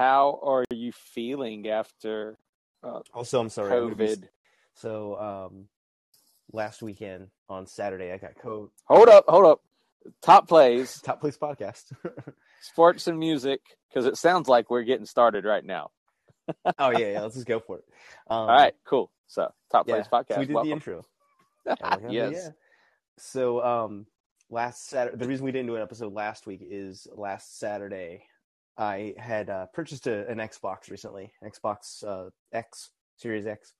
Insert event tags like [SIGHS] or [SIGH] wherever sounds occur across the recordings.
How are you feeling after uh, Also, I'm sorry. I'm be- COVID? So, um, last weekend on Saturday, I got co Hold up, hold up. Top plays, [LAUGHS] top plays podcast. [LAUGHS] sports and music, because it sounds like we're getting started right now. oh yeah, yeah. [LAUGHS] Let's just go for it. Um, All right, cool. So, top yeah. plays podcast. So we did welcome. the intro. Yes. yeah. So, um, last Saturday, the reason we didn't do an episode last week is last Saturday, I had uh, purchased a, an Xbox recently, Xbox uh, X Series X.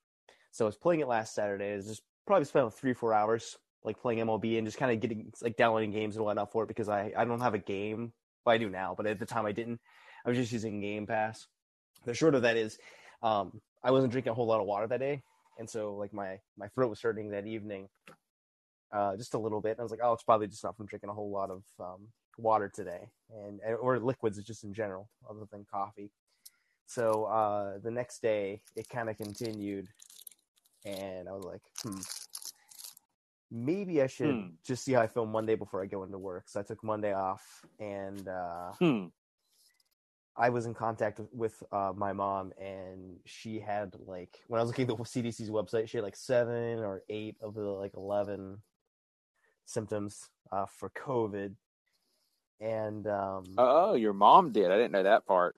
So I was playing it last Saturday. I was just probably spent three four hours like playing MLB and just kind of getting like downloading games and whatnot for it because I I don't have a game. Well, I do now, but at the time I didn't. I was just using Game Pass. The short of that is, um, I wasn't drinking a whole lot of water that day, and so like my my throat was hurting that evening, uh, just a little bit. And I was like, oh, it's probably just not from drinking a whole lot of um, water today, and or liquids just in general, other than coffee. So uh, the next day, it kind of continued, and I was like, hmm, maybe I should Hmm. just see how I feel Monday before I go into work. So I took Monday off, and uh, Hmm. I was in contact with, uh, my mom, and she had like when I was looking at the CDC's website, she had like seven or eight of the like eleven symptoms uh, for COVID, and um, Oh, your mom did. I didn't know that part.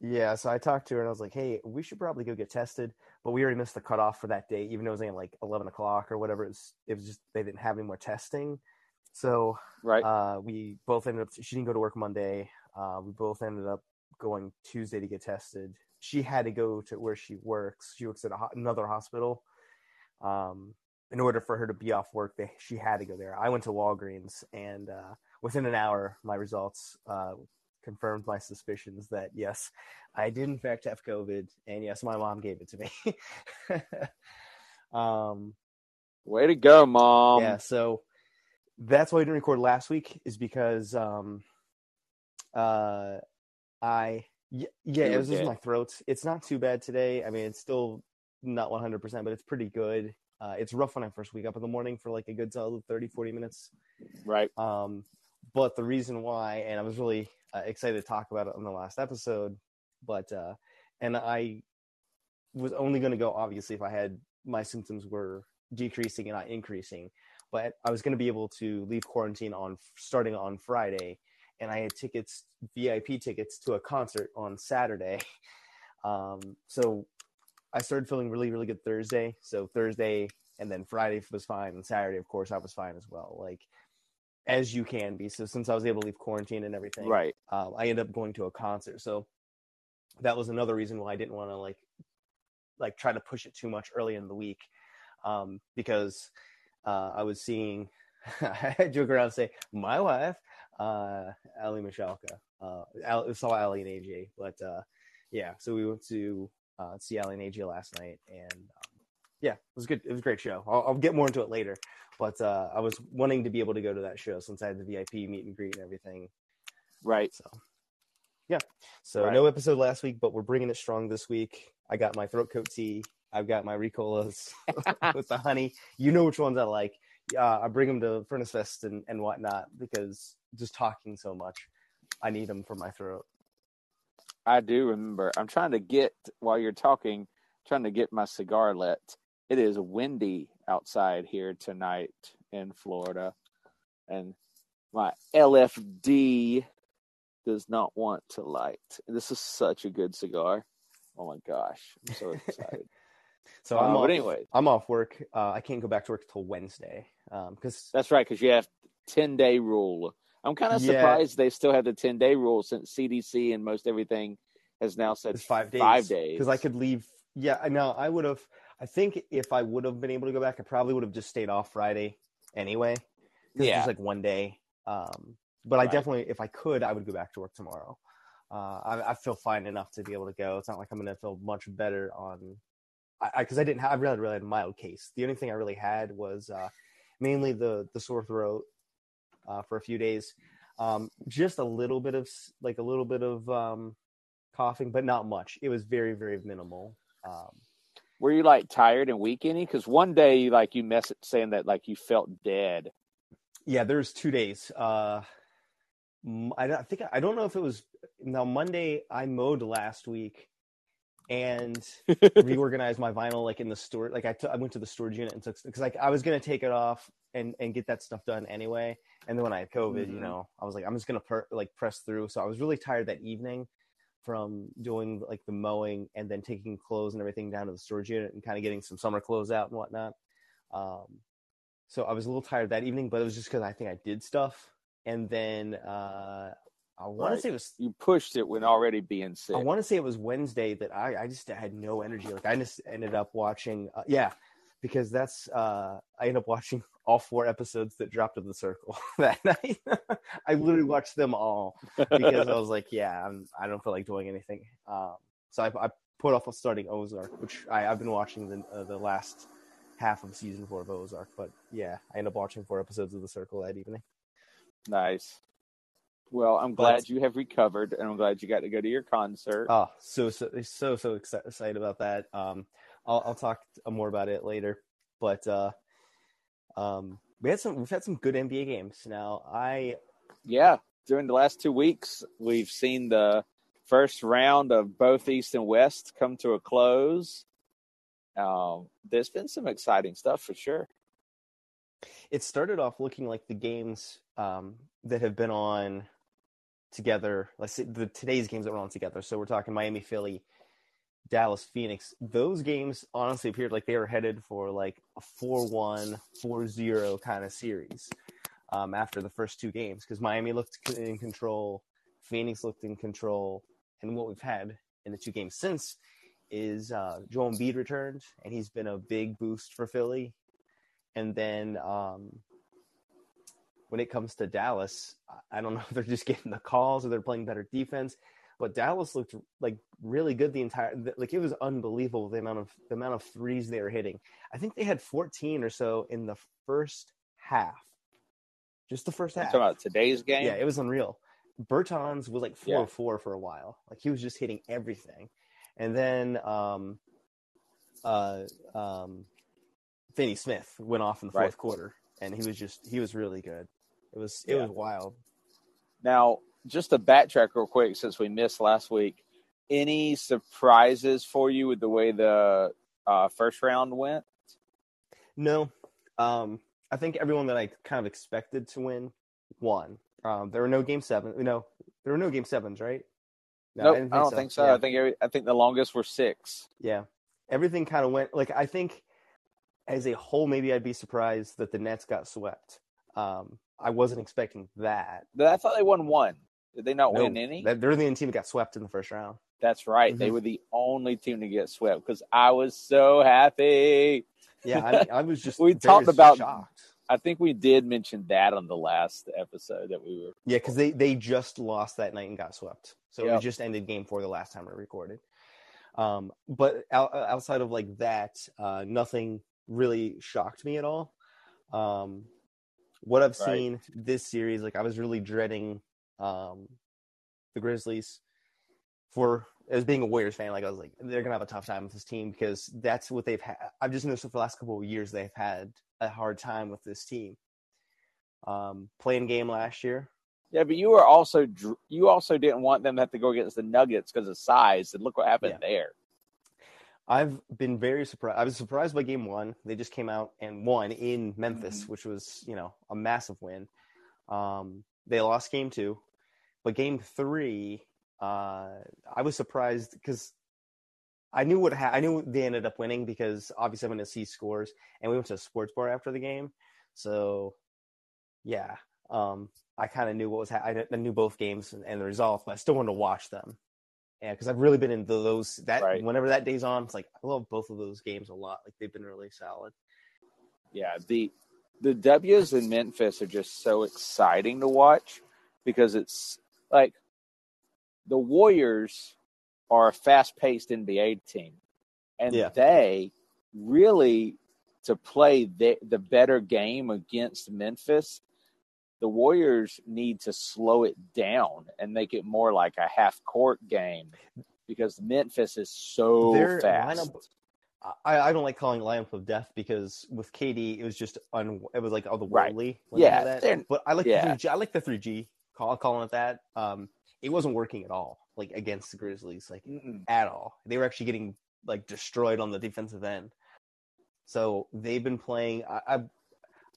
yeah, so I talked to her and I was like, "Hey, we should probably go get tested," but we already missed the cutoff for that day, even though it was like eleven o'clock or whatever. It was, it was just they didn't have any more testing, so Right. uh, we both ended up. She didn't go to work Monday. Uh, we both ended up going Tuesday to get tested. She had to go to where she works. She works at ho- another hospital. Um, in order for her to be off work, they, she had to go there. I went to Walgreens, and uh, within an hour, my results uh, confirmed my suspicions that yes, I did in fact have COVID, and yes, my mom gave it to me. [LAUGHS] um, Way to go, mom. yeah, so that's why I didn't record last week is because um uh I yeah, You it was just my throat. It's not too bad today. I mean, it's still not 100%, but it's pretty good. Uh it's rough when I first wake up in the morning for like a good solid 30 40 minutes. Right. Um but the reason why and I was really uh, excited to talk about it on the last episode, but uh and I was only going to go obviously if I had my symptoms were decreasing and not increasing. But I was going to be able to leave quarantine on starting on Friday, and I had tickets, VIP tickets to a concert on Saturday. [LAUGHS] Um, so I started feeling really, really good Thursday. So Thursday and then Friday was fine, and Saturday, of course, I was fine as well. Like as you can be. So since I was able to leave quarantine and everything, Right. um, I ended up going to a concert. So that was another reason why I didn't want to like like try to push it too much early in the week um, because uh, I was seeing [LAUGHS] I joke around and say my wife uh, Aly Michalka uh, Al- saw Aly and AJ, but uh, yeah, so we went to uh, see Aly and AJ last night, and um, yeah, it was good. It was a great show. I'll, I'll get more into it later, but uh, I was wanting to be able to go to that show since I had the VIP meet and greet and everything. Right. So, yeah. So Right. no episode last week, but we're bringing it strong this week. I got my throat coat tea. I've got my Ricolas [LAUGHS] with the honey. You know which ones I like. Uh, I bring them to Furnace Fest and, and whatnot because just talking so much, I need them for my throat. I do remember. I'm trying to get while you're talking, trying to get my cigar lit. It is windy outside here tonight in Florida, and my LFD does not want to light. This is such a good cigar. Oh my gosh, I'm so [LAUGHS] excited. So Uh, I'm off, but anyway, I'm off work. Uh, I can't go back to work till Wednesday because that's right because you have ten day rule. I'm kind of Yeah. surprised they still have the ten day rule since CDC and most everything has now said it's five days. Five days. because I could leave. Yeah, I know. I would have. I think if I would have been able to go back, I probably would have just stayed off Friday anyway. Yeah. it's like one day. Um, but I definitely, if I could, I would go back to work tomorrow. Uh, I, I feel fine enough to be able to go. It's not like I'm going to feel much better on, I because I, didn't have I really really had a mild case. The only thing I really had was uh, mainly the the sore throat uh, for a few days. Um, just a little bit of like a little bit of um, coughing, but not much. It was very very minimal. Um, Were you like tired and weak any? Because one day, like you messaged saying that like you felt dead. yeah, there's two days. Uh, I, think I don't know if it was now Monday. I mowed last week and [LAUGHS] reorganized my vinyl like in the store. Like I I went to the storage unit and took because like I was gonna take it off and and get that stuff done anyway. And then when I had COVID, you Mhm. know, I was like I'm just gonna per- like press through. So I was really tired that evening from doing like the mowing and then taking clothes and everything down to the storage unit and kind of getting some summer clothes out and whatnot. Um, so I was a little tired that evening, but it was just because I think I did stuff. And then uh, I want Right. to say it was You pushed it when already being sick. I want to say it was Wednesday that I, I just had no energy. Like I just ended up watching, uh, yeah, because that's uh, I ended up watching all four episodes that dropped of the Circle [LAUGHS] that night. [LAUGHS] I literally watched them all because I was like, yeah, I'm, I don't feel like doing anything. Um, so I, I put off starting Ozark, which I, I've been watching the uh, the last half of season four of Ozark. But yeah, I ended up watching four episodes of the Circle that evening. nice. Well, I'm glad you have recovered, and I'm glad you got to go to your concert. Oh, so so so so excited about that. Um, I'll I'll talk more about it later. But uh, um, we had some we've had some good NBA games. Now I yeah, during the last two weeks, we've seen the first round of both East and West come to a close. Um, there's been some exciting stuff for sure. it started off looking like the games um, that have been on together. Let's say the today's games that were on together. So we're talking Miami, Philly, Dallas, Phoenix. Those games honestly appeared like they were headed for like a 4-1, 4-0 kind of series um, after the first two games because Miami looked in control, Phoenix looked in control, and what we've had in the two games since is uh, Joel Embiid returned, and he's been a big boost for Philly. And then um, when it comes to Dallas, I- I don't [LAUGHS] know if they're just getting the calls or they're playing better defense, but Dallas looked like really good the entire like it was unbelievable the amount of the amount of threes they were hitting. I think they had 14 or so in the first half. Just the first I'm half. talking about today's game. Yeah, it was unreal. Bertans was like four yeah. four for a while. Like he was just hitting everything. And then um uh um Finney Smith went off in the fourth Right. quarter and he was just he was really good. It was it Yeah. was wild. Now, just to backtrack real quick, since we missed last week, any surprises for you with the way the uh, first round went? No. Um I think everyone that I kind of expected to win won. Um there were no game seven no there were no game sevens, right? No, nope, I, didn't don't think so. Yeah. I think every, I think the longest were six. Yeah. Everything kind of went like I think as a whole maybe I'd be surprised that the Nets got swept. Um I wasn't expecting that. But I thought they won one. Did they not No, win any? They're the only team that got swept in the first round. That's right. They Mhm. were the only team to get swept because I was so happy. Yeah, I, I was just [LAUGHS] We talked about- shocked. I think we did mention that on the last episode that we were. Yeah, because they they just lost that night and got swept. So Yep. it just ended game four the last time we recorded. Um, but out, outside of like that, uh, nothing really shocked me at all. Um, what I've Right. seen this series, like I was really dreading um, the Grizzlies for as being a Warriors fan. Like I was like, they're gonna have a tough time with this team because that's what they've had. I've just noticed for the last couple of years they've had a hard time with this team. Um, playing game last year, Yeah, but you were also you also didn't want them to have to go against the Nuggets because of size. And look what happened there. I've been very surprised. I was surprised by game one. They just came out and won in Memphis, which was, you know, a massive win. Um, they lost game two, but game three, uh, I was surprised because I knew what ha- I knew they ended up winning because obviously I'm going to see scores, and we went to a sports bar after the game, so yeah, um, I kind of knew what was. Ha- I, I knew both games and, and the results, but I still wanted to watch them. Yeah, because I've really been into those. That Right. whenever that day's on, it's like I love both of those games a lot. Like they've been really solid. Yeah, the the W's in Memphis are just so exciting to watch because it's like the Warriors are a fast paced NBA team. And Yeah. they really to play the, the better game against Memphis, the Warriors need to slow it down and make it more like a half court game because Memphis is so Their fast. lineup- I, I don't like calling lineup of death because with KD it was just un, it was like Right. otherworldly. when Yeah, they did that. but I like yeah. the three G. I like the three G call calling it that. Um, it wasn't working at all, like against the Grizzlies, like Mm-mm. at all. They were actually getting like destroyed on the defensive end. So they've been playing. I, I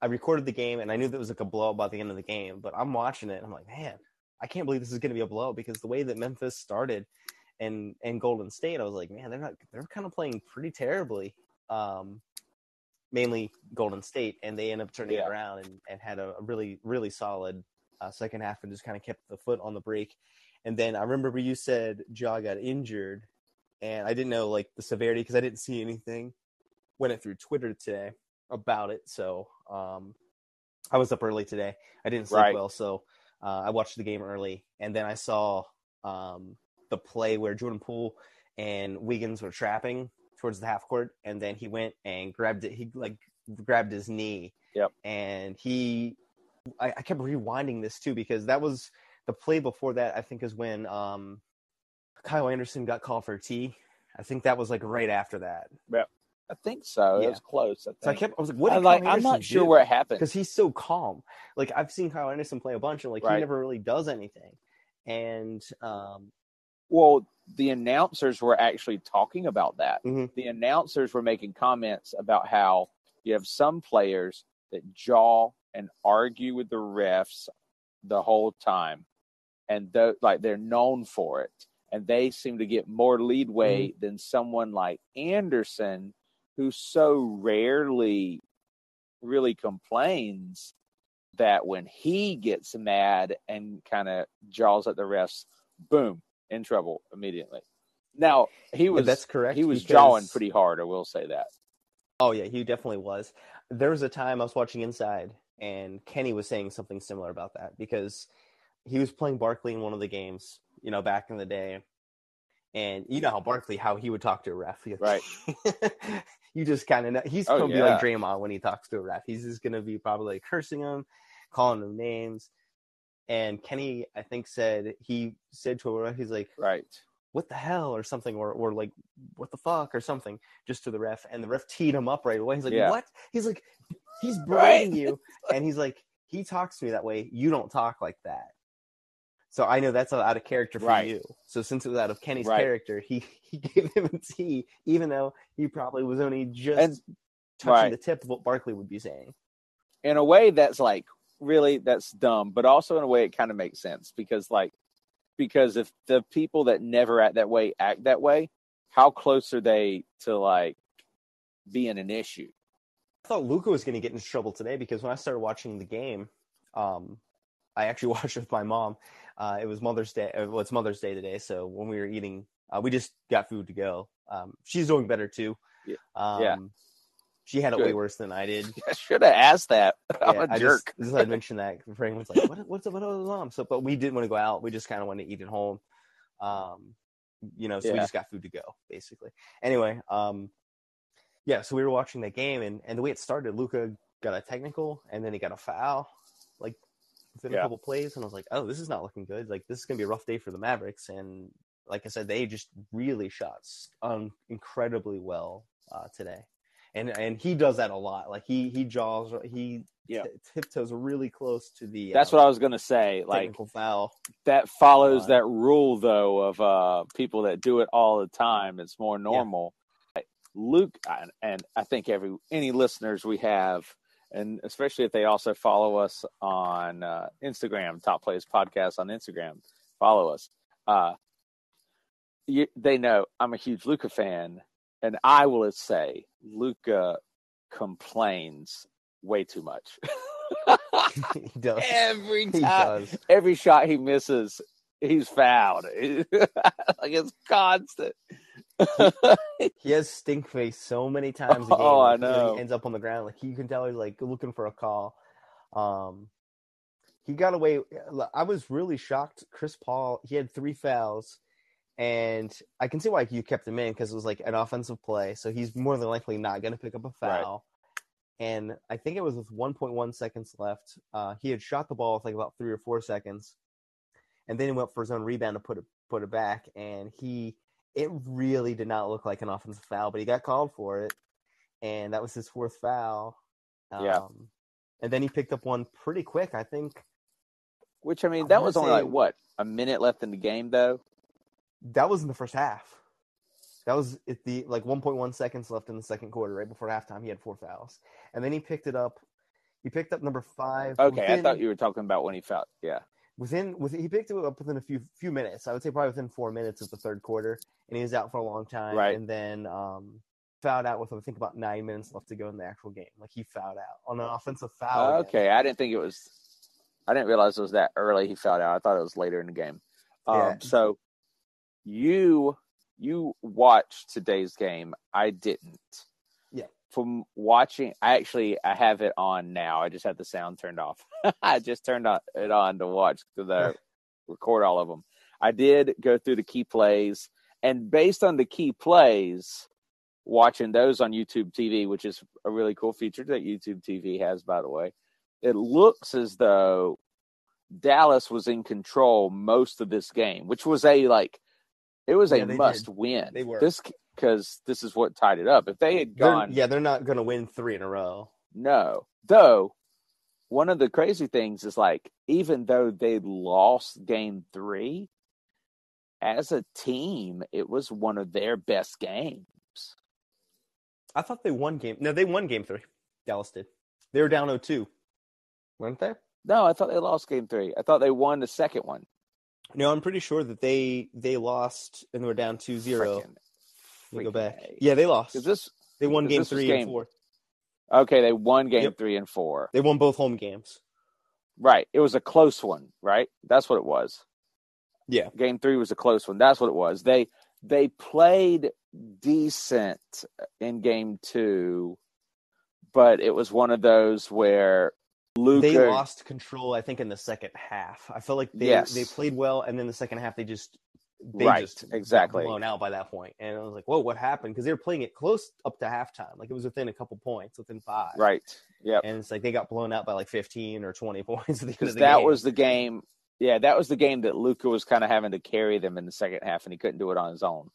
I recorded the game and I knew that it was like a blowout by the end of the game, but I'm watching it and I'm like, man, I can't believe this is going to be a blowout because the way that Memphis started and and Golden State, I was like, man, they're not they're kind of playing pretty terribly. Um, mainly Golden State, and they end up turning Yeah. it around and, and had a really really solid uh, second half and just kind of kept the foot on the brake. And then I remember you said Ja got injured, and I didn't know like the severity because I didn't see anything. Went it through Twitter today about it, so um, I was up early today. I didn't sleep Right. well, so uh, I watched the game early, and then I saw um, the play where Jordan Poole and Wiggins were trapping towards the half court, and then he went and grabbed it. He like grabbed his knee. Yep. And he, I, I kept rewinding this too because that was the play before that. I think is when um, Kyle Anderson got called for a T. I think that was like right after that. Yeah. I think so. It was close. I So I kept, I was like, what? I like, I'm not sure do? where it happened. because he's so calm. Like I've seen Kyle Anderson play a bunch, and like Right. he never really does anything. And um, Well, the announcers were actually talking about that. Mhm. The announcers were making comments about how you have some players that jaw and argue with the refs the whole time, and th- like they're known for it, and they seem to get more leadway Mm-hmm. than someone like Anderson, who so rarely really complains that when he gets mad and kind of jaws at the refs, boom, in trouble immediately. Now he Yeah, was that's correct. he was because- jawing pretty hard. I will say that. Oh yeah, he definitely was. There was a time I was watching Inside, and Kenny was saying something similar about that because he was playing Barkley in one of the games, you know, back in the day. And you know how Barkley, how he would talk to a ref, [LAUGHS] Right. you just kind of know he's Oh, gonna be like. Draymond when he talks to a ref. He's just gonna be probably like cursing him, calling him names. And Kenny, I think, said he said to a ref, he's like, Right. what the hell or something or, or like what the fuck or something just to the ref and the ref teed him up right away he's like Yeah. what he's like he's [LAUGHS] Right. you [LAUGHS] and he's like he talks to me that way you don't talk like that so i know that's out of character for Right. you so since it was out of kenny's Right. character he [LAUGHS] he gave him a t even though he probably was only just And- touching the tip of what barkley would be saying In a way, that's like really that's dumb, but also in a way it kind of makes sense because like because if the people that never act that way act that way, how close are they to like being an issue? I thought Luka was going to get into trouble today because when I started watching the game, um, I actually [LAUGHS] watched with my mom. Uh, it was Mother's Day. uh, Well, it's Mother's Day today, so when we were eating, uh, we just got food to go. Um, she's doing better too. Yeah. Um, Yeah. She had it way worse than I did. [LAUGHS] I should have asked that. [LAUGHS] I'm Yeah, a I jerk. Just, just had mentioned that. Frank was like, "What? What's up? What was mom?" So, but we didn't want to go out. We just kind of wanted to eat at home. Um, you know, so we just got food to go, basically. Anyway, um, yeah. So we were watching that game, and and the way it started, Luka got a technical, and then he got a foul, like within a couple plays, and I was like, "Oh, this is not looking good. Like this is gonna be a rough day for the Mavericks." And like I said, they just really shot um, incredibly well uh, today. And and he does that a lot. Like he he jaws he Yeah. t- tiptoes really close to the That's um, what I was gonna say. Like technical foul. that follows line. that rule though of uh people that do it all the time. It's more normal. Like, Luke and, and I think every any listeners we have, and especially if they also follow us on uh, Instagram, Top Plays Podcast on Instagram, follow us. Uh, you, they know I'm a huge Luka fan, and I will say Luka complains way too much. [LAUGHS] he does. every time, does. every shot he misses, he's fouled. [LAUGHS] like it's constant. [LAUGHS] He has stink face so many times a game. Oh, I like, know. He ends up on the ground. Like you can tell he's like looking for a call. Um, he got away. I was really shocked. Chris Paul. He had three fouls, and I can see why you kept him in because it was like an offensive play. So he's more than likely not going to pick up a Right. foul. And I think it was with 1.1 seconds left. Uh, he had shot the ball with like about three or four seconds, and then he went for his own rebound to put it put it back. And he, it really did not look like an offensive foul, but he got called for it, and that was his fourth foul. Um, Yeah. And then he picked up one pretty quick. I think Which I mean, that wanna was only like what a minute left in the game, though. That was in the first half. That was at the like 1.1 seconds left in the second quarter, right before halftime. He had four fouls, and then he picked it up. He picked up number five. Okay, I thought you were talking about when he fouled. Yeah, within within he picked it up within a few few minutes. I would say probably within four minutes of the third quarter, and he was out for a long time. Right. And then um, fouled out with I think about nine minutes left to go in the actual game. Like he fouled out on an offensive foul. again. okay. I didn't think it was. I didn't realize it was that early. He fouled out. I thought it was later in the game. Um, Yeah. So you you watched today's game. I didn't. From watching, I actually I have it on now. I just had the sound turned off. [LAUGHS] I just turned on, it on to watch the record all of them. I did go through the key plays, and based on the key plays, watching those on YouTube TV, which is a really cool feature that YouTube TV has, by the way, it looks as though Dallas was in control most of this game, which was a like it was Yeah, a they did. must win. They were. this because this is what tied it up. If they had They're- gone, yeah, they're not going to win three in a row. no. Though one of the crazy things is like even though they lost game three, as a team, it was one of their best games. I thought they won game. No, they won game three. Dallas did. They were down 0-2, weren't they? No, I thought they lost game three. I thought they won the second one. No, I'm pretty sure that they they lost and they were down 2-0. Frickin- Let me go back. Yeah, they lost. 'Cause this They won game three game- and four. okay, they won game Yep. three and four. They won both home games. Right. It was a close one, right? That's what it was. Yeah. Game three was a close one. That's what it was. They they played decent in game two, but it was one of those where Luka They lost control, I think, in the second half. I felt like they Yes. they played well, and then the second half they just they Right, just exactly. blown out by that point. And I was like, whoa, what happened? Because they were playing it close up to halftime, like it was within a couple points, within five. right. Yeah. And it's like they got blown out by like fifteen or twenty [LAUGHS] points at the end Because that game. was the game. Yeah, that was the game that Luka was kind of having to carry them in the second half, and he couldn't do it on his own.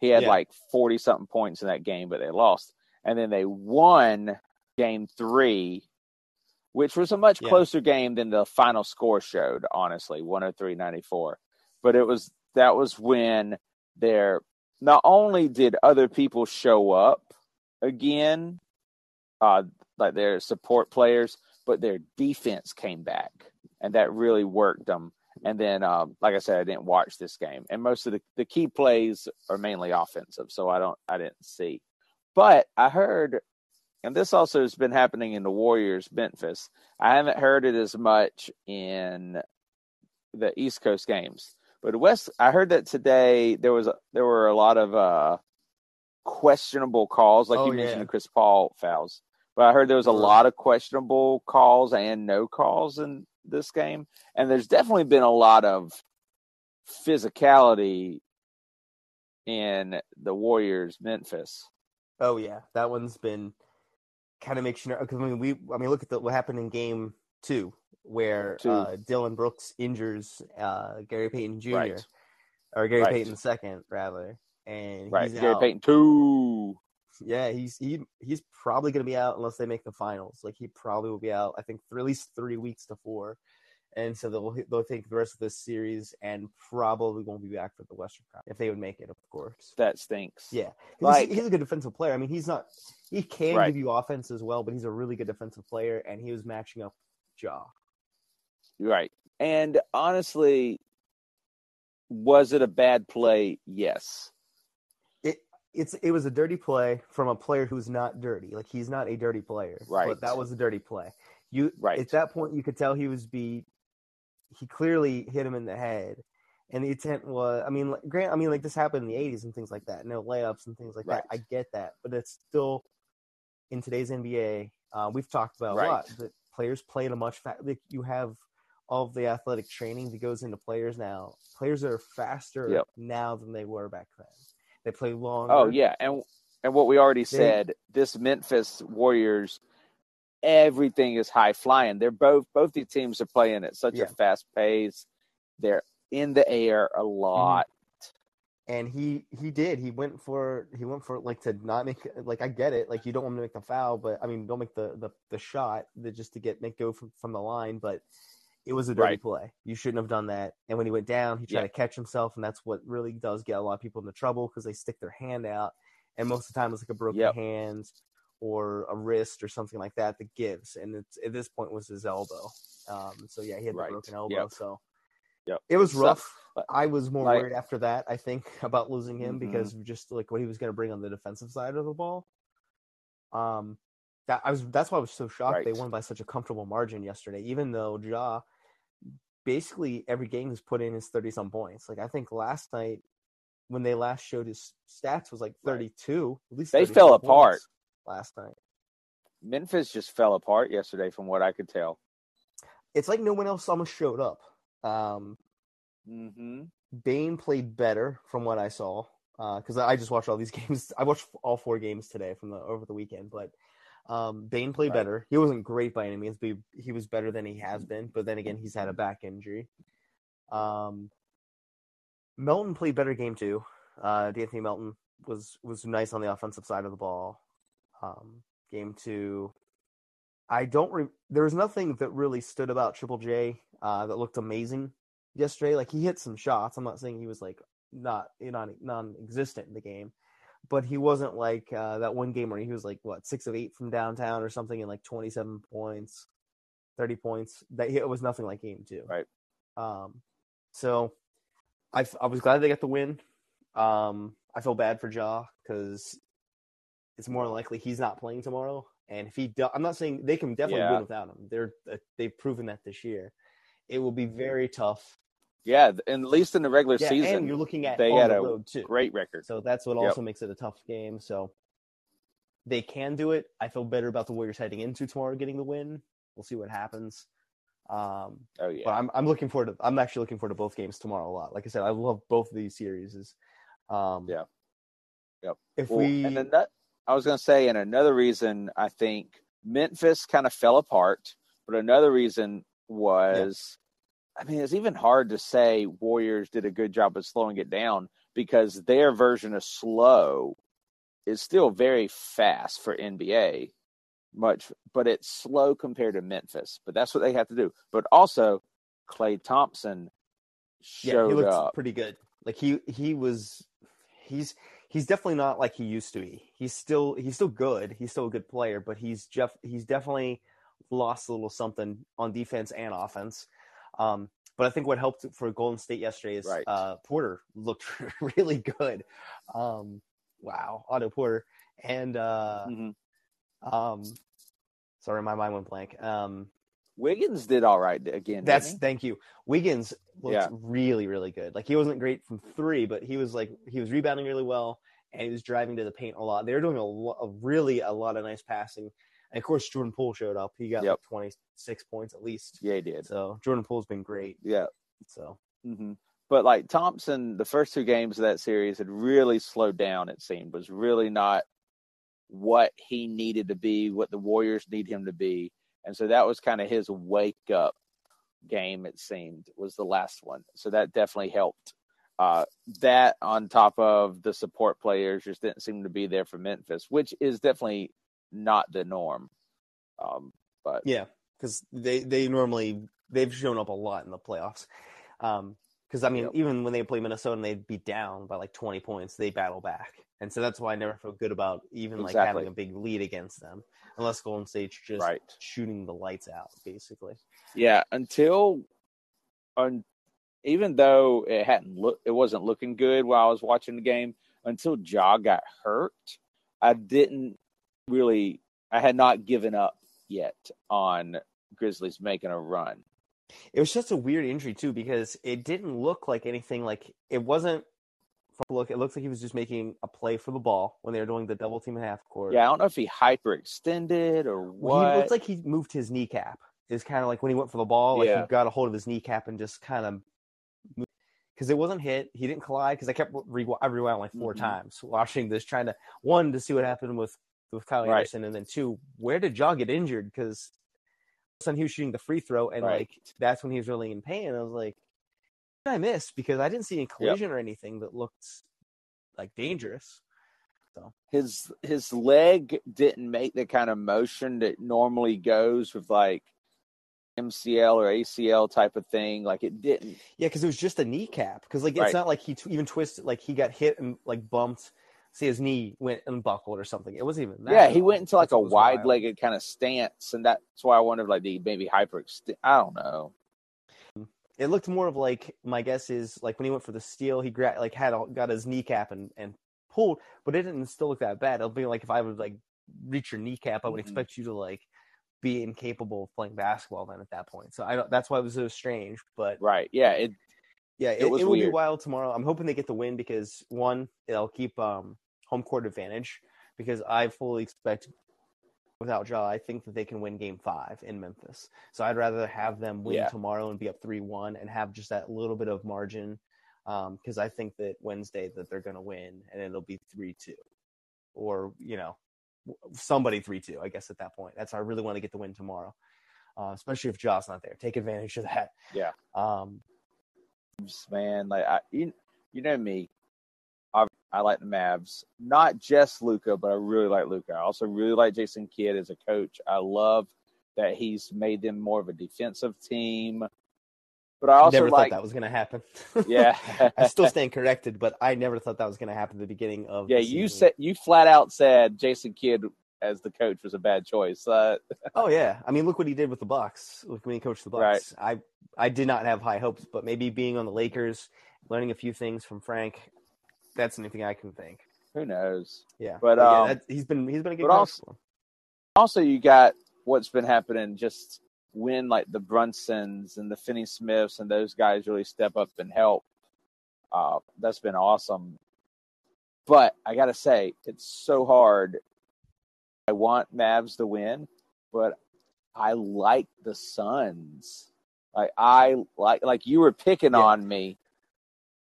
He had Yeah. like forty something points in that game, but they lost, and then they won game three, which was a much Yeah. closer game than the final score showed. Honestly, one hundred three ninety four. But it was that was when there not only did other people show up again, uh, like their support players, but their defense came back, and that really worked them. And then, um, like I said, I didn't watch this game, and most of the, the key plays are mainly offensive, so I don't I didn't see. But I heard, and this also has been happening in the Warriors Memphis. I haven't heard it as much in the East Coast games, but West. I heard that today there was a, there were a lot of uh, questionable calls, like Oh, you mentioned, yeah. the Chris Paul fouls. But I heard there was a lot of questionable calls and no calls in this game, and there's definitely been a lot of physicality in the Warriors Memphis. Oh yeah, that one's been kind of makes you because I mean we I mean look at the, what happened in game two where Two. uh, Dillon Brooks injures uh, Gary Payton Jr. Right. or Gary Right. Payton second rather, and Right. he's Gary out. Payton two. Yeah, he's he he's probably going to be out unless they make the finals. Like he probably will be out. I think for at least three weeks to four, and so they'll they'll take the rest of this series and probably won't be back for the Western Conference if they would make it, of course. That stinks. Yeah, Like- he's, he's a good defensive player. I mean, he's not. He can Right. give you offense as well, but he's a really good defensive player, and he was matching up Ja. Right. And honestly, was it a bad play? Yes. It It's it was a dirty play from a player who's not dirty. Like he's not a dirty player, Right. But that was a dirty play. You Right. at that point you could tell he was beat. He clearly hit him in the head, and the intent was. I mean, like, grant. I mean, like this happened in the '80s and things like that. No layups and things like that. I get that, but it's still in today's NBA. Uh, we've talked about Right. a lot that players play at a much fa- like you have all of the athletic training that goes into players now. Players are faster Yep. now than they were back then. They play longer. Oh yeah, and and what we already said, this Memphis Warriors, everything is high flying. They're both both these teams are playing at such Yeah. a fast pace. They're in the air a lot. And he he did he went for he went for like to not make like i get it like you don't want to make the foul but i mean don't make the the, the shot the, just to get make go from, from the line but it was a dirty Right. play. You shouldn't have done that. And when he went down, he tried Yeah. to catch himself, and that's what really does get a lot of people into trouble because they stick their hand out, and most of the time it's like a broken Yep. hand or a wrist or something like that that gives. And it's, at this point was his elbow. Um, so yeah, he had the Right. broken elbow. Yep. So yeah, it was rough. I was more like- worried after that. I think [LAUGHS] about losing him Mhm. because just like what he was going to bring on the defensive side of the ball. Um, that I was. That's why I was so shocked they won by such a comfortable margin yesterday. Even though Ja, basically every game he's put in is thirty some points. Like I think last night when they last showed his stats was like Right. thirty two. At least They fell apart. last night. Memphis just fell apart yesterday, from what I could tell. It's like no one else almost showed up. Um, hmm Bane played better from what I saw because I just watched all these [LAUGHS] games. I watched all four games today from the over the weekend, but um, Bane played Right. better. He wasn't great by any means, but he, he was better than he has been. But then again, he's had a back injury. Um, Melton played better game two. Uh, D'Anthony Melton was was nice on the offensive side of the ball. Um, game two, I don't. Re- there was nothing that really stood about Triple J uh, that looked amazing yesterday. Like he hit some shots. I'm not saying he was like not non non-existent in the game, but he wasn't like uh, that one game where he was like what six of eight from downtown or something and like 27 points, 30 points. That it was nothing like game two. Right. Um, so I I was glad they got the win. Um, I feel bad for Ja because it's more likely he's not playing tomorrow. And if he, do, I'm not saying they can definitely Yeah. win without him. They're uh, they've proven that this year. It will be very tough. Yeah, at least in the regular Yeah, season, and you're looking at they had the a too. great record. So that's what Yep. also makes it a tough game. So they can do it. I feel better about the Warriors heading into tomorrow getting the win. We'll see what happens. Um, Oh yeah, but I'm I'm looking forward to I'm actually looking forward to both games tomorrow a lot. Like I said, I love both of these series. Um, Yeah. Yep. If Well, we and then that, I was going to say, and another reason I think Memphis kind of fell apart, but another reason was, I mean, it's even hard to say Warriors did a good job of slowing it down because their version of slow is still very fast for NBA, much, but it's slow compared to Memphis. But that's what they have to do. But also, Klay Thompson yeah, showed he looked up. pretty good. Like he he was he's he's definitely not like he used to be. He's still he's still good. He's still a good player, but he's Jeff he's definitely lost a little something on defense and offense. Um, but I think what helped for Golden State yesterday is Right. uh, Porter looked [LAUGHS] really good. Um, wow, Otto Porter and uh, Mhm. um, sorry, my mind went blank. Um, Wiggins did all right again. that's thank you. Wiggins looked Yeah. really, really good. Like he wasn't great from three, but he was like he was rebounding really well and he was driving to the paint a lot. They were doing a, lo- a really a lot of nice passing. And of course, Jordan Poole showed up. He got Yep. like twenty six points at least. yeah, he did. So Jordan Poole's been great. Yeah. So hmm But like Thompson, the first two games of that series had really slowed down. It seemed was really not what he needed to be, what the Warriors need him to be, and so that was kind of his wake up game. It seemed was the last one, so that definitely helped. Uh, that on top of the support players just didn't seem to be there for Memphis, which is definitely not the norm. Um, but yeah, because they they normally they've shown up a lot in the playoffs. Um, because I mean, Yep. even when they play Minnesota and they'd be down by like twenty points, they battle back, and so that's why I never feel good about even like having a big lead against them, unless Golden State's just right. shooting the lights out, basically. Yeah, until un, even though it hadn't look it wasn't looking good while I was watching the game until Ja got hurt, I didn't really I had not given up yet on Grizzlies making a run. It was just a weird injury too because it didn't look like anything. Like it wasn't. Look, it looks like he was just making a play for the ball when they were doing the double team and half court. Yeah, I don't know if he hyperextended or Well, what. he looks like he moved his kneecap. It's kind of like when he went for the ball, like Yeah. he got a hold of his kneecap and just kind of because it wasn't hit. He didn't collide because I kept re- I rewound like 4 Mhm. times [LAUGHS] watching this, trying to one to see what happened with with Kyle Right. Anderson, and then two, where did Ja get injured? Because sudden he was shooting the free throw, and Right. like that's when he was really in pain. I was like, I missed because I didn't see any collision or anything that looked like dangerous. So his his leg didn't make the kind of motion that normally goes with like MCL or ACL type of thing. Like it didn't. Yeah, because it was just a kneecap. Because like it's Right. not like he t- even twisted, like he got hit and like bumped. Say his knee went unbuckled or something. It wasn't even that. yeah, he went into like That's a wild. wide-legged kind of stance, and that's why I wondered like the he maybe hyperextend? I don't know. It looked more of like my guess is like when he went for the steal, he gra- like had all, got his kneecap and and pulled, but it didn't still look that bad. It'll be like if I would like reach your kneecap, I would Mhm. expect you to like be incapable of playing basketball then at that point. So I don't, that's why it was so strange. But Right? Yeah. It. yeah, It it, was it will be wild tomorrow. I'm hoping they get the win because one, it'll keep um, home court advantage because I fully expect without Ja, I think that they can win game five in Memphis. So I'd rather have them win Yeah. tomorrow and be up three one and have just that little bit of margin. because I think that Wednesday that they're gonna win and it'll be three two. Or, you know, somebody three two, I guess at that point. That's I really want to get the win tomorrow. Uh, especially if Ja's not there. Take advantage of that. Yeah. Um man. Like I, you, you know me, I, like the Mavs. Not just Luka, but I really like Luka. I also really like Jason Kidd as a coach. I love that he's made them more of a defensive team. But I also never like, thought that was going to happen. [LAUGHS] yeah, I still stand corrected, but I never thought that was going to happen at the beginning of. yeah. the You said you flat out said Jason Kidd as the coach was a bad choice. Uh, [LAUGHS] Oh yeah, I mean, look what he did with the Bucks. Look when he coached the Bucks. Right. I I did not have high hopes, but maybe being on the Lakers, learning a few things from Frank, that's anything I can think. who knows? Yeah, But, yeah, um, that, he's been he's been a good but also- also you got what's been happening just when like the Brunsons and the Finney Smiths and those guys really step up and help. Uh, that's been awesome. But I gotta say, it's so hard. I want Mavs to win, but I like the Suns. Like I like like you were picking Yeah. on me.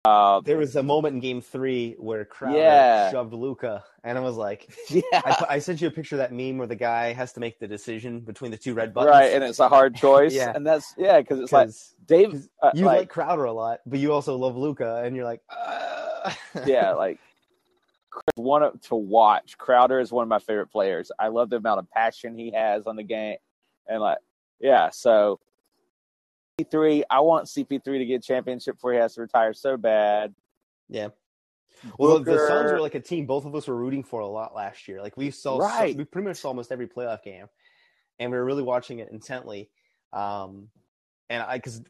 Uh, There was a moment in Game Three where Crowder Yeah. shoved Luka, and I was like, [LAUGHS] yeah, I, I sent you a picture of that meme where the guy has to make the decision between the two red buttons. right, and it's a hard [LAUGHS] choice, Yeah. and that's yeah, because it's like 'Cause Dave. 'cause Uh, you like, like Crowder a lot, but you also love Luka, and you're like, uh... yeah, [LAUGHS] like one of, to watch. Crowder is one of my favorite players. I love the amount of passion he has on the game, and like, yeah. So, CP3, I want CP3 to get championship before he has to retire so bad. Yeah. Well, the Booker- Suns were like a team both of us were rooting for a lot last year. Like we saw, Right. we pretty much saw almost every playoff game, and we were really watching it intently. Um, and I, because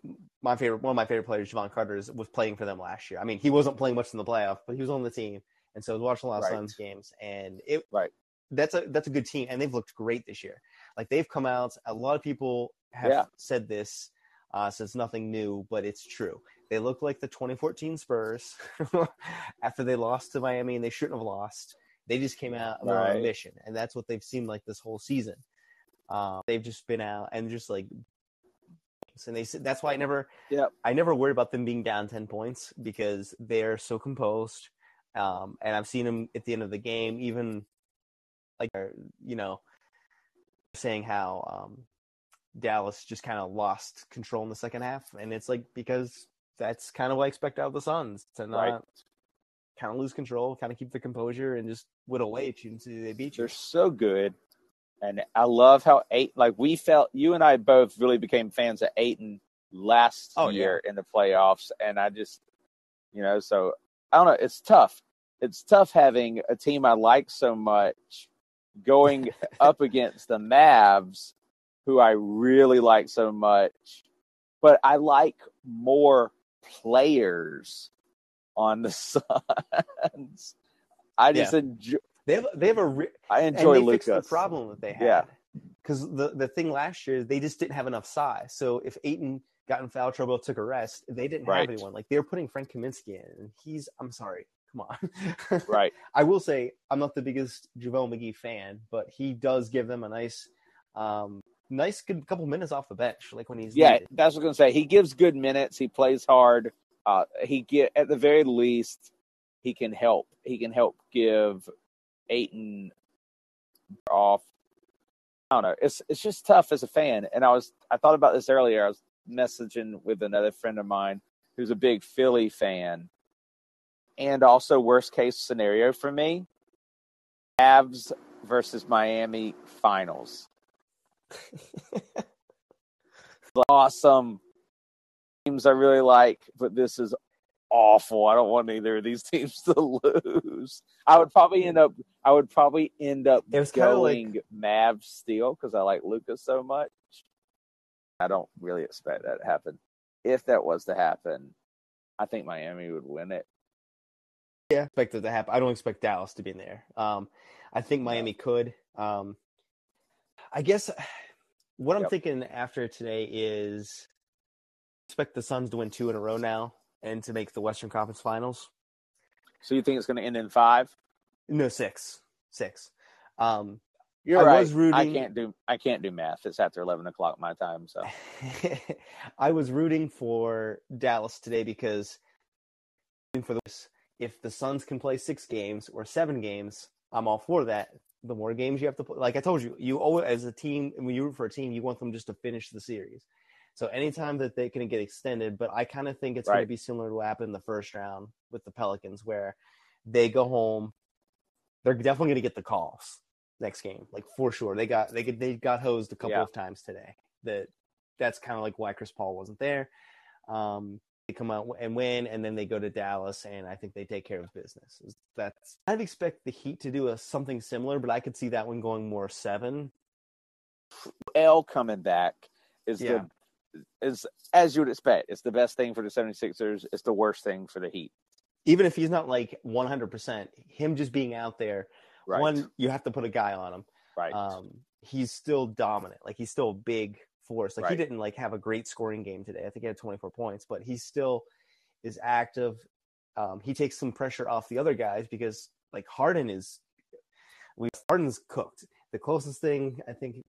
my favorite, one of my favorite players, Jevon Carter, is, was playing for them last year. I mean, he wasn't playing much in the playoff, but he was on the team, and so I was watching a lot of Right. Suns games, and it, Right. That's a that's a good team, and they've looked great this year. Like they've come out. A lot of people have Yeah. said this, uh, so it's nothing new, but it's true. They look like the 2014 Spurs [LAUGHS] after they lost to Miami and they shouldn't have lost. They just came out with Right. on a mission, and that's what they've seemed like this whole season. Um, they've just been out and just like, and they said that's why I never, Yep. I never worry about them being down 10 points because they're so composed. Um, and I've seen them at the end of the game, even like, uh, you know, saying how um, Dallas just kind of lost control in the second half, and it's like because that's kind of what I expect out of the Suns to not Right. kind of lose control, kind of keep the composure, and just whittle away at you until they beat you. They're so good, and I love how eight. Like we felt, you and I both really became fans of Ayton last Oh, year in the playoffs, and I just, you know, so I don't know. It's tough. It's tough having a team I like so much going [LAUGHS] up against the Mavs, who I really like so much, but I like more players on the [LAUGHS] Suns. I just enjoy. They have they have a re- I and enjoy they fixed the problem that they had. Yeah. Because the the thing last year, they just didn't have enough size. So if Ayton got in foul trouble, took a rest, they didn't Right. have anyone. Like they were putting Frank Kaminsky in, and he's I'm sorry, come on. [LAUGHS] Right. I will say I'm not the biggest JaVale McGee fan, but he does give them a nice, um, nice good couple minutes off the bench, like when he's Yeah, needed. that's what I'm gonna say. He gives good minutes. He plays hard. Uh, he get at the very least, he can help. He can help give Ayton off. I don't know. It's it's just tough as a fan. And I was I thought about this earlier. I was messaging with another friend of mine who's a big Philly fan, and also worst case scenario for me, Avs versus Miami finals. Awesome teams I really like, but this is awful. I don't want either of these [LAUGHS] teams to lose. I would probably end up. I would probably end up It was going like- Mavs Steel because I like Lucas so much. I don't really expect that to happen. If that was to happen, I think Miami would win it. Yeah, expect it to happen. I don't expect Dallas to be in there. Um, I think Miami could. Um, I guess [SIGHS] what I'm Yep. thinking after today is expect the Suns to win two in a row now and to make the Western Conference Finals. So you think it's going to end in five? No, six, six. Um, You're I right. was I can't do. I can't do math. It's after eleven o'clock my time. So [LAUGHS] I was rooting for Dallas today because for this, if the Suns can play six games or seven games, I'm all for that. The more games you have to play, like I told you, you always as a team when you root for a team, you want them just to finish the series. So anytime that they can get extended, but I kind of think it's going to be similar to what happened in the first round with the Pelicans, where they go home, they're definitely going to get the calls next game, like for sure. They got they get, they got hosed a couple Yeah. of times today. That that's kind of like why Chris Paul wasn't there. Um, they come out and win, and then they go to Dallas, and I think they take care of business. That's I'd expect the Heat to do a something similar, but I could see that one going more seven. L coming back is Yeah. the is as you would expect. It's the best thing for the 76ers. It's the worst thing for the Heat. Even if he's not like 100%, him just being out there, Right. one, you have to put a guy on him. right. Um, he's still dominant. Like he's still a big force. Like he didn't like have a great scoring game today. I think he had 24 points, but he still is active. Um, he takes some pressure off the other guys because like Harden is, we Harden's cooked. The closest thing I think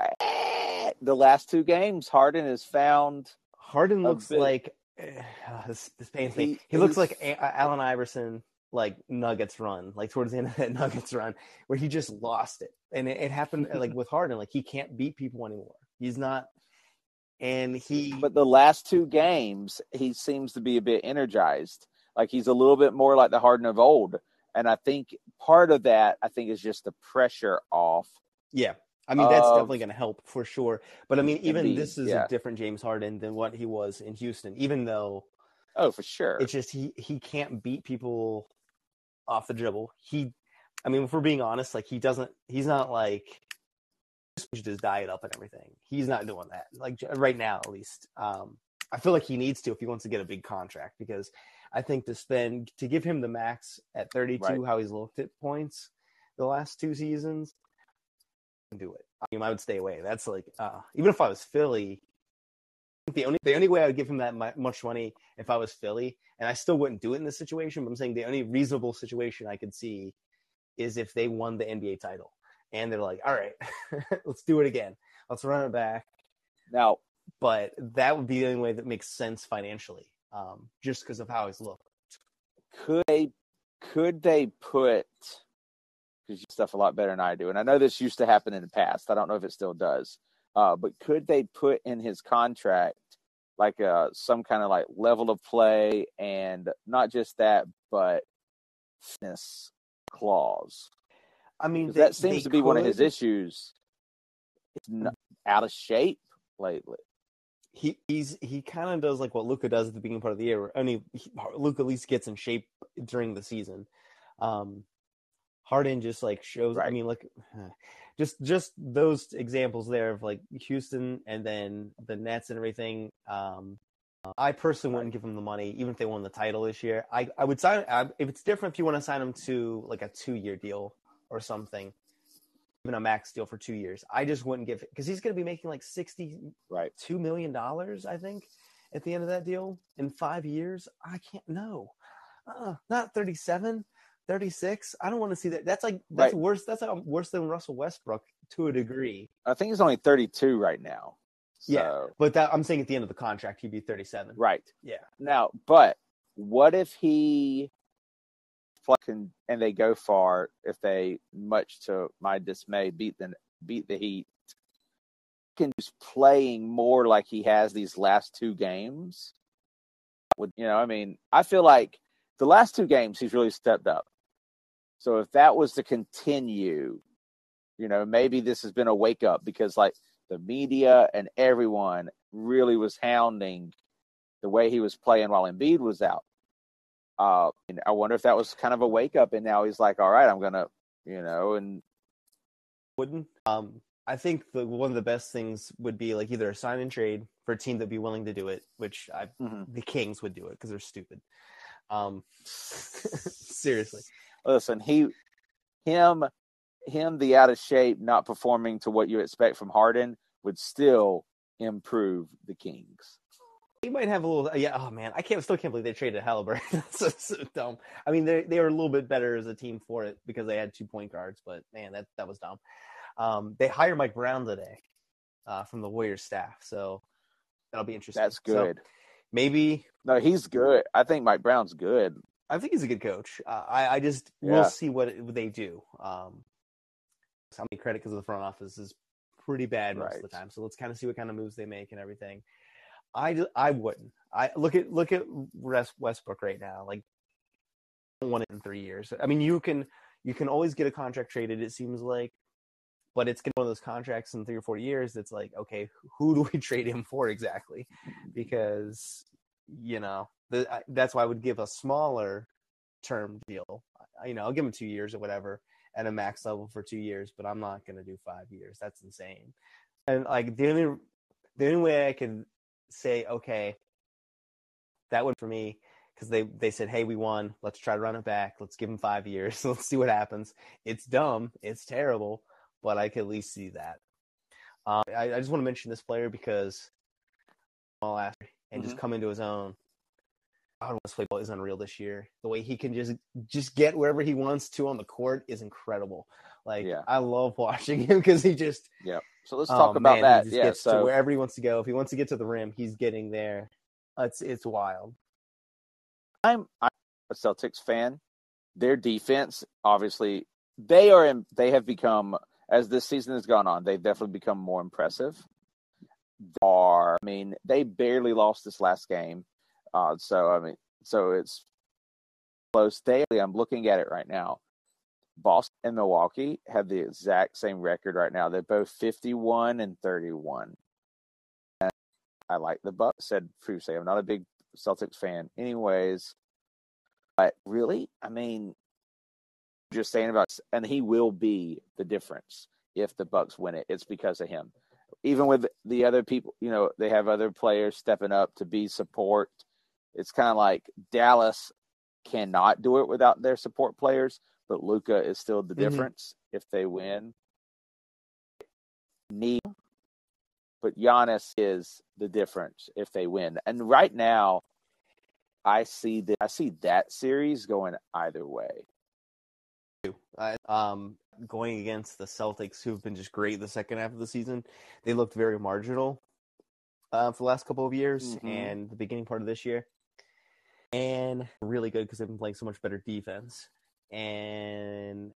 Eh, the last two games, Harden has found Harden looks bit. like eh, [SIGHS] this. This pains me. He- He looks like A- Allen Iverson, like Nuggets run, like towards the end of that [LAUGHS] Nuggets run, where he just lost it, and it, it happened like with Harden, like he can't beat people anymore. He's not, and he. but the last two games he seems to be a bit energized like he's a little bit more like the harden of old and i think part of that i think is just the pressure off yeah, I mean that's of- definitely going to help for sure. But I mean, even this is yeah. a different James Harden than what he was in Houston. Even though oh for sure it's just he he can't beat people off the dribble. He, I mean, if we're being honest, like he doesn't. He's not like changed his diet up and everything. He's not doing that. Like right now, at least. Um, I feel like he needs to if he wants to get a big contract because I think to spend to give him the max at 32, Right. how he's looked at points the last two seasons, do it. I mean, I would stay away. That's like uh, even if I was Philly, the only the only way I would give him that much money if I was Philly, and I still wouldn't do it in this situation. But I'm saying the only reasonable situation I could see is if they won the NBA title and they're like, all right, [LAUGHS] let's do it again. Let's run it back. now But that would be the only way that makes sense financially, um, just because of how he's looked. could they could they put because you stuff a lot better than i do and i know this used to happen in the past i don't know if it still does uh, but could they put in his contract like uh, some kind of like level of play and not just that but fitness clause I mean, they- that seems to be one of his issues. It's not out of shape lately. he he's he kind of does like what Luka does at the beginning part of the year. Where only Luka at least gets in shape during the season. Um, Harden just like shows. I mean, like [SIGHS] just just those examples there of like Houston and then the Nets and everything. Um, I personally wouldn't give him the money, even if they won the title this year. I I would sign I, if it's different if you want to sign him to like a two year deal or something. Even a max deal for two years. I just wouldn't give because he's going to be making like sixty Right. two million dollars, I think, at the end of that deal in five years. I can't know. Uh, not 37, 36. I don't want to see that. That's like that's Right. worse. That's like worse than Russell Westbrook to a degree. I think he's only 32 right now. Yeah. But that I'm saying at the end of the contract, he'd be 37. Right. Yeah. Now, but what if he fucking and they go far if they much to my dismay beat the beat the Heat. Can just playing more like he has these last two games. Would you know I mean I feel like the last two games he's really stepped up. So if that was to continue you know maybe this has been a wake up because like the media and everyone really was hounding the way he was playing while Embiid was out. Uh, and I wonder if that was kind of a wake up, and now he's like, "All right, I'm gonna," you know, and wouldn't. Um, I think the one of the best things would be like either a sign and trade for a team that'd be willing to do it, which I, Mhm. the Kings would do it because they're stupid. Um, [LAUGHS] seriously, listen, he, him, him, the out of shape, not performing to what you expect from Harden would still improve the Kings. He might have a little. Yeah, oh man, I can't still can't believe they traded Halliburton. [LAUGHS] That's so, so dumb. I mean, they they were a little bit better as a team for it because they had two point guards, but man, that that was dumb. Um, they hired Mike Brown today uh, from the Warriors staff, so that'll be interesting. That's So good. maybe no, he's good. I think Mike Brown's good. I think he's a good coach. Uh, I, I just Yeah. we'll see what, it- what they do. Um, how many credit because the front office is pretty bad most of the time. So let's kind of see what kind of moves they make and everything. I I wouldn't. I look at look at West- Westbrook right now. Like, it in three years. I mean, you can you can always get a contract traded. It seems like, but it's one of those contracts in three or four years. That's like, okay, who do we [LAUGHS] trade him for exactly? Because you know the, I- that's why I would give a smaller term deal. I- You know, I'll give him two years or whatever at a max level for two years, but I'm not going to do five years. That's insane. And like the only the only way I could say okay, that would for me because they they said, hey, we won. Let's try to run it back. Let's give him five years. [LAUGHS] Let's see what happens. It's dumb. It's terrible, but I could at least see that. Um, I, I just want to mention this player because all last year and just come into his own. God, West play ball is unreal this year. The way he can just just get wherever he wants to on the court is incredible. Like Yeah. I love [LAUGHS] watching him because he just So let's oh, talk about man, that. Yeah. gets to So wherever he wants to go. If he wants to get to the rim, he's getting there. It's it's wild. I'm, I'm a Celtics fan. Their defense, obviously, they are in, they have become as this season has gone on. They've definitely become more impressive. Are I mean, they barely lost this last game. Uh, so I mean, so it's close. Daily, I'm looking at it right now. Boston and Milwaukee have the exact same record right now. They're both 51 and 31. And I like the Bucks. Said previously, I'm not a big Celtics fan, anyways. But really, I mean, just saying about, and he will be the difference if the Bucks win it. It's because of him. Even with the other people, you know, they have other players stepping up to be support. It's kind of like Dallas cannot do it without their support players, but Luka is still the Mhm. difference if they win. Need, but Giannis is the difference if they win. And right now, I see that I see that series going either way. I, um, going against the Celtics, who've been just great the second half of the season, they looked very marginal uh, for the last couple of years Mhm. and the beginning part of this year, and really good because they've been playing so much better defense. And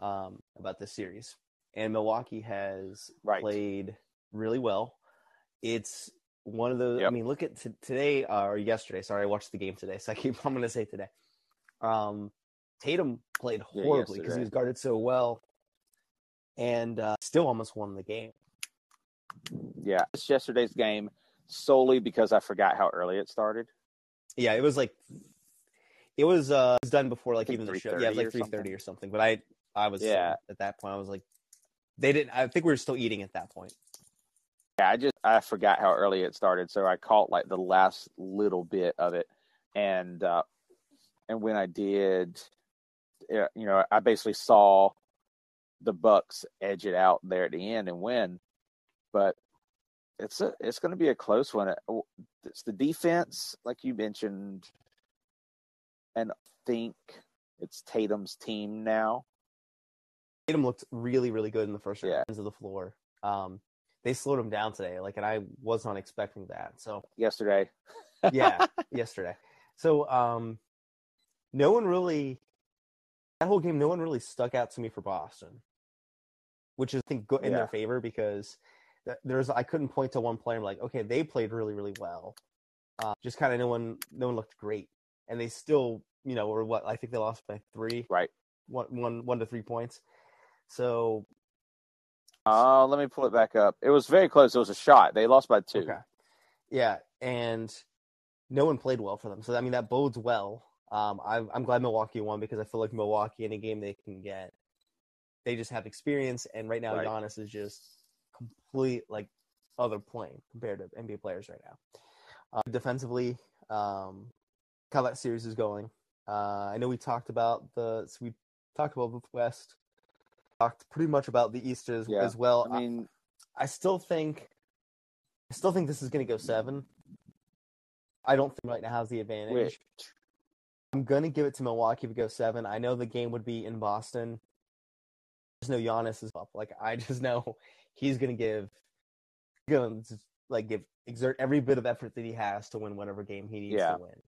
um, about this series, and Milwaukee has Right. played really well. It's one of those. I mean, look at t- today uh, or yesterday. Sorry, I watched the game today, so I keep. [LAUGHS] I'm going to say today. Um, Tatum played horribly because yesterday. he was guarded so well, and uh, still almost won the game. Yeah, it's yesterday's game solely because I forgot how early it started. Yeah, it was like it was uh it was done before like even the show. Yeah, it was like three thirty or something. But I I was Yeah. at that point. I was like, they didn't. I think we were still eating at that point. Yeah, I just I forgot how early it started, so I caught like the last little bit of it, and uh, and when I did, you know, I basically saw the Bucks edge it out there at the end and win, but it's a it's going to be a close one. It's the defense, like you mentioned, and think it's Tatum's team now. Tatum looked really really good in the first Yeah. rounds of the floor. Um, they slowed him down today, like, and I was not expecting that. So Yesterday, yeah, [LAUGHS] yesterday. So um, no one really that whole game. No one really stuck out to me for Boston, which is I think go- in Yeah. their favor because there's I couldn't point to one player I'm like okay they played really really well. Uh, just kind of no one no one looked great, and they still you know were what I think they lost by three right? one one one to three points. So Oh, let me pull it back up. It was very close. It was a shot. They lost by two. Okay. Yeah, and no one played well for them. So I mean that bodes well. Um, I'm I'm glad Milwaukee won because I feel like Milwaukee, any game they can get, they just have experience. And right now, Right. Giannis is just complete like other plane compared to NBA players right now. Uh, defensively, um, how that series is going. Uh, I know we talked about the so we talked about the West, talked pretty much about the East as, Yeah. as well. I mean, I still think I still think this is going to go seven. I don't think right now has the advantage. which I'm going to give it to Milwaukee to go seven. I know the game would be in Boston. I just know Giannis is up. Like I [LAUGHS] just know he's going to give, going to like give exert every bit of effort that he has to win whatever game he needs Yeah. to win.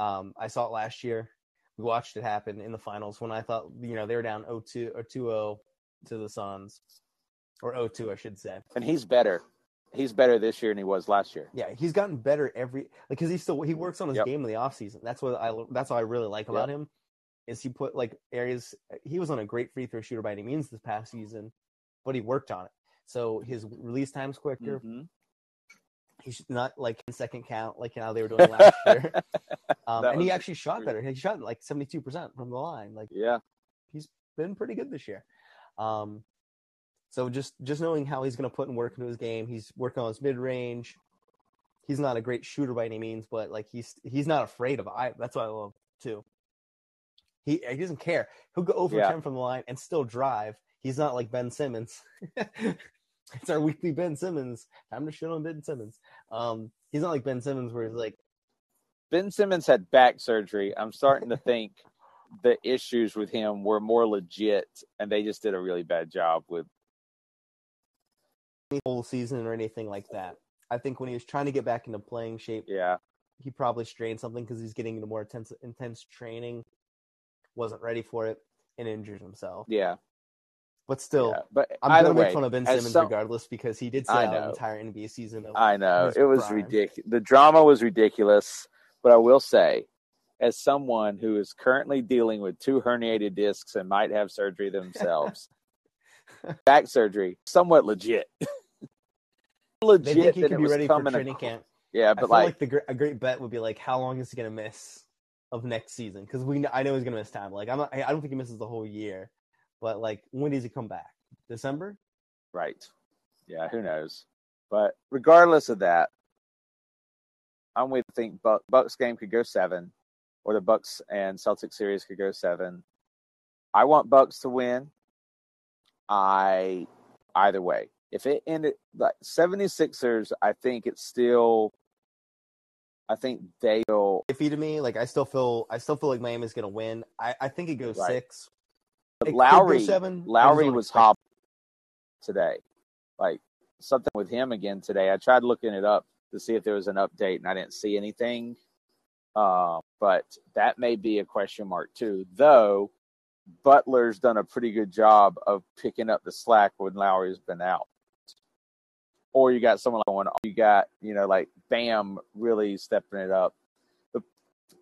Um, I saw it last year. We watched it happen in the finals when I thought you know they were down 0-2 or 2-0 to the Suns, or 0-2 I should say. and he's better. He's better this year than he was last year. Yeah, he's gotten better every like because he still he works on his Yep. game in the off season. That's what I that's what I really like about him is he put like areas. He was on a great free throw shooter by any means this past season, but he worked on it. So his release time's quicker. He's not like in second count like how they were doing last [LAUGHS] year. Um, and he actually shot better. He shot like seventy two percent from the line. Like Yeah, he's been pretty good this year. Um, so just just knowing how he's going to put in work into his game, he's working on his mid range. He's not a great shooter by any means, but like he's he's not afraid of. I that's what I love too. He he doesn't care. He'll go over Yeah. ten from the line and still drive. He's not like Ben Simmons. [LAUGHS] it's our weekly Ben Simmons. Time to shit on Ben Simmons. Um, he's not like Ben Simmons where he's like Ben Simmons had back surgery. I'm starting to think the issues with him were more legit, and they just did a really bad job with. whole season or anything like that. I think when he was trying to get back into playing shape, Yeah, he probably strained something because he's getting into more intense intense training, wasn't ready for it, and injured himself. yeah, But still, yeah. But I'm either gonna make fun of Ben Simmons some- regardless because he did sit out an entire NBA season. Of, I know it was ridiculous. The drama was ridiculous, but I will say, as someone who is currently dealing with two herniated discs and might have surgery themselves, [LAUGHS] back surgery, somewhat legit. [LAUGHS] they legit think he could be ready for training ac- camp. Yeah, I but feel like, like, the gr- a great bet would be like, how long is he gonna miss of next season? Because we I know he's gonna miss time. Like I'm not, I don't think he misses the whole year, but like when does he come back? December? Right. Yeah, who knows? But regardless of that, I'm with think Buck, Bucks game could go seven, or the Bucks and Celtics series could go seven. I want Bucks to win. I either way. If it ended like 76ers, I think it's still I think they'll iffy to me. Like I still feel I still feel like Miami's gonna win. I, I think it goes Right. six. But It could go Lowry seven. Lowry was hobbled today. Like something with him again today. I tried looking it up to see if there was an update, and I didn't see anything. Uh, but that may be a question mark too. Though Butler's done a pretty good job of picking up the slack when Lowry's been out. Or you got someone like going, you got you know like Bam really stepping it up. The,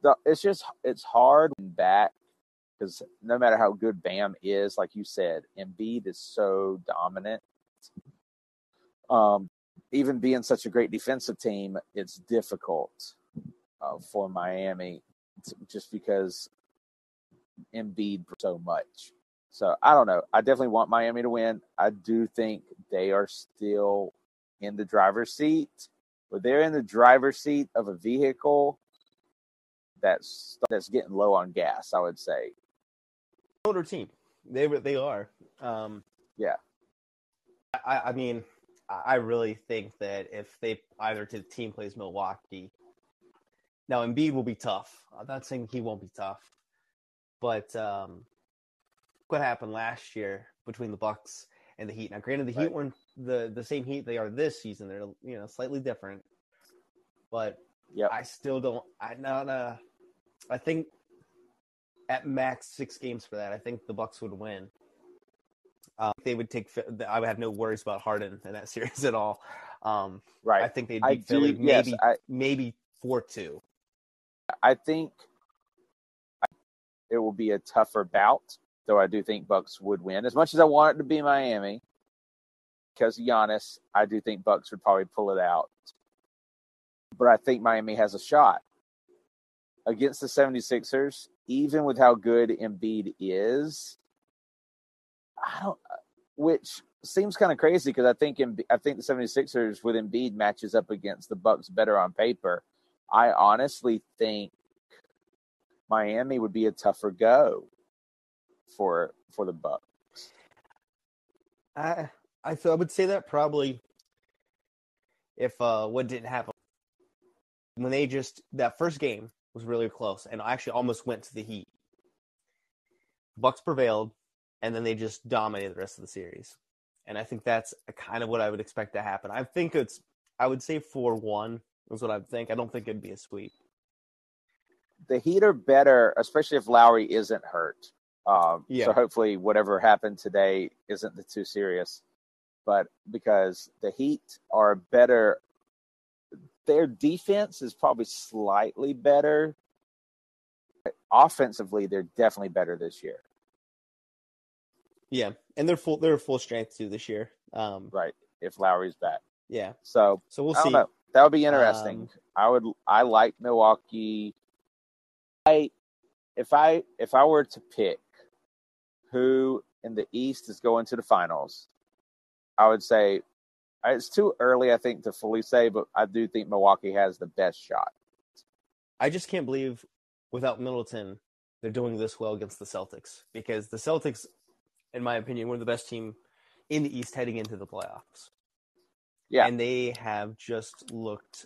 the it's just it's hard back because no matter how good Bam is, like you said, Embiid is so dominant. Um, even being such a great defensive team, it's difficult uh, for Miami t- just because Embiid so much. So I don't know. I definitely want Miami to win. I do think they are still in the driver's seat, but they're in the driver's seat of a vehicle that's that's getting low on gas. I would say. Older team. They they are. Um, Yeah. I, I mean, I really think that if they either to the team plays Milwaukee, now Embiid will be tough. I'm not saying he won't be tough, but um, what happened last year between the Bucks and the Heat? Now, granted, the Heat Right. weren't the the same Heat they are this season. They're you know slightly different, but yeah, I still don't. I not. Uh, I think at max six games for that. I think the Bucks would win. Um, they would take. I would have no worries about Harden in that [LAUGHS] series at all. Um, Right. I think they'd beat do. Philly yes, maybe I, maybe four two. I think it will be a tougher bout, though I do think Bucks would win. As much as I want it to be Miami, because of Giannis, I do think Bucks would probably pull it out. But I think Miami has a shot against the 76ers, even with how good Embiid is. I don't which seems kind of crazy because I think Embi- I think the 76ers with Embiid matches up against the Bucks better on paper. I honestly think Miami would be a tougher go for for the Bucks. I I th- I would say that probably if uh what didn't happen when they just that first game was really close and I actually almost went to the Heat. Bucks prevailed, and then they just dominated the rest of the series. And I think that's kind of what I would expect to happen. I think it's I would say four one is what I would think. I don't think it'd be a sweep. The Heat are better, especially if Lowry isn't hurt. Um, Yeah. So hopefully, whatever happened today isn't too serious. But because the Heat are better, their defense is probably slightly better. Offensively, they're definitely better this year. Yeah, and they're full they're full strength too this year. Um, Right. If Lowry's back. yeah, So so we'll see. know. That would be interesting. Um, I would. I like Milwaukee. I if I if I were to pick who in the East is going to the finals, I would say it's too early. I think to fully say, but I do think Milwaukee has the best shot. I just can't believe without Middleton they're doing this well against the Celtics because the Celtics, in my opinion, were the best team in the East heading into the playoffs. Yeah. and they have just looked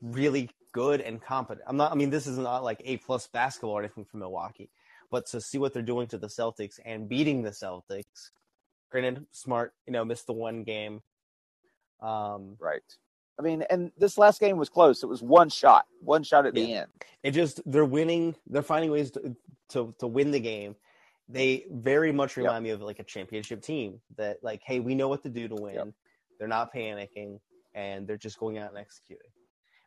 really good and competent. I'm not. I mean, this is not like a plus basketball or anything from Milwaukee, but to see what they're doing to the Celtics and beating the Celtics. Granted, Smart, you know, missed the one game. Um, Right. I mean, and this last game was close. It was one shot, one shot at the end. it just they're winning. They're finding ways to to, to win the game. They very much Yep. remind me of like a championship team that like, hey, we know what to do to win. Yep. They're not panicking and they're just going out and executing.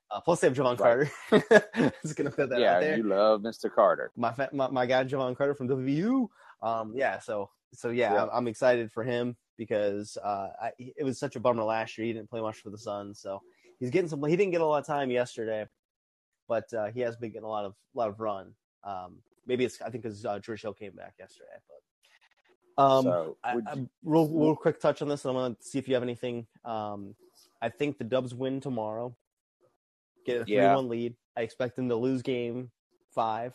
Uh, plus, they have Jevon Right. Carter. [LAUGHS] Just gonna put that yeah, out there. you love Mr. Carter. My, fa- my my guy Jevon Carter from WVU. Um, yeah, so so yeah, Yeah. I'm, excited for him because uh, I, it was such a bummer last year. He didn't play much for the Suns, so he's getting some. He didn't get a lot of time yesterday, but uh, he has been getting a lot of lot of run. Um, maybe it's I think because uh, George Hill came back yesterday, but um, so, I, I, real real quick touch on this, and I'm gonna see if you have anything. Um, I think the Dubs win tomorrow, get a three Yeah. one lead. I expect them to lose game five,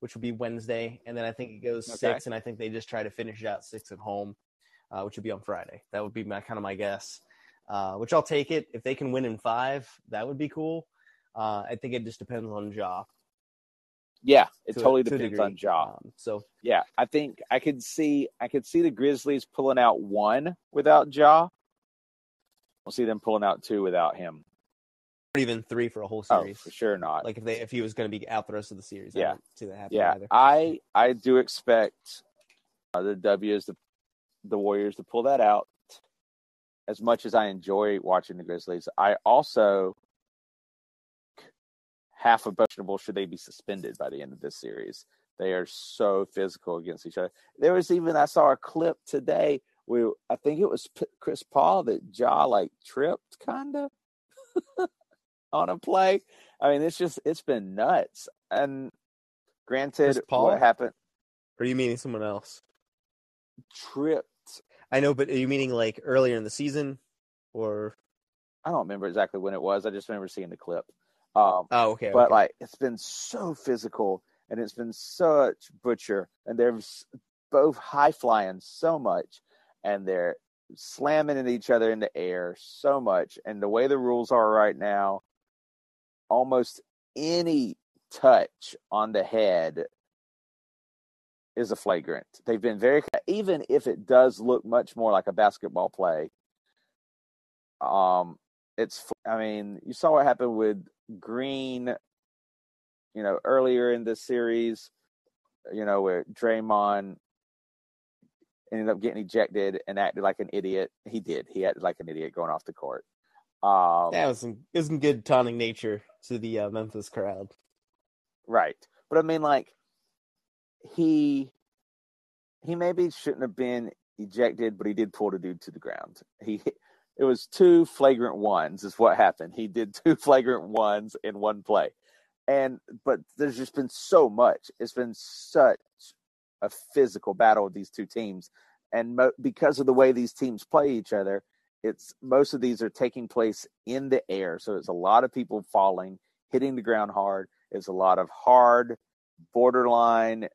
which will be Wednesday, and then I think it goes Okay. six, and I think they just try to finish it out six at home, uh, which would be on Friday. That would be my kind of my guess. Uh, which I'll take it if they can win in five. That would be cool. Uh, I think it just depends on Ja. yeah, it to totally a depends on Ja. Um, so Yeah, I think I could see I could see the Grizzlies pulling out one without Ja. We'll see them pulling out two without him. Or even three for a whole series. Oh, series. for sure not. Like if they if he was going to be out the rest of the series, I Yeah. don't see that happening yeah, either. I I do expect uh, the W's the the Warriors to pull that out. As much as I enjoy watching the Grizzlies, I also half emotional should they be suspended by the end of this series. They are so physical against each other. There was even I saw a clip today where I think it was P- Chris Paul that Jaw like tripped kind of [LAUGHS] on a play. I mean, it's just it's been nuts. And granted, Paul? what happened Or are you meaning someone else? tripped. I know, but are you meaning like earlier in the season, or I don't remember exactly when it was. I just remember seeing the clip. Um, oh, okay, but okay. like it's been so physical and it's been such butcher and they're both high flying so much and they're slamming at each other in the air so much and the way the rules are right now almost any touch on the head is a flagrant. They've been very even if it does look much more like a basketball play um it's i mean you saw what happened with green you know earlier in the series you know where Draymond ended up getting ejected and acted like an idiot. He did. He acted like an idiot going off the court um it was some it was some good taunting nature to the uh, Memphis crowd. Right. But I mean like he he maybe shouldn't have been ejected, but he did pull the dude to the ground. He it was two flagrant ones is what happened. He did [LAUGHS] two flagrant ones in one play. And but there's just been so much. It's been such a physical battle with these two teams and mo- because of the way these teams play each other, it's most of these are taking place in the air. So it's a lot of people falling, hitting the ground hard. It's a lot of hard, borderline,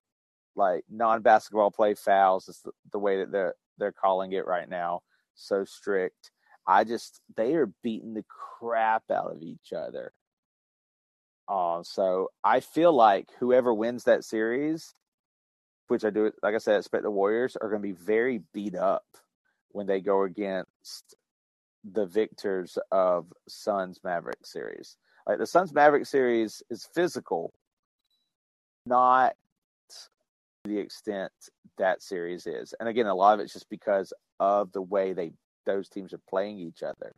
like non-basketball play fouls. Is the, the way that they're they're calling it right now. So strict. I just they are beating the crap out of each other. Uh, so I feel like whoever wins that series, which I do, like I said, expect the Warriors are going to be very beat up when they go against the victors of Suns Maverick series. Like the Suns Maverick series is physical, not the extent that series is. And again, a lot of it's just because of the way they those teams are playing each other.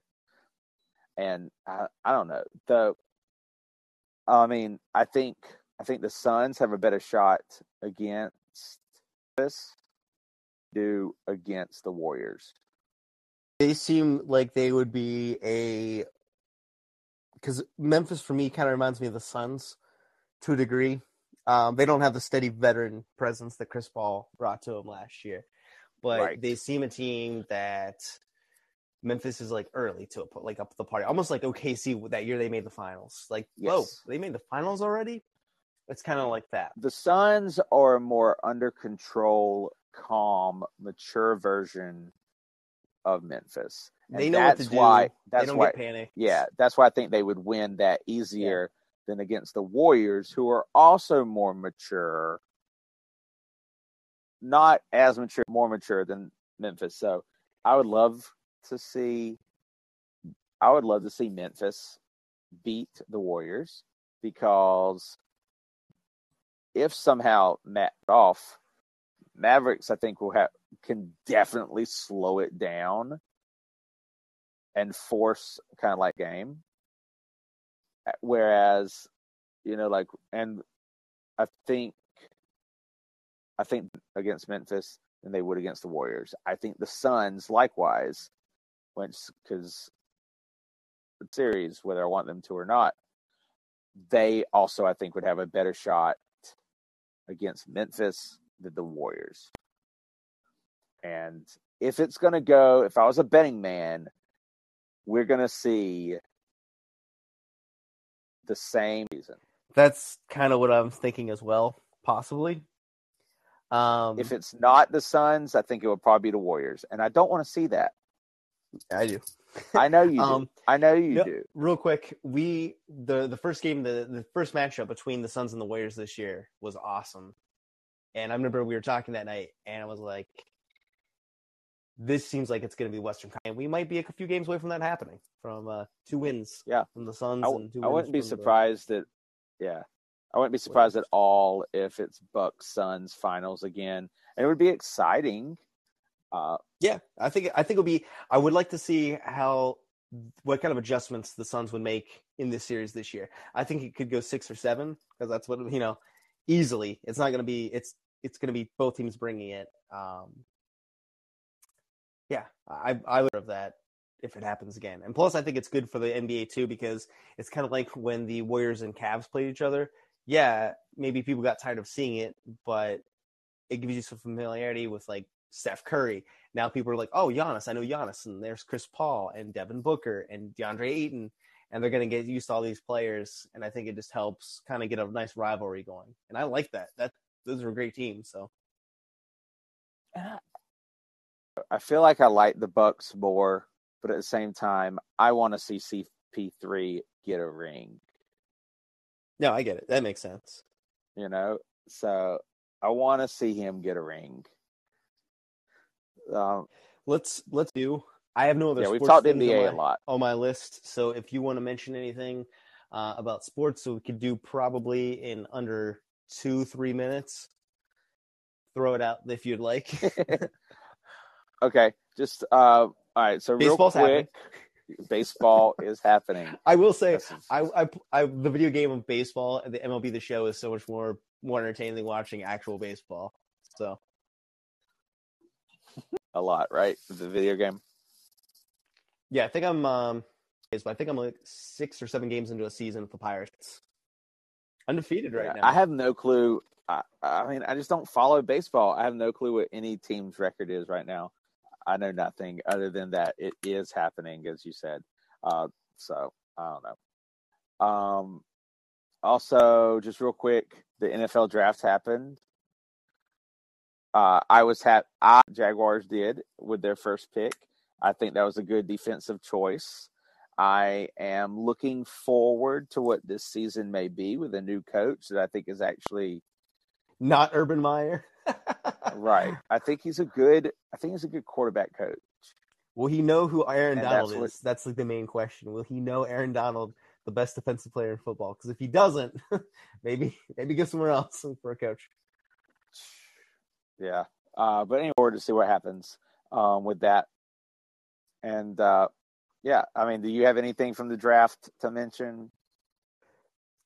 And I, I don't know. The I mean, I think I think the Suns have a better shot against this do against the Warriors. They seem like they would be a because Memphis for me kind of reminds me of the Suns to a degree. Um, they don't have the steady veteran presence that Chris Paul brought to them last year, but Right. they seem a team that Memphis is like early to put like up the party, almost like OKC that year they made the finals. Like, whoa, they made the finals already. It's kind of like that. The Suns are more under control, calm, mature version of Memphis. And they know what to that's do. why they that's don't why get panicked. yeah, that's why I think they would win that easier than against the Warriors, who are also more mature. Not as mature, more mature than Memphis. So I would love to see I would love to see Memphis beat the Warriors because if somehow Matt off, Mavericks I think will have can definitely slow it down and force kind of like game. Whereas, you know, like, and I think, I think against Memphis than they would against the Warriors. I think the Suns likewise, once because the series, whether I want them to or not, they also I think would have a better shot against Memphis than the Warriors. And if it's going to go, if I was a betting man, we're going to see the same season. That's kind of what I'm thinking as well, possibly. Um, If it's not the Suns, I think it would probably be the Warriors. And I don't want to see that. I do. I know you [LAUGHS] Um, do. I know you Yep. do. Real quick, we the the first game, the the first matchup between the Suns and the Warriors this year was awesome. And I remember we were talking that night, and I was like, "This seems like it's going to be Western, Con- and we might be a few games away from that happening. From uh, two wins, Yeah. from the Suns, I, and two I wins wouldn't be from the- surprised that, yeah, I wouldn't be surprised at all if it's Bucks Suns finals again. And it would be exciting. Uh, Yeah, I think I think it'll be. I would like to see how what kind of adjustments the Suns would make in this series this year. I think it could go six or seven because that's what you know easily. It's not going to be. It's it's going to be both teams bringing it. Um, yeah, I I would have that if it happens again. And plus, I think it's good for the NBA too because it's kind of like when the Warriors and Cavs played each other. Yeah, maybe people got tired of seeing it, but it gives you some familiarity with like Steph Curry. Now people are like, oh, Giannis, I know Giannis, and there's Chris Paul and Devin Booker and DeAndre Ayton, and they're going to get used to all these players, and I think it just helps kind of get a nice rivalry going, and I like that. That those are great teams. So I feel like I like the Bucks more, but at the same time, I want to see CP3 get a ring. no, I get it. That makes sense. You know, so I want to see him get a ring. Um, Let's let's do. I have no other. yeah, we've sports talked on NBA my- a lot. on my list. So if you want to mention anything uh, about sports, so we could do probably in under two three minutes. Throw it out if you'd like. [LAUGHS] Okay, just uh, all right. So real Baseball's quick, baseball is happening. [LAUGHS] I will say, is- I, I, I, the video game of baseball, and the MLB the Show is so much more more entertaining than watching actual baseball. So a lot, right? The video game. Yeah, I think I'm. Um, I think I'm like six or seven games into a season with the Pirates. Undefeated right Yeah, now. I have no clue. I, I mean, I just don't follow baseball. I have no clue what any team's record is right now. I know nothing other than that it is happening, as you said. Uh, so I don't know. Um, also, just real quick, the NFL draft happened. Uh, I was ha- I Jaguars did with their first pick. I think that was a good defensive choice. I am looking forward to what this season may be with a new coach that I think is actually Not Urban Meyer. right. [LAUGHS] I think he's a good. I think he's a good quarterback coach. Will he know who Aaron And Donald that's what- is? That's like the main question. Will he know Aaron Donald, the best defensive player in football? Because if he doesn't, [LAUGHS] maybe maybe go somewhere else [LAUGHS] for a coach. Yeah. Uh, but anyway, to see what happens um, with that. And uh, yeah, I mean, do you have anything from the draft to mention?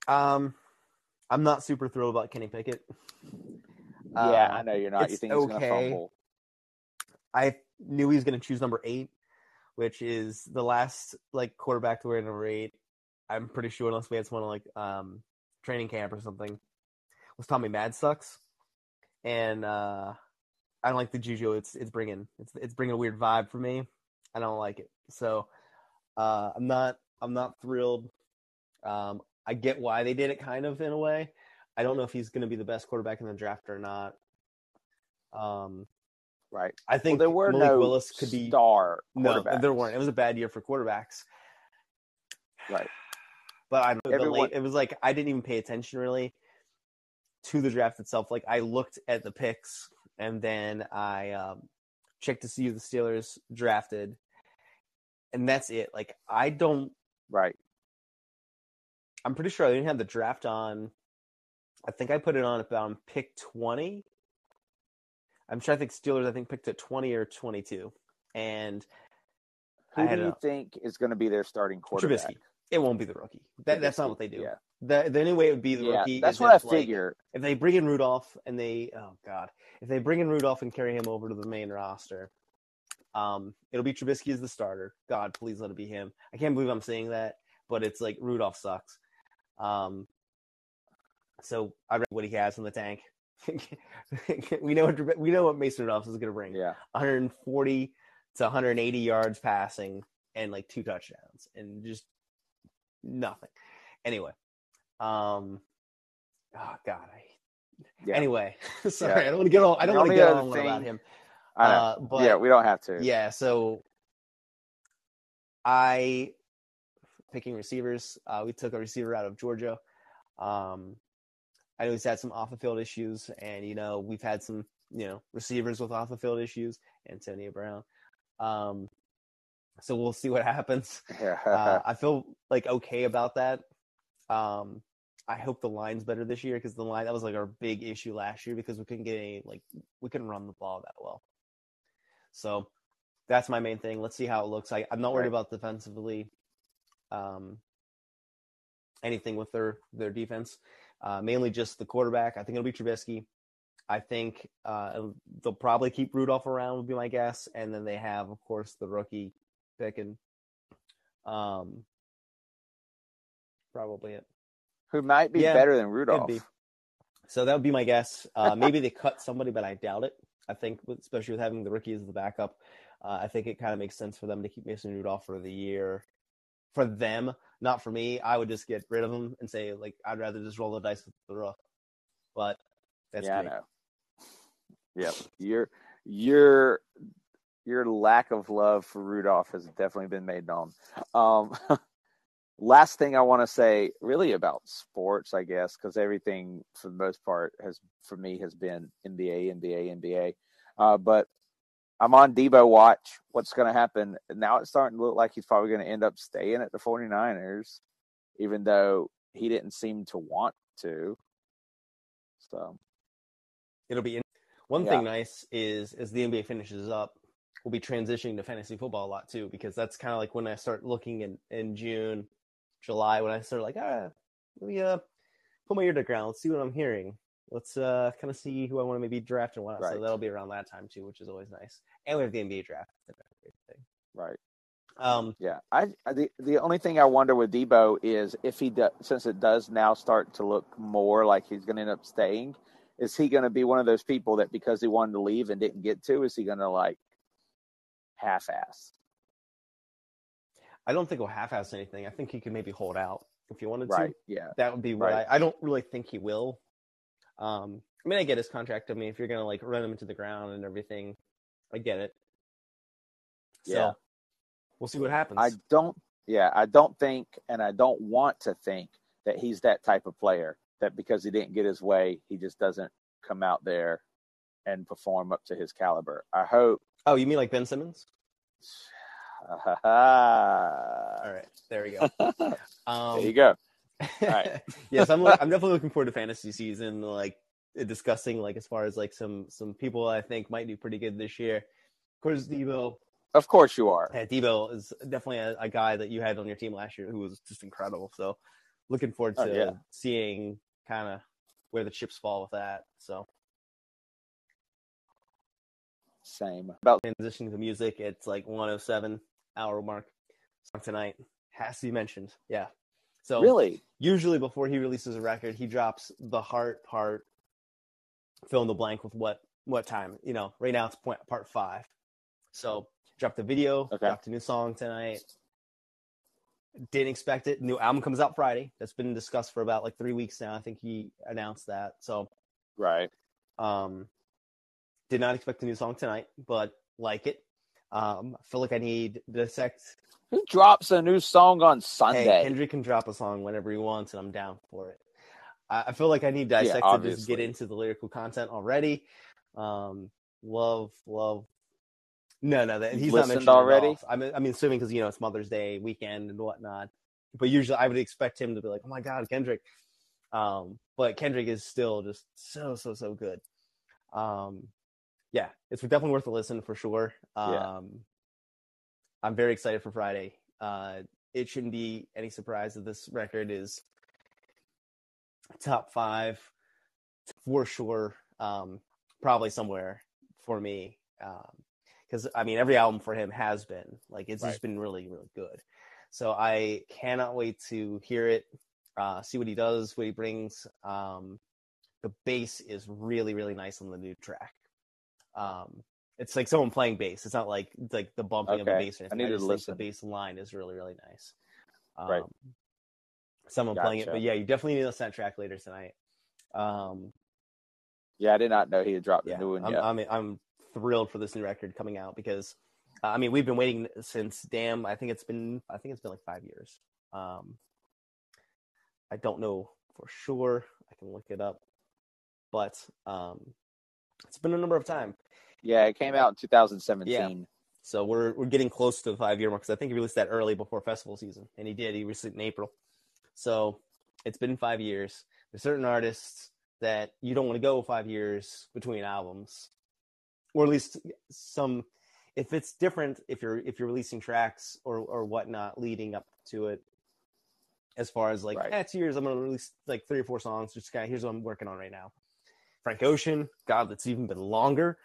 Um, I'm not super thrilled about Kenny Pickett. yeah, Uh, I know you're not. You think he's going to okay. fumble? I knew he was going to choose number eight, which is the last like quarterback to wear number eight. I'm pretty sure unless we had someone like um training camp or something, was Tommy Maddox, and uh I don't like the juju. It's it's bringing it's it's bringing a weird vibe for me. I don't like it. So uh I'm not I'm not thrilled. Um I get why they did it kind of in a way. I don't know if he's going to be the best quarterback in the draft or not. Um Right. I Well, think there were Malik no Willis could be star no, there weren't. It was a bad year for quarterbacks. Right. But I the Everyone- it was like I didn't even pay attention really to the draft itself. Like I looked at the picks and then I um, checked to see who the Steelers drafted, and that's it. Like I don't. Right. I'm pretty sure I didn't have the draft on. I think I put it on about um, pick twenty. I'm trying to think Steelers. I think picked at twenty or twenty-two, and Who I do you a- think is going to be their starting quarterback? Trubisky. It won't be the rookie. That, that's not what they do. Yeah. The, the only way it would be the yeah, rookie. that's is what I if, like, figure. if they bring in Rudolph and they, oh god, if they bring in Rudolph and carry him over to the main roster, um, it'll be Trubisky as the starter. God, please let it be him. I can't believe I'm saying that, but it's like Rudolph sucks. Um, so I read what he has in the tank. [LAUGHS] we know what we know what Mason Rudolph is going to bring. Yeah. 140 to 180 yards passing and like two touchdowns and just nothing. Anyway, um, oh god, I, Yeah. anyway, [LAUGHS] [LAUGHS] sorry, Yeah. I don't want to get all I don't want to get on about him. Uh, but yeah, we don't have to. yeah, so I picking receivers. Uh, we took a receiver out of Georgia. Um, I know he's had some off the field issues, and you know we've had some you know receivers with off the field issues. Antonio Brown. Um, so we'll see what [LAUGHS] happens. Yeah. Uh, I feel like okay about that. Um, I hope the line's better this year because the line that was like our big issue last year because we couldn't get any like we couldn't run the ball that well. So that's my main thing. Let's see how it looks. I, I'm not worried Right. about defensively. Um, anything with their their defense, uh, mainly just the quarterback. I think it'll be Trubisky. I think uh, they'll probably keep Rudolph around would be my guess, and then they have, of course, the rookie picking. Um, probably it. Who might be Yeah, better than Rudolph? So that would be my guess. Uh, [LAUGHS] maybe they cut somebody, but I doubt it. I think, especially with having the rookie as the backup, uh, I think it kind of makes sense for them to keep Mason Rudolph for the year. For them, not for me. I would just get rid of him and say, like, I'd rather just roll the dice with the rook. But that's yeah, me. I know. Yep. Your your your lack of love for Rudolph has definitely been made known. Um, [LAUGHS] last thing I want to say, really about sports, I guess, because everything for the most part has for me has been NBA, NBA, NBA. Uh, but I'm on Deebo watch. What's going to happen now? It's starting to look like he's probably going to end up staying at the 49ers, even though he didn't seem to want to. So It'll be in- one Yeah. thing nice is as the NBA finishes up, we'll be transitioning to fantasy football a lot too because that's kind of like when I start looking in in June, July when I start like ah let me uh put my ear to the ground, let's see what I'm hearing. let's uh kind of see who I want to maybe draft and whatnot. So Right. that'll be around that time too, which is always nice. And we have the NBA draft. and everything. Right. Um, Yeah. I, I the the only thing I wonder with Deebo is if he does since it does now start to look more like he's going to end up staying, is he going to be one of those people that because he wanted to leave and didn't get to, is he going to like half-ass? I don't think he'll half-ass anything. I think he could maybe hold out if he wanted to. Yeah. That would be what Right. I, I don't really think he will. Um, I mean, I get his contract. I mean, if you're gonna like run him into the ground and everything, I get it. So Yeah. we'll see what happens. I don't. Yeah, I don't think, and I don't want to think that he's that type of player that because he didn't get his way, he just doesn't come out there and perform up to his caliber. I hope. oh, you mean like Ben Simmons? [SIGHS] [LAUGHS] there [LAUGHS] All right, there we go. [LAUGHS] Um, you go. right. [LAUGHS] yes, I'm. I'm definitely looking forward to fantasy season. Like discussing like as far as like some some people I think might do pretty good this year. Of course, Deebo. Of course you are. Yeah, Deebo is definitely a, a guy that you had on your team last year who was just incredible. So looking forward Oh, to yeah. seeing kind of where the chips fall with that. So Same. About transitioning to music, it's like 107 hour mark. Tonight has to be mentioned. Yeah. So really. usually before he releases a record, he drops the heart part, fill in the blank with what what time. You know, right now it's point, part five. So dropped the video, Okay. dropped a new song tonight. Didn't expect it. New album comes out Friday. That's been discussed for about like three weeks now. I think he announced that. So Right. um, did not expect a new song tonight, but like it. Um, I feel like I need dissect Who drops a new song on Hey, Sunday? Kendrick can drop a song whenever he wants, and I'm down for it. I, I feel like I need dissect to just get into the lyrical content already. Um, love, love. No, no, that, he's not mentioned already? I mean, I mean, assuming because you know it's Mother's Day weekend and whatnot. But usually, I would expect him to be like, "Oh my God, Kendrick." Um, but Kendrick is still just so, so, so good. Um, yeah, it's definitely worth a listen for sure. Um, Yeah. I'm very excited for Friday. Uh, it shouldn't be any surprise that this record is top five for sure. Um, probably somewhere for me. Because I mean, every album for him has been like it's just been really, really good. So I cannot wait to hear it, uh, see what he does, what he brings. Um, the bass is really, really nice on the new track. Um, it's like someone playing bass. It's not like like the bumping of the Okay. bass or I need to listen. The bass line is really, really nice. Um, Right. Someone playing it, but yeah, you definitely need to listen to track later tonight. Um, Yeah, I did not know he had dropped yeah, a new one I'm, yet. I'm I'm thrilled for this new record coming out because uh, I mean we've been waiting since damn I think it's been I think it's been like five years. Um, I don't know for sure. I can look it up, but um, it's been a number of time. yeah, it came out in 2017. Yeah. So we're we're getting close to the five year mark because I think he released that early before festival season, and he did. He released it in April. So it's been five years. There's certain artists that you don't want to go five years between albums, or at least some. If it's different, if you're if you're releasing tracks or or whatnot leading up to it, as far as like Right. eh, two years, I'm gonna release like three or four songs. Just kind of here's what I'm working on right now. Frank Ocean, God, that's even been longer.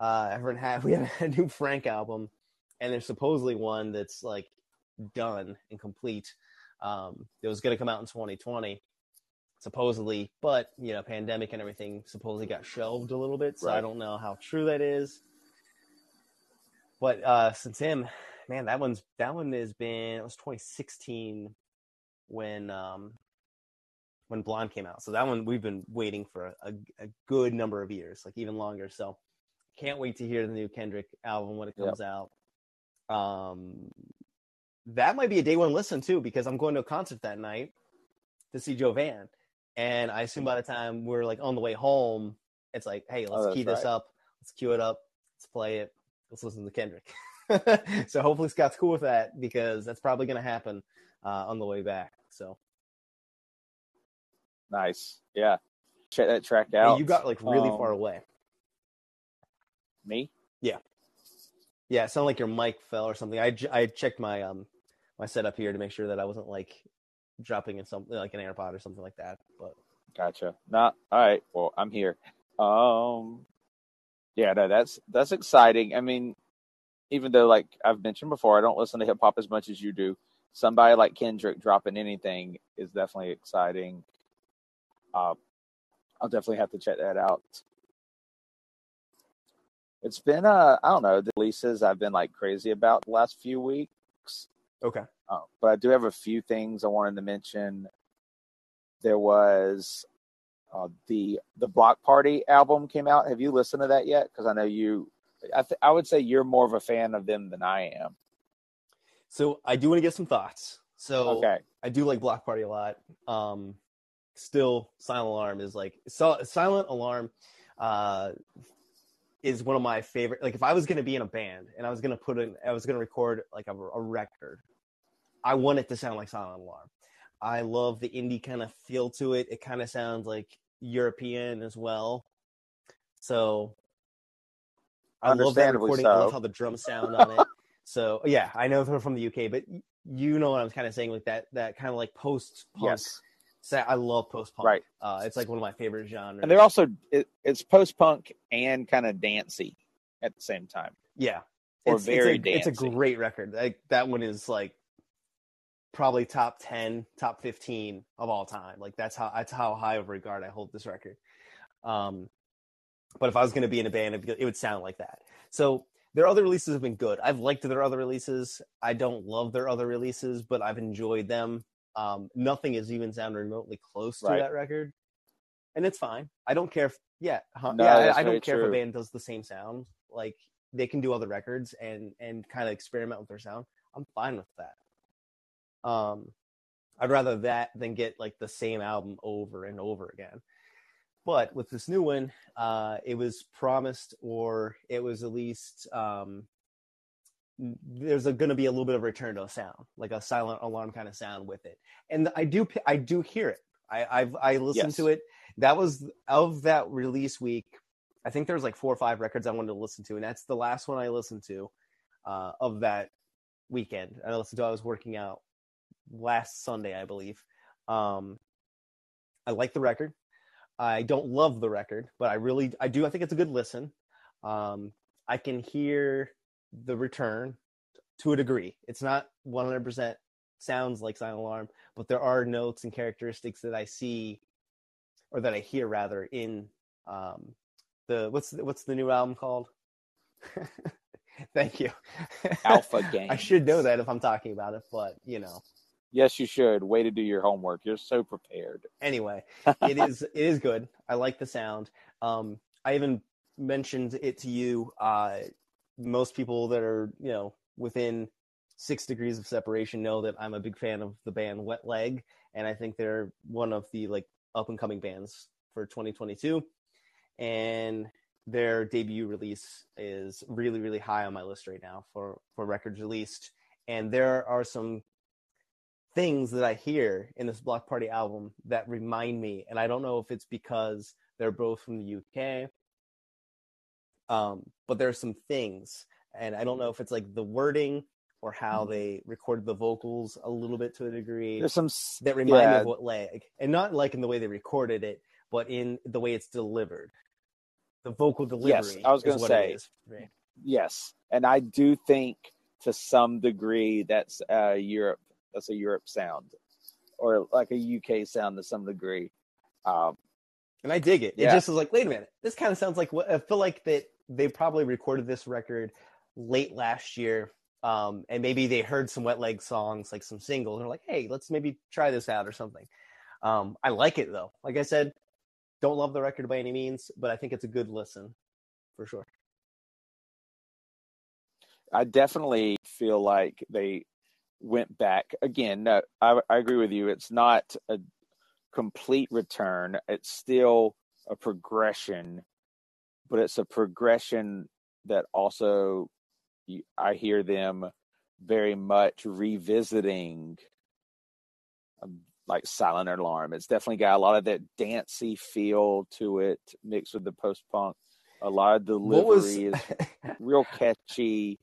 Uh, I haven't had [LAUGHS] we haven't had a new Frank album, and there's supposedly one that's like done and complete. Um, it was going to come out in 2020, supposedly, but you know, pandemic and everything supposedly got shelved a little bit. So I don't know how true that is. But uh, since him, man, that one's that one has been it was 2016 when um when Blonde came out. So that one we've been waiting for a, a good number of years, like even longer. So can't wait to hear the new Kendrick album when it Yep. comes out. Um, that might be a day one listen too because I'm going to a concert that night to see Joe Van, and I assume by the time we're like on the way home, it's like, hey, let's Oh, key this right. up, let's cue it up, let's play it, let's listen to Kendrick. [LAUGHS] so hopefully Scott's cool with that because that's probably going to happen uh, on the way back. So Nice. Yeah. Check that track out. you got like really Um, far away. me. Yeah, Yeah, it sounded like your mic fell or something. I, I checked my um my setup here to make sure that I wasn't like dropping in something like an AirPod or something like that. But Gotcha. Not all right. Well, I'm here. Um, yeah, no, that's that's exciting. I mean, even though like I've mentioned before, I don't listen to hip hop as much as you do. Somebody like Kendrick dropping anything is definitely exciting. Uh, I'll definitely have to check that out. It's been uh I don't know the releases I've been like crazy about the last few weeks. Okay. Uh, but I do have a few things I wanted to mention. There was uh, the the Bloc Party album came out. Have you listened to that yet? Because I know you. I th- I would say you're more of a fan of them than I am. So I do want to get some thoughts. So Okay. I do like Bloc Party a lot. Um, still, Silent Alarm is like so, Silent Alarm uh, is one of my favorite. Like, if I was going to be in a band and I was going to put in, I was going to record like a, a record, I want it to sound like Silent Alarm. I love the indie kind of feel to it. It kind of sounds like European as well. So I love that recording. I love how the drums sound on it. So yeah, I know they're from the UK, but you know what I'm kind of saying with that that kind of like post punk. Yes. I love post punk. Right. Uh, it's like one of my favorite genres. And they're also it, it's post punk and kind of dancey at the same time. yeah, or it's, very it's a, it's a great record. Like that one is like probably top ten, top fifteen of all time. Like that's how that's how high of regard I hold this record. Um, but if I was going to be in a band, it would sound like that. So their other releases have been good. I've liked their other releases. I don't love their other releases, but I've enjoyed them. Um, nothing is even sounded remotely close to Right. that record, and it's fine. I don't care if yeah, huh, No, yeah. I, I don't care if a band does the same sound. Like they can do other records and and kind of experiment with their sound. I'm fine with that. Um, I'd rather that than get like the same album over and over again. But with this new one, uh, it was promised, or it was at least um, there's going to be a little bit of return to a sound, like a silent alarm kind of sound with it. And I do, I do hear it. I, I've I listened Yes. to it. That was of that release week. I think there's like four or five records I wanted to listen to, and that's the last one I listened to uh, of that weekend. I listened to. I was working out last Sunday, I believe. Um, I like the record. I don't love the record, but I really I do. I think it's a good listen. Um, I can hear the return to a degree. It's not 100% sounds like Silent Alarm, but there are notes and characteristics that I see or that I hear rather in um, the what's the, what's the new album called? [LAUGHS] Thank you. Alpha Game. [LAUGHS] I should know that if I'm talking about it, but you know. Yes, you should. Way to do your homework. You're so prepared. anyway, [LAUGHS] it is it is good. I like the sound. Um, I even mentioned it to you. Uh, most people that are you know within six degrees of separation know that I'm a big fan of the band Wet Leg, and I think they're one of the like up and coming bands for 2022. And their debut release is really really high on my list right now for for records released. And there are some things that I hear in this Bloc Party album that remind me, and I don't know if it's because they're both from the UK, um, but there are some things, and I don't know if it's like the wording or how they recorded the vocals a little bit to a degree There's some that remind me of Wet Leg, and not like in the way they recorded it, but in the way it's delivered. The vocal delivery. Yes, I was gonna what say. Yes, and I do think to some degree that's uh, Europe. That's a Europe sound, or like a UK sound to some degree. Um, and I dig it. It just was like, wait a minute, this kind of sounds like what I feel like that they probably recorded this record late last year, um, and maybe they heard some Wet Leg songs, like some singles, and they're like, hey, let's maybe try this out or something. Um, I like it though. Like I said, don't love the record by any means, but I think it's a good listen for sure. I definitely feel like they went back again. No, I, I agree with you. It's not a complete return. It's still a progression, but it's a progression that also I hear them very much revisiting, um, like Silent Alarm. It's definitely got a lot of that dancey feel to it, mixed with the post punk. A lot of What was delivery is [LAUGHS] real catchy.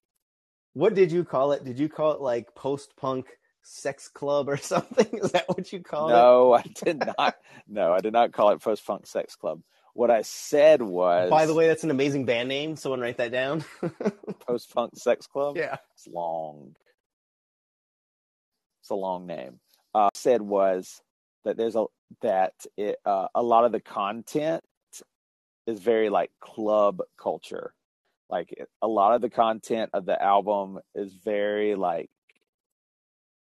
what did you call it? Did you call it like post punk sex club or [LAUGHS] something? Is that what you call no, it? No, I did not. no, I did not call it post punk sex club. What I said was. By the way, that's an amazing band name. Someone write that down. [LAUGHS] post punk sex club. Yeah, it's long. It's a long name. Uh, said was that there's a that it, uh, a lot of the content is very like club culture. Like a lot of the content of the album is very like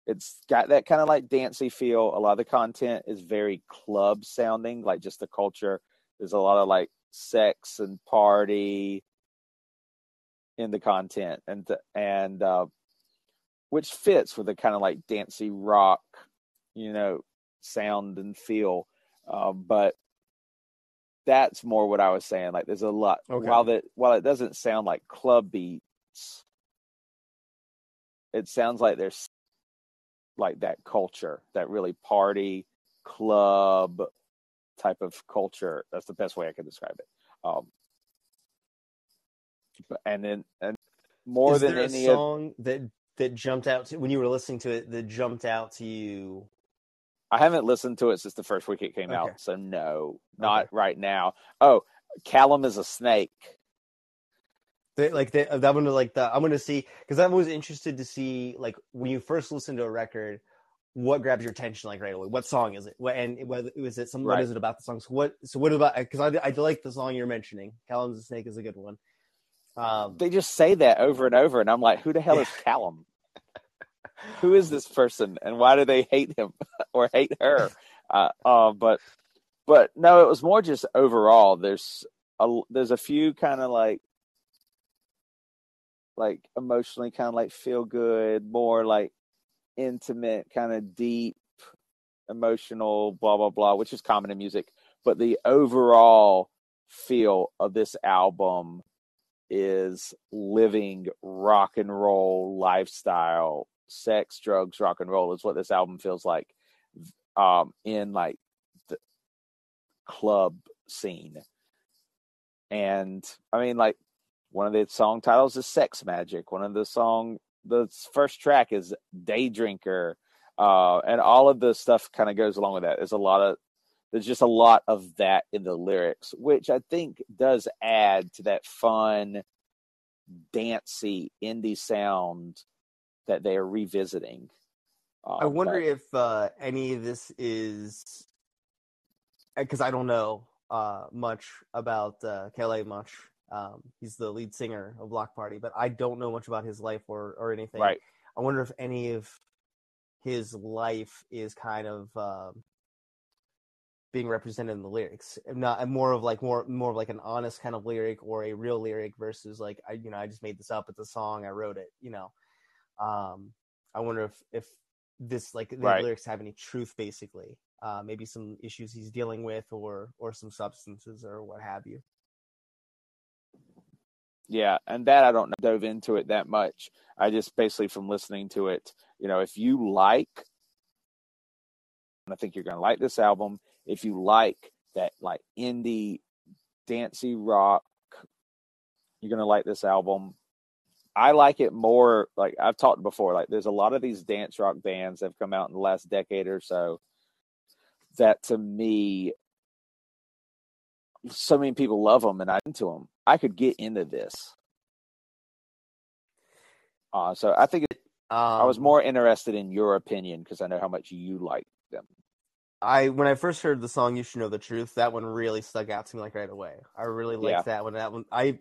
it's got that kind of like dancey feel. A lot of the content is very club sounding, like just the culture. There's a lot of like sex and party in the content, and and uh, which fits with the kind of like dancey rock, you know, sound and feel. Uh, but that's more what I was saying. Like there's a lot okay. while that while it doesn't sound like club beats, it sounds like there's like that culture, that really party club type of culture. That's the best way I can describe it. Um, and then and more Is than there any a song of, that that jumped out to when you were listening to it that jumped out to you I haven't listened to it since the first week it came okay. out, so no, not okay. right now. Oh, Callum is a snake. They, like they, that one, like the I'm gonna see because I'm always interested to see like when you first listen to a record, what grabs your attention like right away? What song is it? What and whether is it some? Right. What is it about the song? So what? So what about? Because I, I like the song you're mentioning. Callum's a snake is a good one. Um, they just say that over and over, and I'm like, who the hell is [LAUGHS] Callum? who is this person and why do they hate him [LAUGHS] or hate her? Uh, uh, but but no, it was more just overall. There's a there's a few kind of like like emotionally kind of like feel good, more like intimate, kind of deep, emotional, blah blah blah, which is common in music. But the overall feel of this album is living rock and roll lifestyle sex, drugs, rock and roll is what this album feels like um, in like the club scene. And I mean, like one of the song titles is Sex Magik. One of the song, the first track is Day Drinker. Uh, and all of the stuff kind of goes along with that. There's a lot of, there's just a lot of that in the lyrics, which I think does add to that fun, dancey indie sound that they are revisiting. Uh, I wonder but... if uh, any of this is because I don't know uh, much about uh, Kele much. Um, he's the lead singer of Bloc Party, but I don't know much about his life or or anything. Right. I wonder if any of his life is kind of um, being represented in the lyrics. Not more of like more more of like an honest kind of lyric or a real lyric versus like I you know I just made this up. It's a song. I wrote it. You know. Um, I wonder if if this like the right. lyrics have any truth, basically. Uh, maybe some issues he's dealing with, or or some substances, or what have you. Yeah, and that I don't dove into it that much. I just basically from listening to it, you know, if you like, I think you're going to like this album. If you like that, like indie, dancey rock, you're going to like this album. I like it more like I've talked before. Like there's a lot of these dance rock bands that have come out in the last decade or so that to me so many people love them and I'm into them. I could get into this. Uh, so I think it, um, I was um more interested in your opinion because I know how much you like them. I when I first heard the song "You Should Know the Truth," that one really stuck out to me like right away. I really liked yeah. that one. That one I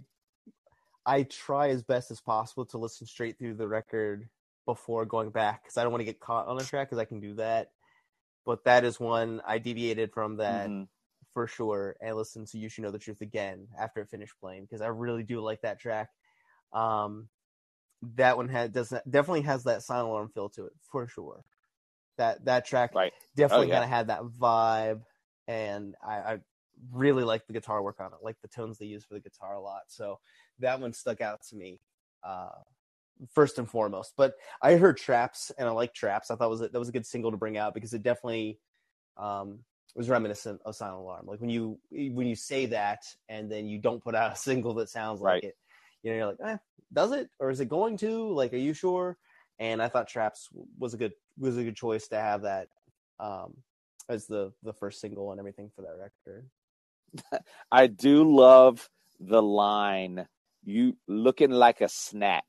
I try as best as possible to listen straight through the record before going back because I don't want to get caught on a track because I can do that. But that is one I deviated from that mm-hmm. For sure and listen to You Should Know the Truth again after it finished playing because I really do like that track. Um, that one had does definitely has that silent alarm feel to it for sure. That that track right. definitely oh, yeah. kind of had that vibe, and I, I really like the guitar work on it, like the tones they use for the guitar a lot. So that one stuck out to me uh, first and foremost. But I heard Traps, and I like Traps. I thought was a, that was a good single to bring out because it definitely um, was reminiscent of Silent Alarm. Like when you when you say that, and then you don't put out a [LAUGHS] single that sounds like right. it, you know, you're like, eh, does it or is it going to? Like, are you sure? and I thought Traps was a good was a good choice to have that um, as the the first single and everything for that record. [LAUGHS] I do love the line "You looking like a snack."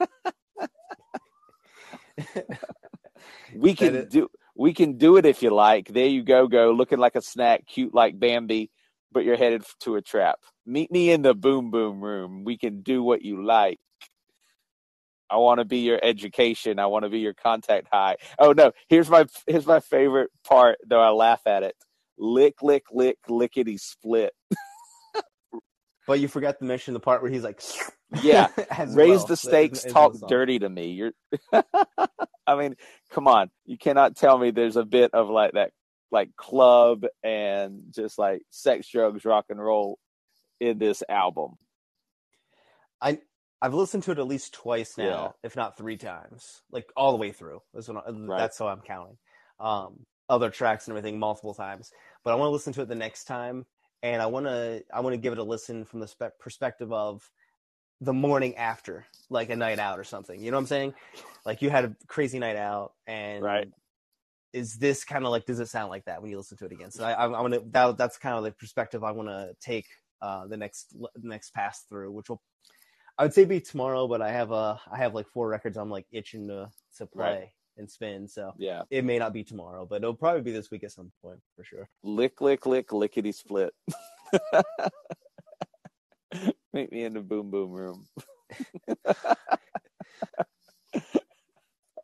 [LAUGHS] we can do we can do it if you like. There you go, go looking like a snack, cute like Bambi, but you're headed to a trap. Meet me in the boom boom room. We can do what you like. I want to be your education. I want to be your contact high. Oh no, here's my here's my favorite part though I laugh at it. Lick lick lick lickety split. [LAUGHS] But you forgot to mention the part where he's like, Yeah, [LAUGHS] raise well the stakes talk dirty to me you're [LAUGHS] i mean come on you cannot tell me there's a bit of like that like club and just like sex drugs rock and roll in this album I I've listened to it at least twice now, Yeah. if not three times, like all the way through. That's, what I, that's how I'm counting. Um, other tracks and everything multiple times, but I want to listen to it the next time, and I want to I want to give it a listen from the spe- perspective of the morning after, like a night out or something. You know what I'm saying? Like you had a crazy night out, and Right. Is this kind of like? Does it sound like that when you listen to it again? So I, I, I want to. That, that's kind of the perspective I want to take uh, the next next pass through, which will I would say be tomorrow, but I have uh I have like four records I'm like itching to to play Right. And spin, so yeah it may not be tomorrow, but it'll probably be this week at some point for sure. lick lick lick lickety split [LAUGHS] meet me in the boom boom room [LAUGHS]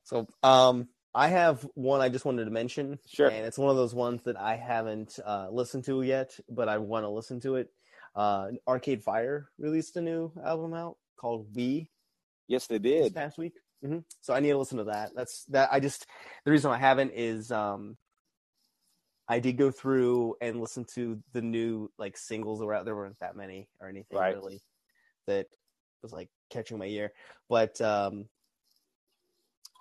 So um I have one I just wanted to mention, Sure. and it's one of those ones that I haven't uh, listened to yet, but I want to listen to it. Uh, Arcade Fire released a new album out called We yes they this did past week. Hmm So I need to listen to that. That's that. I just the reason I haven't is um, I did go through and listen to the new like singles that were out. There weren't that many or anything Right. really that was like catching my ear, but um,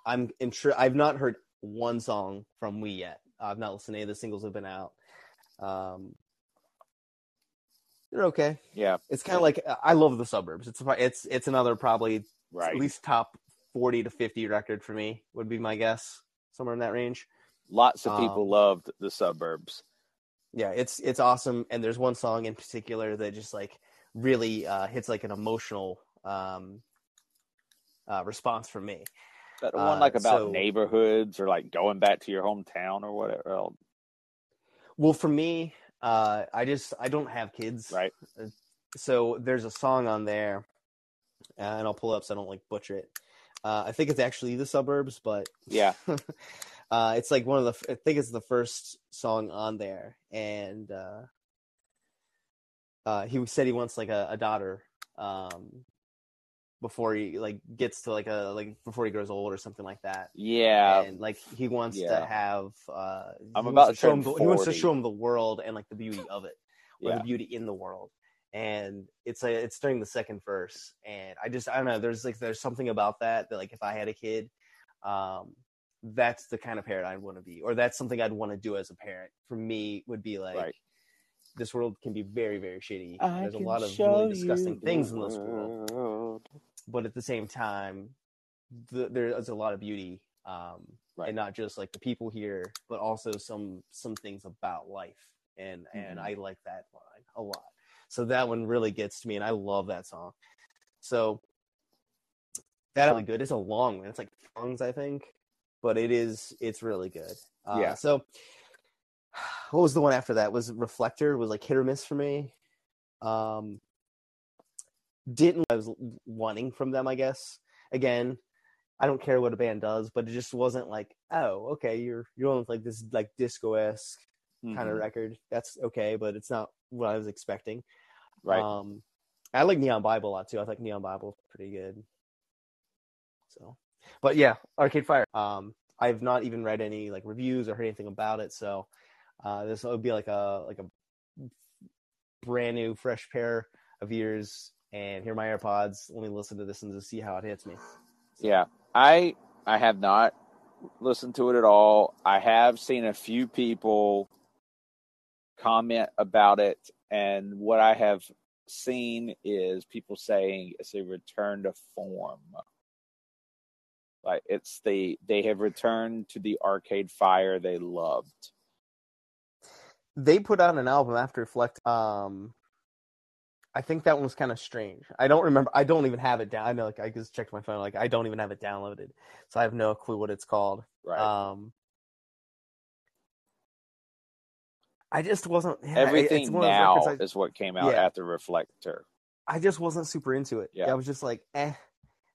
I'm intri- I've not heard one song from We yet. I've not listened to any of the singles that have been out. Um, they're okay. yeah It's kind of like I love the suburbs. It's it's it's another probably right at least top 40 to 50 record for me would be my guess somewhere in that range. Lots of people um, loved the suburbs. Yeah it's it's awesome and there's one song in particular that just like really uh hits like an emotional um uh response from me. That one uh, like about so- neighborhoods or like going back to your hometown or whatever else, well for me uh i just i don't have kids. Right. So there's a song on there uh, and i'll pull up so i don't like butcher it uh i think it's actually the suburbs but yeah. [LAUGHS] uh, it's like one of the I think it's the first song on there, and uh, uh, he said he wants like a, a daughter um, before he like gets to like a like before he grows old or something like that. yeah. And like he wants yeah. to have uh I'm about to to show him the, he wants to show him the world and like the beauty of it or yeah. the beauty in the world and it's a it's during the second verse and i just i don't know there's like there's something about that that like if i had a kid um that's the kind of parent i'd want to be or that's something i'd want to do as a parent for me would be like Right. this world can be very very shitty I there's a lot of really disgusting things the in this world world. but at the same time the, there's a lot of beauty um Right. and not just like the people here but also some some things about life and and Mhm. i like that line a lot so that one really gets to me and i love that song. So that's really good. It's a long one. It's like songs i think but it is it's really good. Uh, Yeah. so what was the one after that? Was reflector? Was like hit or miss for me? Um didn't I was wanting from them, I guess. Again, I don't care what a band does, but it just wasn't like, oh, okay, you're you're on like this like disco esque kind of Mhm. record. That's okay, but it's not what I was expecting. right Um, I like Neon Bible a lot too. I think Neon Bible pretty good. So, but yeah, Arcade Fire. Um, I've not even read any like reviews or heard anything about it. So, uh, this would be like a like a brand new, fresh pair of ears. And here are my AirPods. Let me listen to this and just see how it hits me. Yeah, I I have not listened to it at all. I have seen a few people comment about it, and what I have seen is people saying it's a return to form. Like it's the they have returned to the arcade fire they loved. They put out an album after Reflect. Um, I think that one was kind of strange. I don't remember. I don't even have it down. I know, like, I just checked my phone. Like, I don't even have it downloaded, so I have no clue what it's called. Right. Um, I just wasn't. yeah, Everything it's one of those now I- is what came out Yeah. after Reflector. I just wasn't super into it. Yeah. I was just like, eh.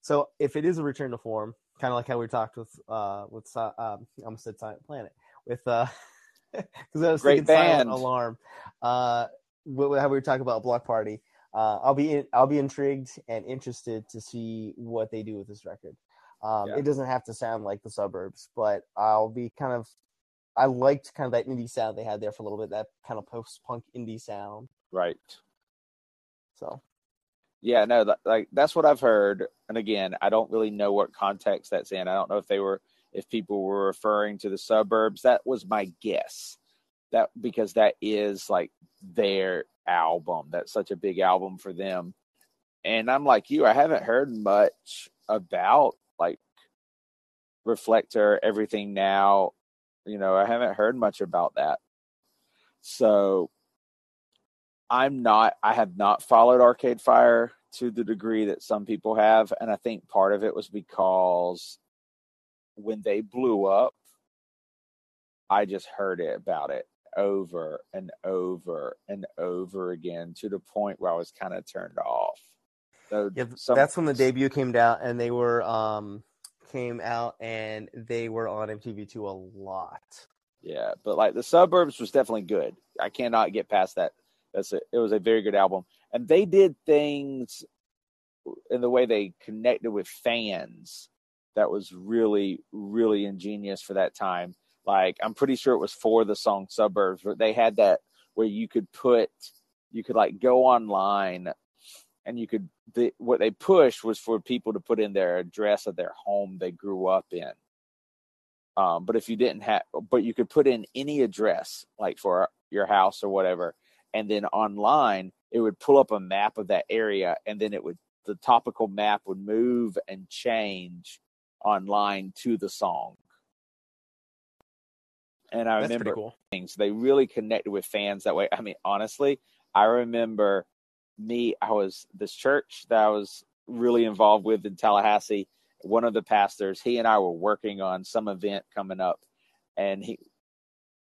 So if it is a return to form, kind of like how we talked with uh with Si- um I almost said Silent Planet with uh [LAUGHS] because I was Great thinking Silent. Alarm, uh how we were talking about Bloc Party. Uh, I'll be in, I'll be intrigued and interested to see what they do with this record. Um, Yeah. It doesn't have to sound like the suburbs, but I'll be kind of. I liked kind of that indie sound they had there for a little bit, that kind of post punk indie sound. Right. So Yeah, no, that, like that's what I've heard. And again, I don't really know what context that's in. I don't know if they were if people were referring to the suburbs. That was my guess. That because that is like their album. That's such a big album for them. And I'm like you, I haven't heard much about like Reflector, everything now. You know, I haven't heard much about that. So I'm not I have not followed Arcade Fire to the degree that some people have and I think part of it was because when they blew up I just heard it about it over and over and over again to the point where I was kind of turned off. So Yeah, some- that's when the debut came out, and they were um came out, and they were on MTV2 a lot. Yeah, but like the suburbs was definitely good. I cannot get past that. That's a, it was a very good album, and they did things in the way they connected with fans that was really really ingenious for that time. Like I'm pretty sure it was for the song Suburbs, but they had that where you could put you could like go online and you could the, what they pushed was for people to put in their address of their home they grew up in. Um, but if you didn't have, but you could put in any address, like for your house or whatever, and then online it would pull up a map of that area, and then it would the topical map would move and change online to the song. And I That's remember cool. things. They really connected with fans that way. I mean, honestly, I remember me, I was this church that I was really involved with in Tallahassee. One of the pastors, he and I were working on some event coming up, and he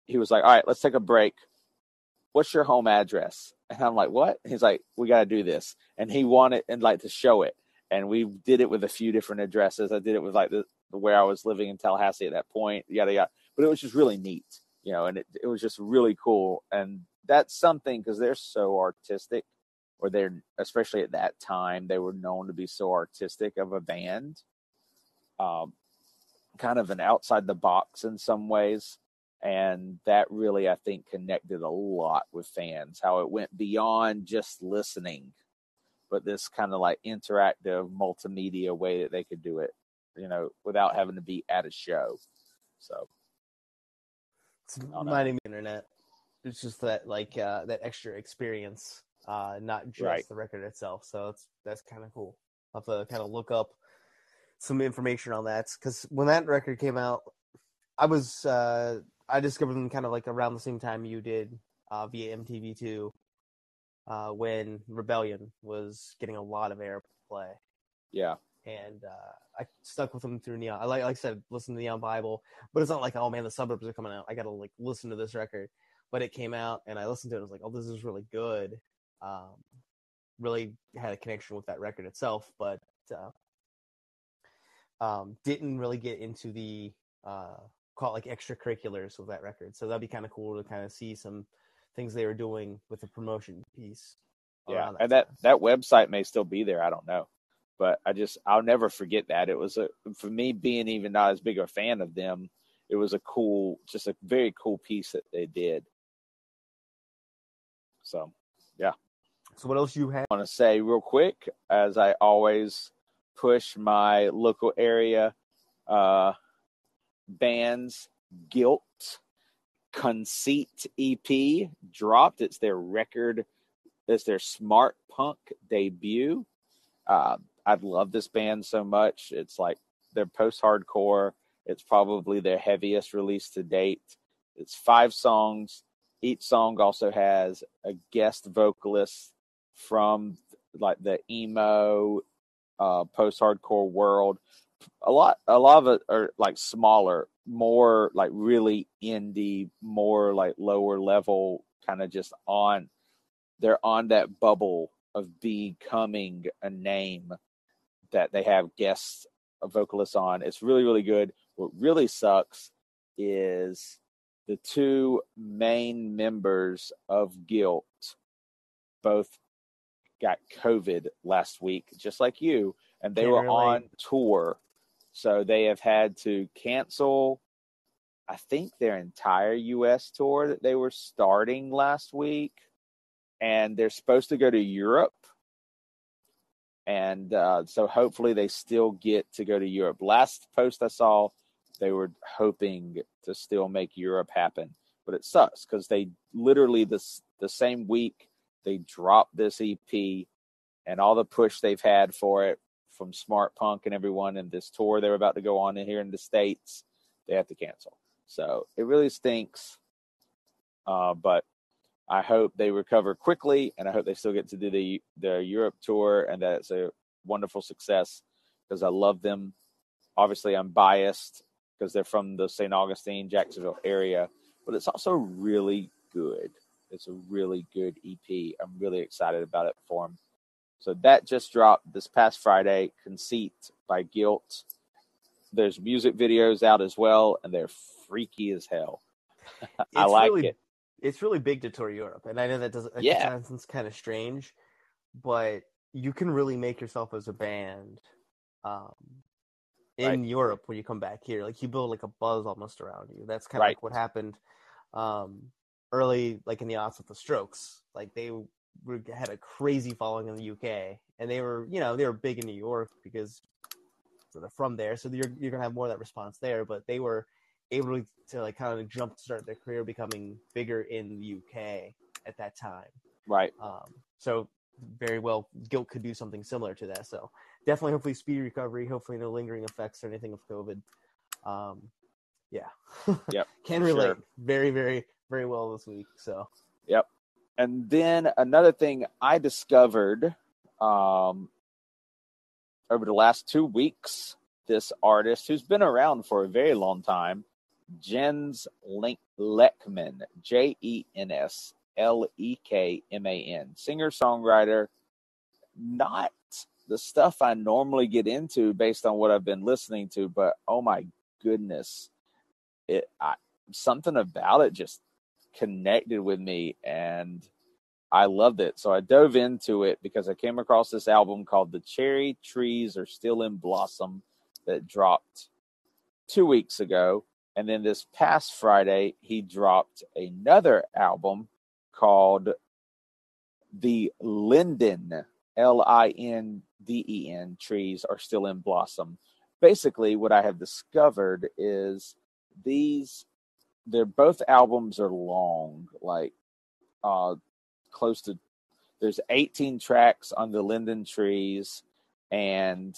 he was like, "All right, let's take a break. What's your home address?" And I'm like, "What?" He's like, "We got to do this," and he wanted and like to show it, and we did it with a few different addresses. I did it with like the where I was living in Tallahassee at that point, yada yada. But it was just really neat, you know, and it, it was just really cool. And that's something because they're so artistic, or they're especially at that time they were known to be so artistic of a band, um, kind of an outside the box in some ways. And that really, I think, connected a lot with fans. How it went beyond just listening, but this kind of like interactive multimedia way that they could do it, you know, without having to be at a show. So It's reminding me the internet. It's just that like uh, that extra experience, uh, not just Right. the record itself. So it's that's kind of cool. I'll have to kind of look up some information on that because when that record came out, I was uh, I discovered them kind of like around the same time you did uh, via MTV2 uh, when Rebellion was getting a lot of airplay yeah, and uh, I stuck with them through Neon. I like, like I said, listen to Neon Bible, but it's not like, oh man, the suburbs are coming out. I gotta like listen to this record. But it came out, and I listened to it. and I was like, oh, this is really good. Um, really had a connection with that record itself, but uh, um, didn't really get into the uh, call it like extracurriculars with that record. So that'd be kind of cool to kind of see some things they were doing with the promotion piece. yeah. around And that time. that website may still be there. I don't know, but I just I'll never forget that. It was a for me being even not as big a fan of them. It was a cool, just a very cool piece that they did. So So what else you have? I want to say real quick, as I always push my local area uh, bands, Guilt, Conceit EP dropped. It's their record, it's their smart punk debut. Uh, I love this band so much. It's like their post hardcore. It's probably their heaviest release to date. It's five songs. Each song also has a guest vocalist from like the emo uh, post hardcore world. A lot, a lot of it are like smaller, more like really indie, more like lower level, kind of just on. They're on that bubble of becoming a name that they have guests vocalists on. It's really, really good. What really sucks is the two main members of Guilt both got COVID last week, just like you, and they Can't were on tour. So they have had to cancel, I think, their entire US tour that they were starting last week. And they're supposed to go to Europe. And uh, so hopefully they still get to go to Europe. Last post I saw, they were hoping to still make Europe happen. But it sucks because they literally this the same week they dropped this EP and all the push they've had for it from Smart Punk and everyone and this tour they're about to go on in here in the States, they have to cancel. So it really stinks. Uh, but I hope they recover quickly and I hope they still get to do the the Europe tour and that it's a wonderful success because I love them. Obviously I'm biased because they're from the St. Augustine, Jacksonville area, but it's also really good. It's a really good EP. I'm really excited about it for them. So that just dropped this past Friday. Conceit by Guilt. There's music videos out as well, and they're freaky as hell. [LAUGHS] I like really, it. It's really big to tour Europe, and I know that doesn't. That Yeah. sounds kind of strange, but you can really make yourself as a band um, in Right. Europe when you come back here. Like you build like a buzz almost around you. That's kind of Right. like what happened um, early, like in the odds with the Strokes. Like they were, had a crazy following in the UK, and they were, you know, they were big in New York because so they're from there. So you're you're gonna have more of that response there. But they were able to like kind of jump start their career becoming bigger in the UK at that time. Right. Um, so very well, Guilt could do something similar to that. So definitely, hopefully, speedy recovery. Hopefully, no lingering effects or anything of COVID. Um, yeah. [LAUGHS] Yep, Can relate sure. very, very, very well this week. So yep. And then another thing I discovered um, over the last two weeks, this artist who's been around for a very long time, Jens Link- Lekman, J E N S L E K M A N, singer songwriter. Not the stuff I normally get into based on what I've been listening to, but oh my goodness, it I, something about it just connected with me and I loved it. So I dove into it because I came across this album called The Cherry Trees Are Still in Blossom that dropped two weeks ago. And then this past Friday, he dropped another album called The Linden, L I N D E N Trees Are Still in Blossom. Basically, what I have discovered is these they're both albums are long, like uh close to there's 18 tracks on the linden trees and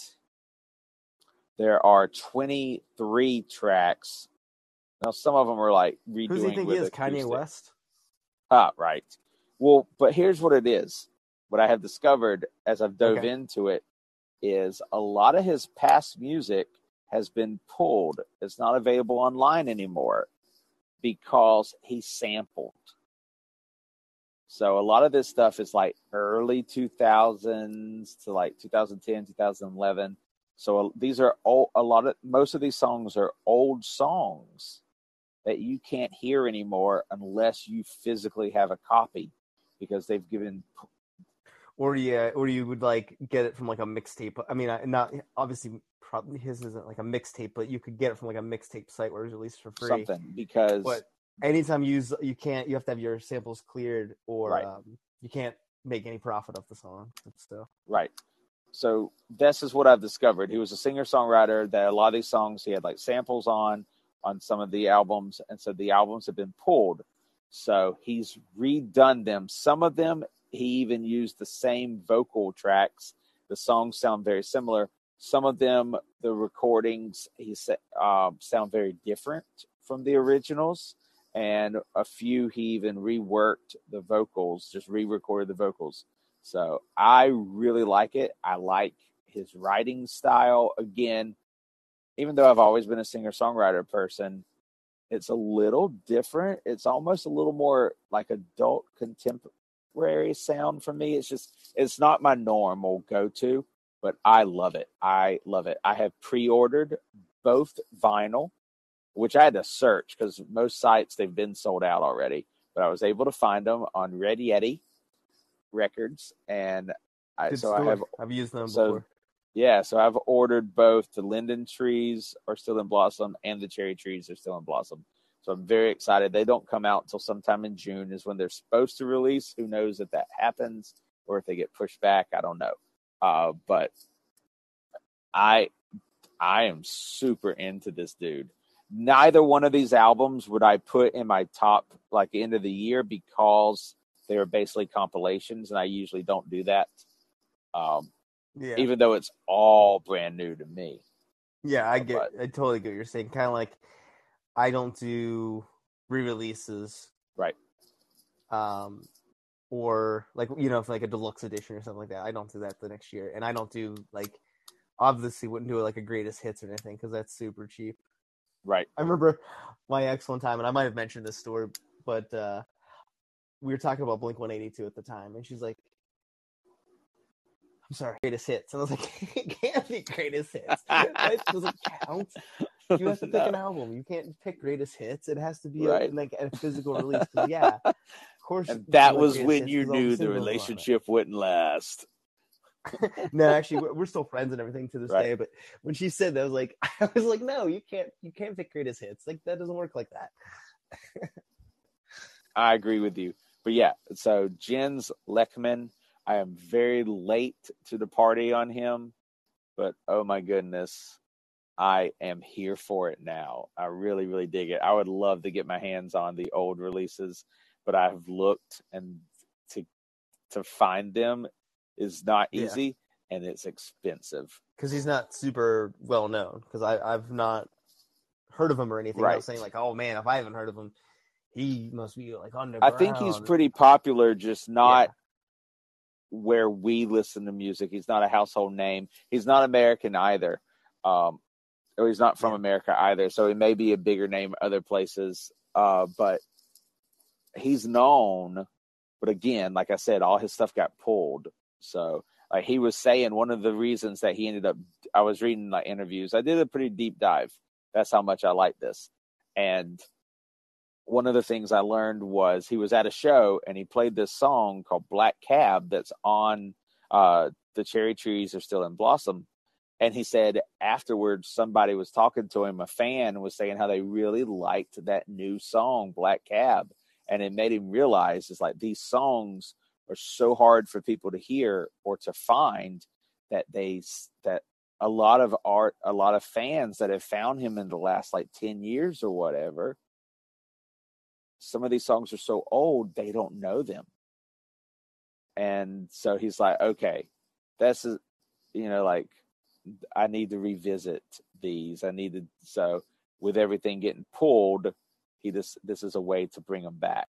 there are 23 tracks now some of them are like redoing who think he with is? Kanye. West. ah right well but here's what it is what i have discovered as i've dove Okay. into it is a lot of his past music has been pulled it's not available online anymore because he sampled so a lot of this stuff is like early 2000s to like 2010, 2011. So uh, these are old, a lot of most of these songs are old songs that you can't hear anymore unless you physically have a copy because they've given Or yeah, or you would like get it from like a mixtape. I mean, not obviously, probably his isn't like a mixtape, but you could get it from like a mixtape site where it's released for free. something because But anytime you use, you can't. You have to have your samples cleared, or Right. um, you can't make any profit off the song. So Right. So this is what I've discovered. He was a singer songwriter that a lot of these songs he had like samples on on some of the albums, and so the albums have been pulled. So he's redone them. Some of them he even used the same vocal tracks. The songs sound very similar, some of them, the recordings, he said, um, sound very different from the originals, and a few he even reworked the vocals, just re-recorded the vocals. So I really like it. I like his writing style. Again, even though I've always been a singer songwriter person, it's a little different. It's almost a little more like adult contemporary sound for me. It's just it's not my normal go to, but I love it. I love it. I have pre-ordered both vinyl, which I had to search because most sites they've been sold out already. But I was able to find them on Red Yeti Records, and I Good so store. I have I've used them so before. yeah, so I've ordered both the linden trees are still in blossom and the cherry trees are still in blossom. So I'm very excited. They don't come out until sometime in June is when they're supposed to release. Who knows if that happens or if they get pushed back? I don't know. Uh, but I I am super into this dude. Neither one of these albums would I put in my top like end of the year because they were basically compilations, and I usually don't do that. Um, Yeah, even though it's all brand new to me. yeah, I get, but- I totally get what you're saying. Kind of like I don't do re-releases, Right. Um, or like you know, if like a deluxe edition or something like that. I don't do that the next year, and I don't do like obviously wouldn't do like a greatest hits or anything because that's super cheap. Right. I remember my ex one time, and I might have mentioned this story, but uh, we were talking about Blink 182 at the time, and she's like, "I'm sorry, greatest hits," and I was like, [LAUGHS] "It can't be greatest hits. [LAUGHS] It doesn't count. You have to pick an album. You can't pick greatest hits. It has to be Right. a, like a physical [LAUGHS] release. yeah, course. And that like was when you 'cause all the knew the singles are on it. relationship wouldn't last. [LAUGHS] no, [LAUGHS] actually, we're, we're still friends and everything to this Right. day. But when she said that, I was like, [LAUGHS] I was like, no, you can't, you can't pick greatest hits. Like that doesn't work like that. I agree with you. But yeah, so Jens Lekman, I am very late to the party on him, but oh my goodness, I am here for it now. I really, really dig it. I would love to get my hands on the old releases, but I've looked and to to find them is not Yeah. easy and it's expensive. because he's not super well known. Because I I've not heard of him or anything. I Right. was saying like, oh man, if I haven't heard of him, he must be like under I think he's pretty popular, just not where we listen to music. He's not a household name. He's not American either. Um, or he's not from Yeah. America either. So he may be a bigger name other places. Uh, but he's known. But again, like I said, all his stuff got pulled. So like he was saying, one of the reasons that he ended up, I was reading like interviews. I did a pretty deep dive. That's how much I like this. And one of the things I learned was he was at a show and he played this song called Black Cab that's on uh, the cherry trees are still in blossom. And he said afterwards, somebody was talking to him, a fan was saying how they really liked that new song, Black Cab. And it made him realize is like these songs are so hard for people to hear or to find that they, that a lot of art, a lot of fans that have found him in the last like 10 years or whatever, some of these songs are so old they don't know them. And so he's like okay that's you know like i need to revisit these. I need to so with everything getting pulled he just this is a way to bring him back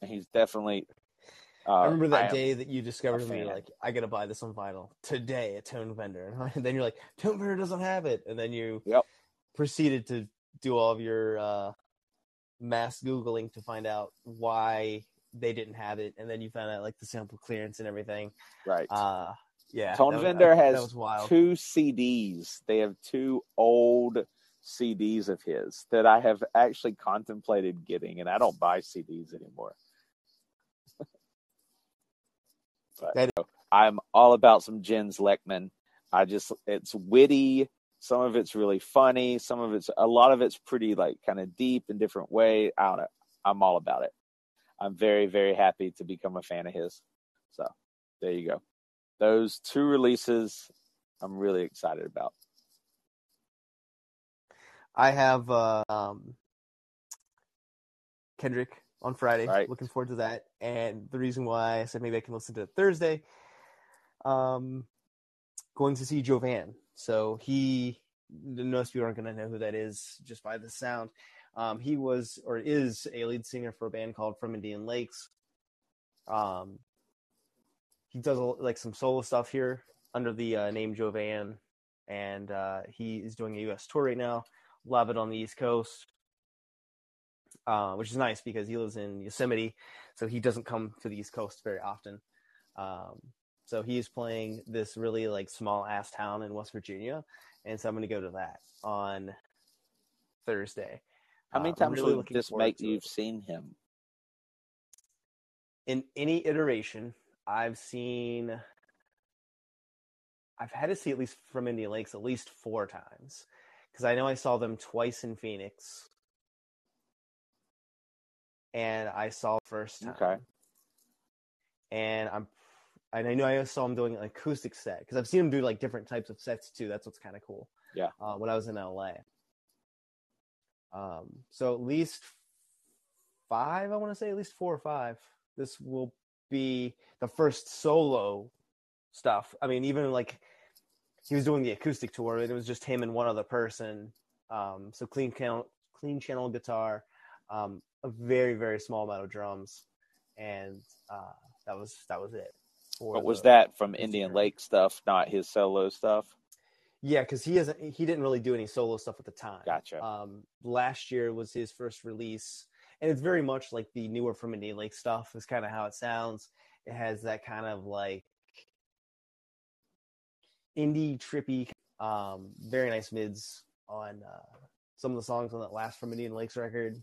and he's definitely uh, I remember that am- day that you discovered him. You're like, I gotta buy this on vinyl today at Tone Vendor, [LAUGHS] and then you're like, Tone Vendor doesn't have it, and then you Yep. proceeded to do all of your uh, mass googling to find out why they didn't have it, and then you found out like the sample clearance and everything. right Uh, yeah, Tone that was- Vendor has two CDs. They have two old CDs of his that I have actually contemplated getting, and I don't buy CDs anymore. [LAUGHS] but That- I'm all about some Jens Lekman. I just it's witty. Some of it's really funny. Some of it's a lot of it's pretty like kind of deep in different way. I don't know. I'm all about it. I'm very very happy to become a fan of his. So there you go. Those two releases, I'm really excited about. I have uh, um, Kendrick on Friday. Right. Looking forward to that. And the reason why I said maybe I can listen to it Thursday um, going to see Jovan. So he, most people aren't going to know who that is just by the sound. Um, he was or is a lead singer for a band called From Indian Lakes. Um, he does like some solo stuff here under the uh, name Jovan, and uh, he is doing a U.S. tour right now. Love it on the East Coast, uh, which is nice because he lives in Yosemite, so he doesn't come to the East Coast very often. Um, so he's playing this really like small ass town in West Virginia, and so I'm going to go to that on Thursday. How many Uh, times really would this make you've it. seen him? in any iteration, I've seen. I've had to see at least from Indian Lakes at least four times because I know I saw them twice in Phoenix, and I saw first time. Okay. And I'm, and I know I saw him doing an acoustic set because I've seen him do like different types of sets too. That's what's kind of cool. Yeah. Uh, when I was in LA. Um. So at least five, I want to say at least four or five. This will be the first solo stuff. I mean, even like he was doing the acoustic tour, and it was just him and one other person. Um, so clean channel, clean channel guitar, um, a very very small amount of drums, and uh, that was that was it. But was the- that from Indian. Lake stuff, not his solo stuff? Yeah, because he hasn't he didn't really do any solo stuff at the time. Gotcha. Um, last year was his first release, and it's very much like the newer from Indian Lake stuff. Is kind of how it sounds. It has that kind of like indie trippy, um, very nice mids on uh, some of the songs on that last from Indian Lakes record.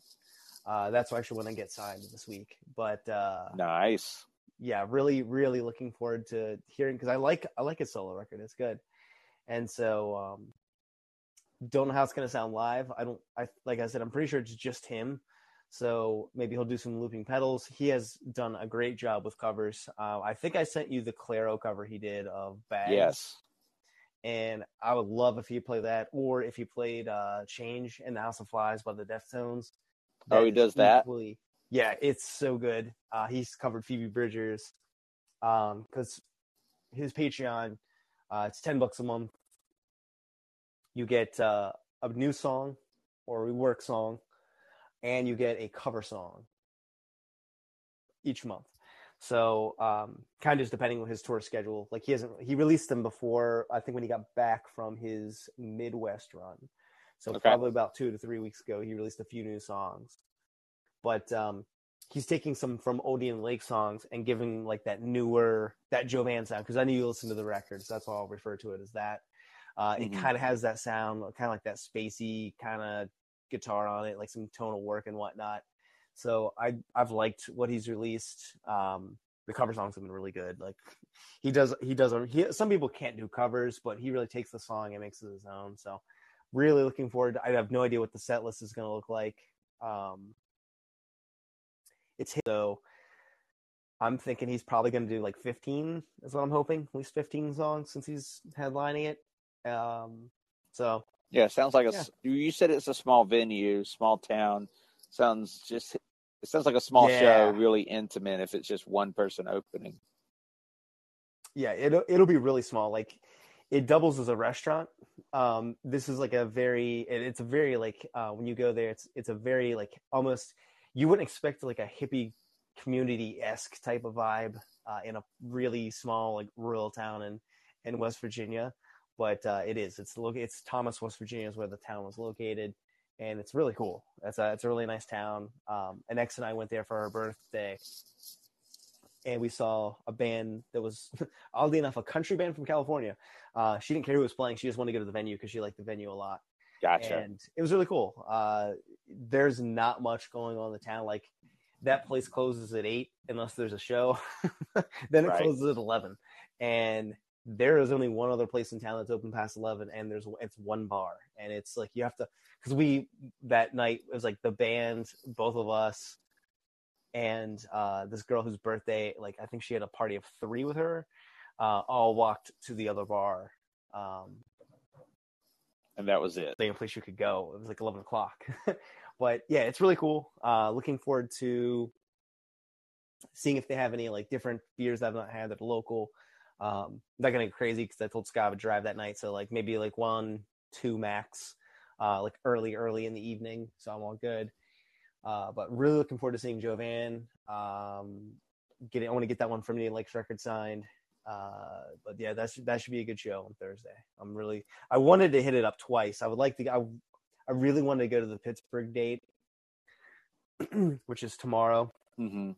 Uh, that's actually when I get signed this week. But uh, Nice. yeah, really, really looking forward to hearing because I like I like his solo record. It's good, and so um, don't know how it's gonna sound live. I don't. I like I said, I'm pretty sure it's just him. So maybe he'll do some looping pedals. He has done a great job with covers. Uh, I think I sent you the Clairo cover he did of Bags. Yes. And I would love if he played that, or if he played uh, "Change" in the House of Flies by the Deftones. Oh, he does that? equally- yeah, it's so good. Uh, he's covered Phoebe Bridgers because his Patreon, uh, it's ten bucks a month. You get uh, a new song or a rework song, and you get a cover song each month. So um, kind of just depending on his tour schedule. Like he hasn't he released them before. I think when he got back from his Midwest run. So Okay. probably about two to three weeks ago, he released a few new songs. But um, he's taking some from Indian Lake songs and giving like that newer that Joe Jovan sound because I know you listen to the records. That's why I'll refer to it as that. Uh, It Mhm. kind of has that sound, kind of like that spacey kind of guitar on it, like some tonal work and whatnot. So I I've liked what he's released. Um, the cover songs have been really good. Like he does he does a, he, some people can't do covers, but he really takes the song and makes it his own. So really looking forward. To, I have no idea what the set list is going to look like. Um, it's his, so I'm thinking he's probably going to do like 15 is what I'm hoping, at least 15 songs since he's headlining it. Um, so Yeah, sounds like a. Yeah. s- You said it's a small venue, small town. Sounds just. It sounds like a small Yeah. show, really intimate. If it's just one person opening. yeah, it'll it'll be really small. Like it doubles as a restaurant. Um, this is like a very it, it's a very like uh, when you go there, it's it's a very like almost you wouldn't expect like a hippie community esque type of vibe uh, in a really small like rural town in in West Virginia, but uh, it is. It's look it's Thomas, West Virginia is where the town was located, and it's really cool. It's a it's a really nice town. Um, and X and I went there for our birthday. And we saw a band that was [LAUGHS] oddly enough, a country band from California. Uh, she didn't care who was playing. She just wanted to go to the venue because she liked the venue a lot. Gotcha. And it was really cool. Uh, there's not much going on in the town. Like that place closes at eight unless there's a show. [LAUGHS] then it Right. closes at eleven. And there is only one other place in town that's open past eleven, and there's it's one bar, and it's like you have to because we that night it was like the band, both of us, and uh, this girl whose birthday, like I think she had a party of three with her, uh, all walked to the other bar. Um, and that was it. the only place you could go. It was like eleven o'clock. [LAUGHS] but yeah, it's really cool. Uh, looking forward to seeing if they have any like different beers that I've not had that are local. Um, not gonna get crazy because I told Scott I would drive that night, so like maybe like one, two max, uh, like early, early in the evening. So I'm all good. Uh, but really looking forward to seeing Jovan. Um, getting, I want to get that one from the Lakes record signed. Uh, but yeah, that's that should be a good show on Thursday. I'm really, I wanted to hit it up twice. I would like to. I, I really wanted to go to the Pittsburgh date, [CLEARS THROAT] which is tomorrow hmm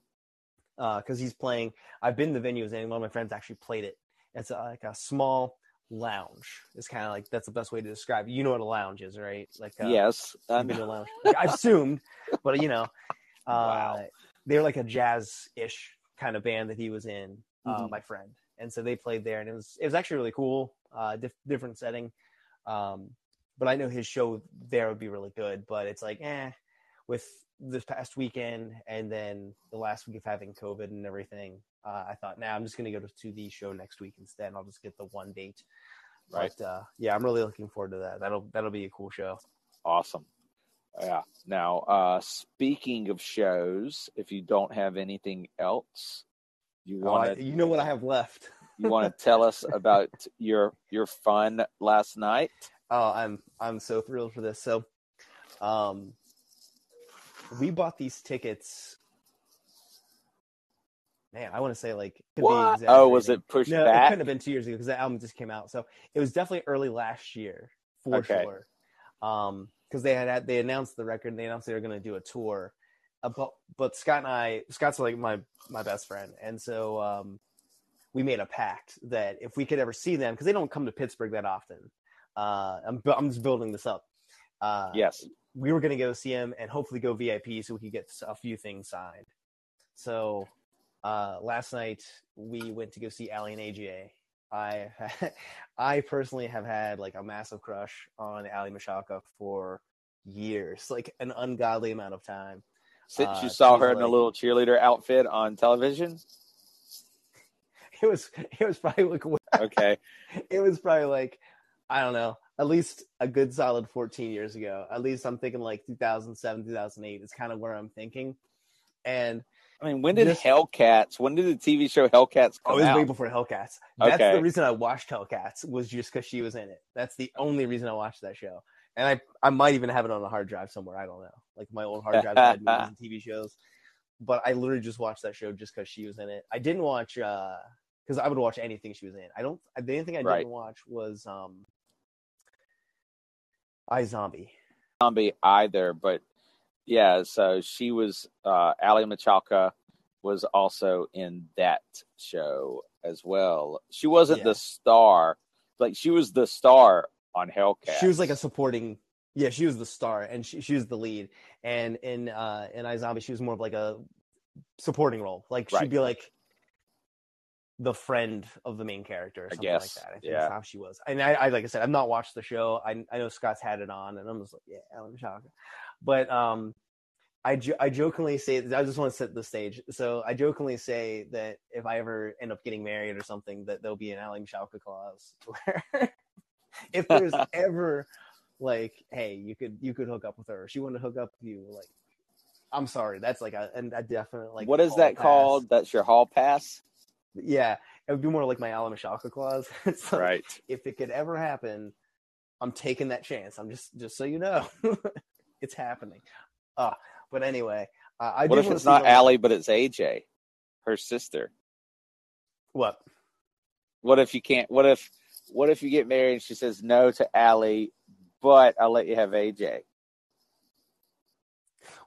because he's playing. I've been to the venues and one of my friends actually played it. It's a, like a small lounge. It's kind of like that's the best way to describe. it. You know what a lounge is, right? Like uh, yes, I know. a lounge. Like, I've assumed, but you know, [LAUGHS] uh, Wow. they're like a jazz-ish kind of band that he was in. Uh, Mhm. My friend, and so they played there, and it was it was actually really cool. Uh, dif- different setting. Um, but I know his show there would be really good. But it's like, eh, with this past weekend and then the last week of having COVID and everything, uh, I thought, now nah, I'm just gonna go to, to the show next week instead. And I'll just get the one date. Right. But uh, yeah, I'm really looking forward to that. That'll that'll be a cool show. Awesome. Yeah. Now, uh, speaking of shows, if you don't have anything else, you Oh, I- want to you know what I have left? [LAUGHS] you want to tell us about your your fun last night? Oh, I'm I'm so thrilled for this. So, um, we bought these tickets. Man, I want to say like What? Oh, was it pushed No, it couldn't have been two years ago because the album just came out. So it was definitely early last year for Okay. sure. Um, because they had, had they announced the record, and they announced they were going to do a tour. Uh, but but Scott and I, Scott's like my my best friend, and so um, we made a pact that if we could ever see them, because they don't come to Pittsburgh that often. Uh, I'm I'm just building this up. Uh, Yes. We were going to go see him and hopefully go VIP so we could get a few things signed. So uh, last night we went to go see Aly and AJ. I [LAUGHS] I personally have had like a massive crush on Aly Michalka for years, like an ungodly amount of time. Since Uh, you saw she's her in a little cheerleader outfit on television. [LAUGHS] It was it was probably like [LAUGHS] Okay. it was probably like I don't know, at least a good solid 14 years ago. At least I'm thinking like 2007, 2008 is kind of where I'm thinking. And I mean, when did Just- Hellcats? When did the TV show Hellcats Oh, come it was out? way before Hellcats. That's Okay. the reason I watched Hellcats was just because she was in it. That's the only reason I watched that show. And I, I might even have it on a hard drive somewhere. I don't know, like my old hard drive had movies [LAUGHS] and TV shows. But I literally just watched that show just because she was in it. I didn't watch because I would watch anything she was in. I don't. The only thing I didn't watch was um, iZombie. zombie either, but yeah, so she was uh Aly Michalka was also in that show as well. She wasn't Yeah. the star, like she was the star on Hellcat. She was like a supporting. Yeah, she was the star, and she, she was the lead. And in uh, in iZombie, she was more of like a supporting role. Like she'd be like the friend of the main character, or something like that. I think yeah. that's how she was. And I, I, like I said, I've not watched the show. I, I know Scott's had it on, and I'm just like, yeah, Aly Michalka. But um, I, jo- I jokingly say, I just want to set the stage. So I jokingly say that if I ever end up getting married or something, that there'll be an Aly Michalka clause [LAUGHS] where if there's [LAUGHS] ever like, hey, you could you could hook up with her, she wanted to hook up with you, like, I'm sorry, that's like a, and a definite like. what is that pass. called? That's your hall pass, Yeah, it would be more like my Aly Michalka clause. [LAUGHS] It's like, right? If it could ever happen, I'm taking that chance. I'm just just so you know, [LAUGHS] it's happening. Uh, but anyway, uh, I What if it's not Aly, but it's AJ, her sister? What? What if you can't? What if? What if you get married and she says no to Aly, but I'll let you have AJ?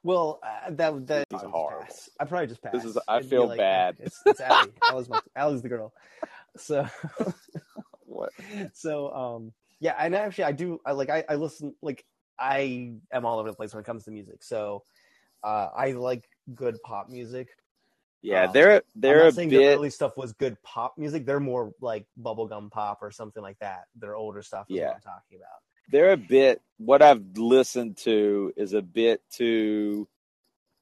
Well, uh, that that is horrible. pass. I probably just pass. This is- I It'd feel like, bad. It's, it's Aly. [LAUGHS] Aly's, my, Aly's the girl. So, [LAUGHS] What? so um, yeah, and actually, I do. I like. I, I listen. Like, I am all over the place when it comes to music. So, uh, I like good pop music. Yeah, Um, they're I'm they're not a saying bit. early stuff was good pop music. They're more like bubblegum pop or something like that. Their older stuff is Yeah. what I'm talking about. They're a bit what I've listened to is a bit too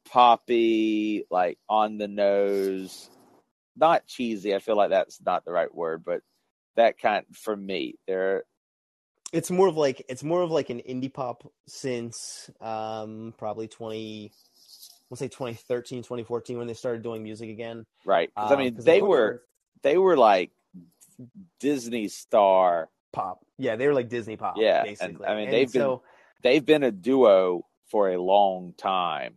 poppy, like on the nose, not cheesy. I feel like that's not the right word, but that kind for me. They're It's more of like it's more of like an indie pop since um probably 20 let's say 2013 2014 when they started doing music again right. 'Cause, I mean mean, they the- were they were like Disney star. pop. Yeah, they were like Disney pop. Yeah, and, basically. I mean, they've been- so They've been a duo for a long time.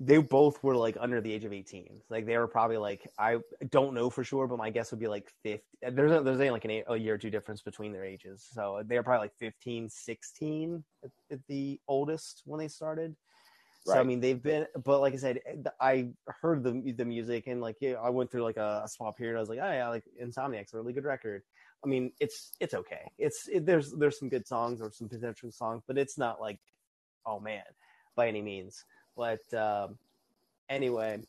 they both were like under the age of 18 like they were probably like i don't know for sure but my guess would be like 50 there's a, there's only like an eight, a year or two difference between their ages so they're probably like 15 16 at, at the oldest when they started so i mean they've been but like i said eh, i heard the the music and like yeah, i went through like a, a small period i was like oh yeah like Insomniatic's a really good record i mean it's it's okay it's it, there's there's some good songs or some potential songs but it's not like oh man by any means but um, anyway,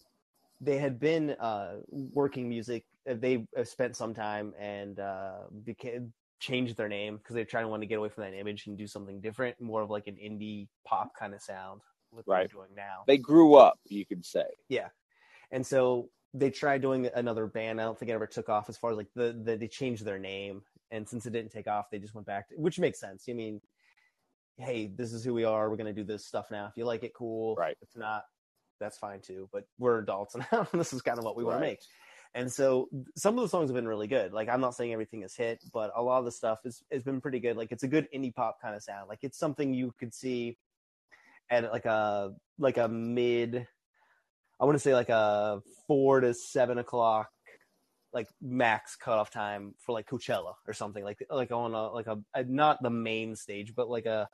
they had been uh, working music. uh, They uh, spent some time and uh, became changed their name because they trying to want to get away from that image and do something different, more of like an indie pop kind of sound. What Right. they're doing now, They grew up, you could say. Yeah, and so they tried doing another band. I don't think it ever took off as far as like the, the they changed their name, and since it didn't take off, they just went back, to, which makes sense. I mean, hey, this is who we are. We're gonna do this stuff now. If you like it, cool. Right. If not, that's fine too. But we're adults [LAUGHS] now, and this is kind of what we want Right. to make. And so some of the songs have been really good. Like I'm not saying everything is hit, but a lot of the stuff is has been pretty good. Like it's a good indie pop kind of sound. Like it's something you could see at like a like a mid I want to say like a four to seven o'clock like max cutoff time for like Coachella or something like like on a like a, a not the main stage but like a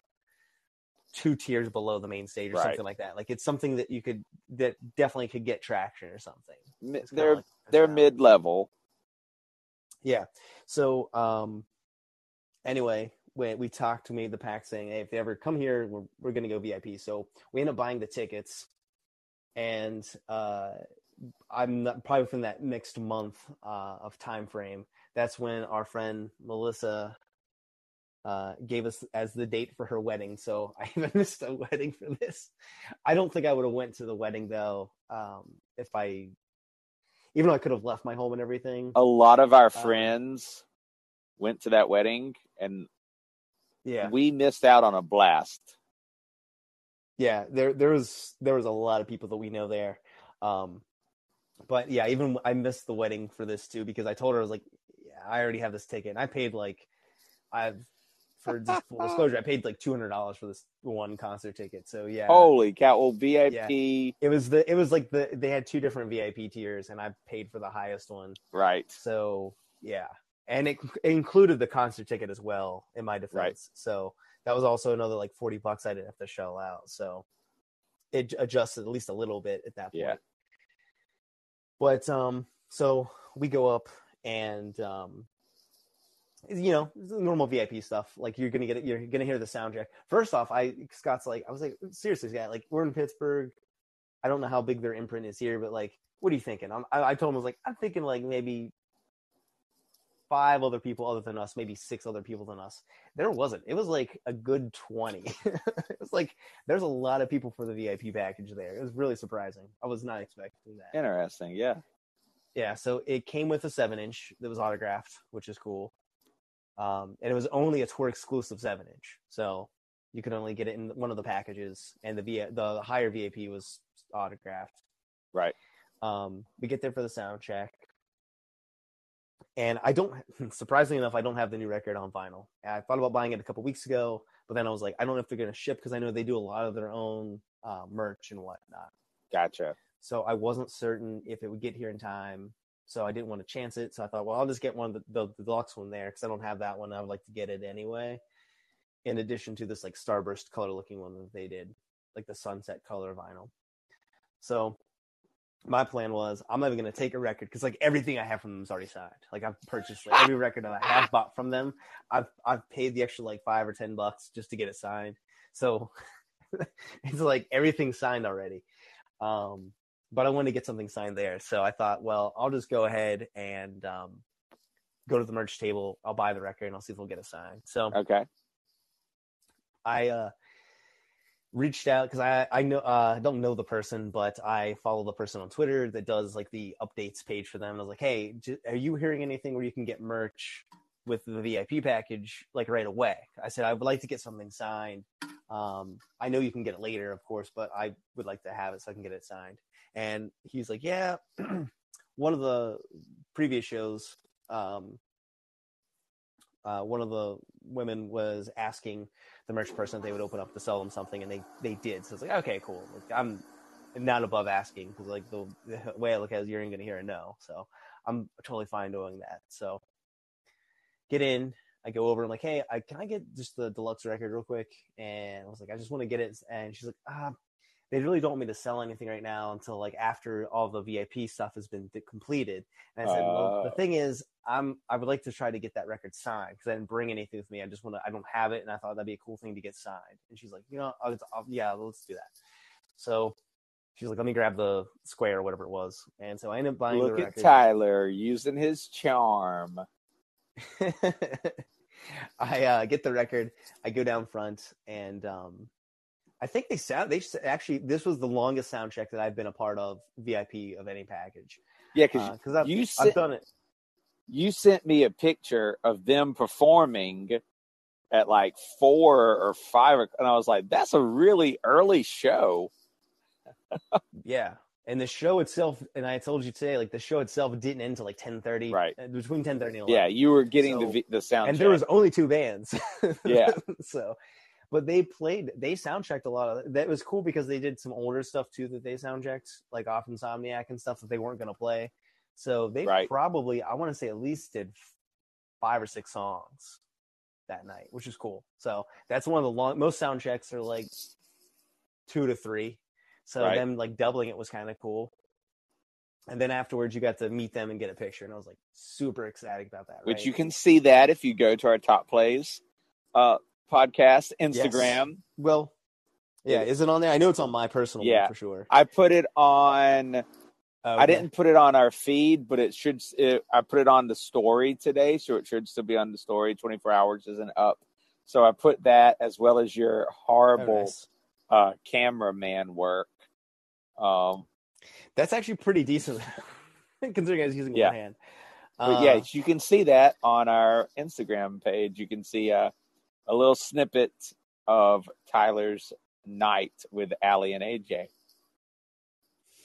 two tiers below the main stage or Right. something like that. Like it's something that you could that definitely could get traction or something. It's They're like they're mid level. Yeah. So um anyway, when we talked to me the pack saying, Hey, if they ever come here, we're we're gonna go VIP. So we end up buying the tickets and uh I'm not, probably within that next month uh, of time frame. That's when our friend Melissa uh, gave us as the date for her wedding. So [LAUGHS] I even missed a wedding for this. I don't think I would have went to the wedding though um, if I, even though I could have left my home and everything. A lot of our Uh, friends went to that wedding, and yeah, we missed out on a blast. Yeah. There there was there was a lot of people that we know there. Um, but yeah, even I missed the wedding for this too because I told her I was like, yeah, I already have this ticket. And I paid like, I've for just full [LAUGHS] disclosure, I paid like two hundred dollars for this one concert ticket. So yeah, Holy cow! Well, VIP, it was the it was like the they had two different VIP tiers, and I paid for the highest one. right? So yeah, and it, it included the concert ticket as well. In my defense, Right. so that was also another like forty bucks I didn't have to shell out. So it adjusted at least a little bit at that point. Yeah. But um, so we go up and um, you know, normal VIP stuff. Like you're gonna get it, you're gonna hear the soundtrack. First off, I Scott's like, I was like, seriously, Scott, like we're in Pittsburgh. I don't know how big their imprint is here, but like, what are you thinking? I'm, I, I told him I was like, I'm thinking like maybe five other people other than us, maybe six other people than us. There wasn't. It was like a good twenty. [LAUGHS] it was like there's a lot of people for the VIP package there. It was really surprising. I was not expecting that. Interesting. Yeah. Yeah, so it came with a seven inch that was autographed, which is cool. Um, and it was only a tour exclusive seven inch, so you could only get it in one of the packages. And the v- the higher VIP was autographed. Right. Um, we get there for the sound check, and I don't. [LAUGHS] Surprisingly enough, I don't have the new record on vinyl. I thought about buying it a couple weeks ago, but then I was like, I don't know if they're going to ship because I know they do a lot of their own uh, merch and whatnot. Gotcha. So I wasn't certain if it would get here in time. So I didn't want to chance it. So I thought, well, I'll just get one of the, the, the deluxe one there because I don't have that one. I would like to get it anyway. In addition to this like starburst color looking one that they did, like the sunset color vinyl. So my plan was I'm not even going to take a record because like everything I have from them is already signed. Like I've purchased like, every record that I have bought from them. I've I've paid the extra like five or ten bucks just to get it signed. So [LAUGHS] it's like everything's signed already. Um, but I wanted to get something signed there. So I thought, well, I'll just go ahead and um, go to the merch table. I'll buy the record and I'll see if we'll get it signed. So Okay. I uh, reached out because I I know uh, I don't know the person, but I follow the person on Twitter that does like the updates page for them. I was like, hey, j- are you hearing anything where you can get merch with the VIP package like right away? I said I would like to get something signed. Um, I know you can get it later, of course, but I would like to have it so I can get it signed. And he's like, yeah, [CLEARS THROAT] one of the previous shows, um, uh, one of the women was asking the merch person they would open up to sell them something, and they they did. So it's like, okay, cool. Like, I'm not above asking because like the, the, way I look at it, you're going to hear a no. So I'm totally fine doing that. So get in. I go over. I'm like, hey, I, can I get just the deluxe record real quick? And I was like, I just want to get it. And she's like, ah, they really don't want me to sell anything right now until like after all the VIP stuff has been completed. And I said, uh, well, the thing is, I'm I would like to try to get that record signed because I didn't bring anything with me. I just want to. I don't have it, and I thought that'd be a cool thing to get signed. And she's like, you know, I'll, I'll, yeah, let's do that. So she's like, let me grab the square or whatever it was. And so I ended up buying Look the record. at Tyler using his charm. [LAUGHS] I uh, get the record. I go down front, and um, I think they sound. They actually this was the longest sound check that I've been a part of VIP of any package. Yeah, because uh, I've, sent, I've done it. You sent me a picture of them performing at like four or five, and I was like, "That's a really early show." [LAUGHS] yeah, and the show itself, and I told you today, like the show itself didn't end until like ten thirty, right? Uh, between ten thirty and 11. Yeah, you were getting so, the the sound, and check. there was only two bands. [LAUGHS] yeah, so, but they played, they sound checked a lot of that. Was cool because they did some older stuff too that they sound checked, like off Insomniatic and stuff that they weren't going to play. So they right. probably, I want to say, at least did five or six songs that night, which is cool. So that's one of the long. Most sound checks are like two to three so right. them like doubling it was kind of cool. And then afterwards, you got to meet them and get a picture, and I was like super excited about that. Which right? you can see that if you go to our top plays uh, podcast Instagram. Yes. Well, yeah, is it on there? I know it's on my personal yeah, for sure. I put it on. Okay. I didn't put it on our feed, but it should. It, I put it on the story today, so it should still be on the story. Twenty four hours isn't up, so I put that as well as your horrible oh, nice. uh, cameraman work um, That's actually pretty decent, [LAUGHS] considering I was using yeah. one hand. But uh, yeah, you can see that on our Instagram page. You can see a, a little snippet of Tyler's night with Aly and AJ.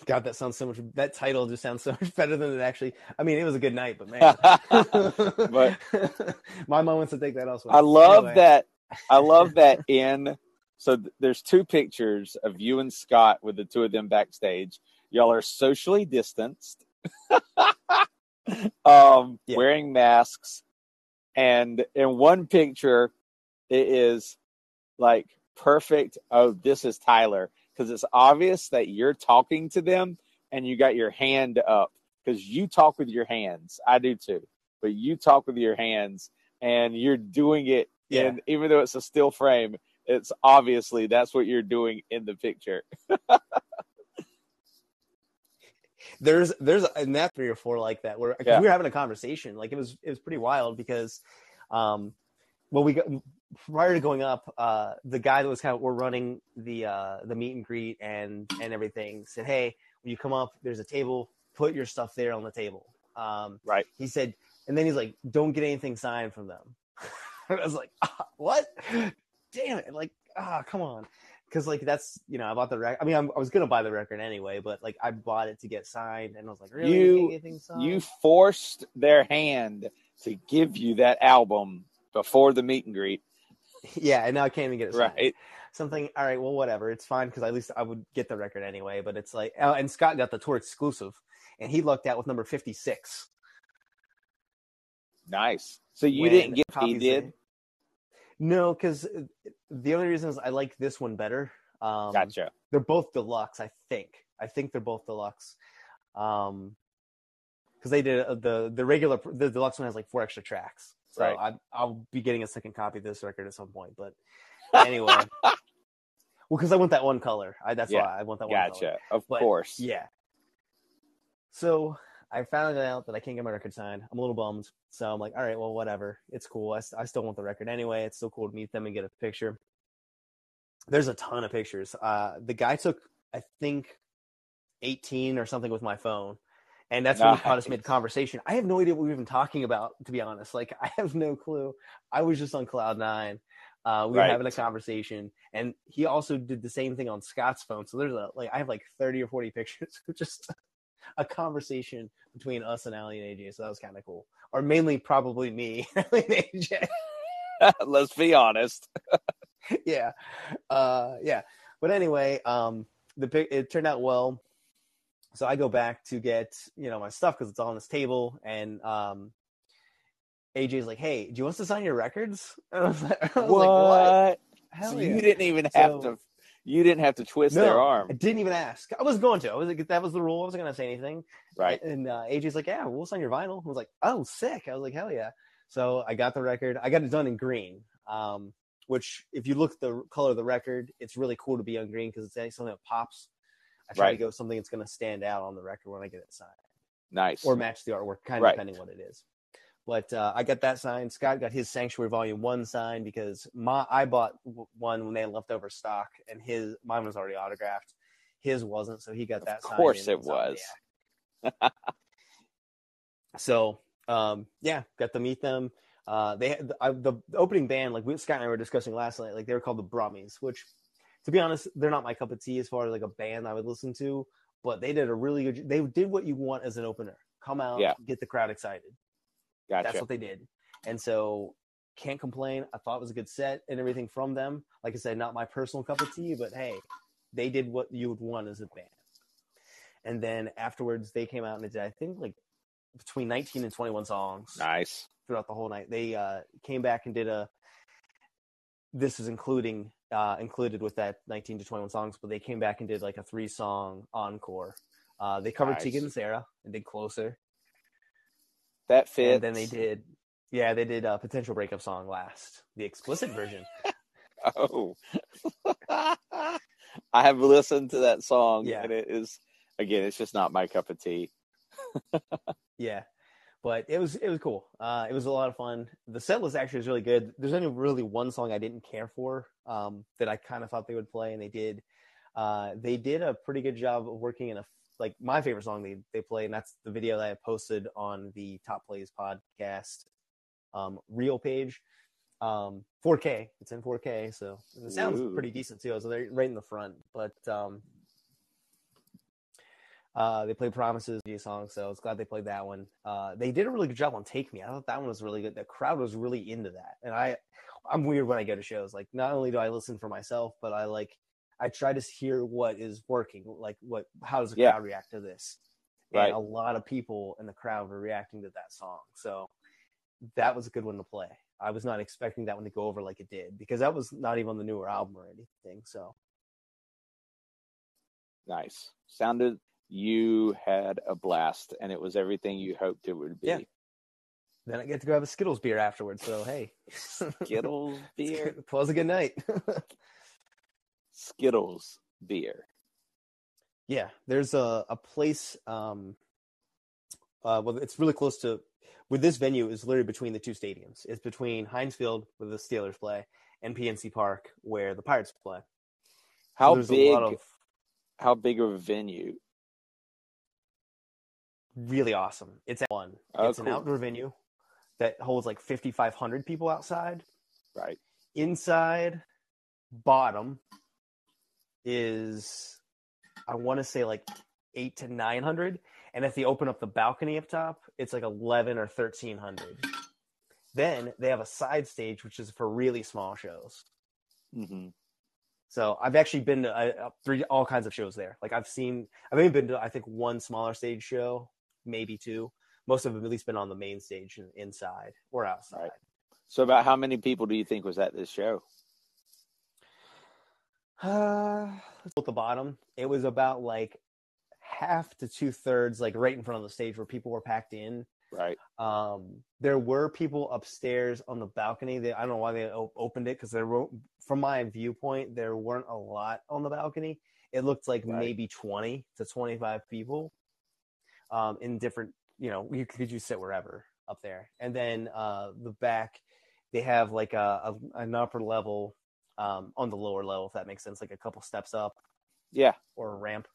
God, that sounds so much. That title just sounds so [LAUGHS] much better than it actually. I mean, it was a good night, but man, [LAUGHS] but [LAUGHS] my moments to take that elsewhere. I love anyway. that. I love that in so th- there's two pictures of you and Scott with the two of them backstage. Y'all are socially distanced, um, yeah. wearing masks, and in one picture, it is like perfect. Oh, this is Tyler because it's obvious that you're talking to them and you got your hand up because you talk with your hands. I do too, but you talk with your hands and you're doing it. Yeah. And even though it's a still frame, it's obviously that's what you're doing in the picture. [LAUGHS] there's there's in that three or four like that where yeah. we were having a conversation like it was it was pretty wild because um well we got prior to going up uh the guy that was kind of we're running the uh the meet and greet and and everything said hey when you come up there's a table. Put your stuff there on the table. Um right. he said and then he's like don't get anything signed from them. [LAUGHS] I was like ah, what? Damn it, like ah, come on, because like that's you know I bought the record. I mean I'm, i was gonna buy the record anyway, but like I bought it to get signed, and I was like, really, you you forced their hand to give you that album before the meet and greet. Yeah, and now I can't even get it signed. right. Something. All right, well, whatever. It's fine because at least I would get the record anyway. But it's like, oh, and Scott got the tour exclusive, and he lucked out with number fifty six. Nice. So you didn't get he did. No, because uh, the only reason is I like this one better. Um, gotcha. They're both deluxe, I think. I think they're both deluxe. Um, because they did uh, the the regular the deluxe one has like four extra tracks. So right. I, I'll be getting a second copy of this record at some point. But [LAUGHS] anyway, well, because I want that one color. I, that's yeah. why I want that one. Gotcha. Color. Of but, course. Yeah. So I found out that I can't get my record signed. I'm a little bummed. So I'm like, all right, well, whatever. It's cool. I, I still want the record anyway. It's still cool to meet them and get a picture. There's a ton of pictures. Uh, the guy took, I think, 18 or something with my phone. And that's nice. when caught us mid conversation. I have no idea what we were even talking about, to be honest. Like, I have no clue. I was just on cloud nine. Uh, we right. were having a conversation, and he also did the same thing on Scott's phone. So there's a like I have like 30 or 40 [LAUGHS] pictures of just a conversation between us and Aly and AJ, so that was kind of cool. Or mainly probably me, [LAUGHS] Aly and AJ. [LAUGHS] Let's be honest. yeah, uh, yeah. But anyway, um, the pic- it turned out well. So I go back to get you know my stuff because it's all on this table, and um, AJ's like, "Hey, do you want us to sign your records?" [LAUGHS] And I was like, I was what? like, "What? Hell So yeah!" you didn't even have So- to. You didn't have to twist No, their arm. I didn't even ask. I was going to. I was like, that was the rule. I wasn't gonna say anything. right? And uh, AJ's like, "Yeah, we'll sign your vinyl." I was like, "Oh, sick!" I was like, "Hell yeah!" So I got the record. I got it done in green, um, which if you look at the color of the record, it's really cool to be on green because it's something that pops. I try Right. to go with something that's going to stand out on the record when I get it signed Nice. or match the artwork, kind of Right. depending what it is. But uh, I got that signed. Scott got his Sanctuary Volume One signed because my I bought one when they had leftover stock, and his mine was already autographed. His wasn't, so he got that. Signed. Of course it was. yeah. [LAUGHS] so um, yeah, got to meet them. Uh, they had I, the, the opening band, like we, Scott and I were discussing last night, like they were called the Brummies, which, to be honest, they're not my cup of tea as far as like a band I would listen to. But they did a really good. They did what you want as an opener: come out, Yeah. get the crowd excited. Gotcha. That's what they did. And so can't complain. I thought it was a good set and everything from them. Like I said, not my personal cup of tea, but hey, they did what you would want as a band. And then afterwards, they came out and they did, I think, like between 19 and 21 songs nice. throughout the whole night. They uh, came back and did a. This is including uh, included with that 19 to 21 songs, but they came back and did like a three song encore. Uh, they covered Nice. Tegan and Sara and did Closer. That fits. And then they did, yeah, they did a potential breakup song last, the explicit version. [LAUGHS] Oh. [LAUGHS] I have listened to that song, Yeah. and it is again, it's just not my cup of tea. [LAUGHS] Yeah, but it was it was cool. Uh, it was a lot of fun. The set list actually was really good. There's only really one song I didn't care for um, that I kind of thought they would play, and they did. Uh, they did a pretty good job of working in a like my favorite song they they play, and that's the video that I posted on the Top Plays podcast um, real page. Um, 4K. It's in 4K, so it sounds Ooh. pretty decent too. So they're right in the front, but um, uh, they played Promises song, so I was glad they played that one. Uh, they did a really good job on Take Me. I thought that one was really good. The crowd was really into that, and I, I'm weird when I go to shows. Like, not only do I listen for myself, but I like, I try to hear what is working. Like, what, how does the Yeah. crowd react to this? Right. And a lot of people in the crowd were reacting to that song, so that was a good one to play. I was not expecting that one to go over like it did because that was not even on the newer album or anything. So Nice. Sounded you had a blast, and it was everything you hoped it would be. Yeah. then I get to grab a Skittles beer afterwards. So hey, [LAUGHS] Skittles beer. it was a good night. [LAUGHS] Skittles beer. yeah, there's a a place. Um, uh, well, it's really close to. With this venue is literally between the two stadiums. It's between Heinz Field, where the Steelers play, and PNC Park, where the Pirates play. How there's big? Of How big of a venue? Really awesome. It's at one. Oh, it's an outdoor venue that holds like 5,500 people outside. Right. Inside, bottom is I want to say like eight to 900, and if they open up the balcony up top, it's like 11 or 1300. Then they have a side stage, which is for really small shows. hmm So I've actually been to uh, uh, three all kinds of shows there. Like I've seen, I've only been to I think one smaller stage show, maybe two. Most of them at least been on the main stage inside or outside. Right. So, about how many people do you think was at this show? Uh, [SIGHS] at the bottom, it was about like half to two thirds, like right in front of the stage where people were packed in. Right. Um, there were people upstairs on the balcony. They, I don't know why they o- opened it because there were, from my viewpoint, there weren't a lot on the balcony. It looked like Right. maybe 20 to 25 people um, in different, you know, you could just sit wherever up there. And then uh, the back, they have like a, a an upper level um, on the lower level, if that makes sense, like a couple steps up Yeah. or a ramp.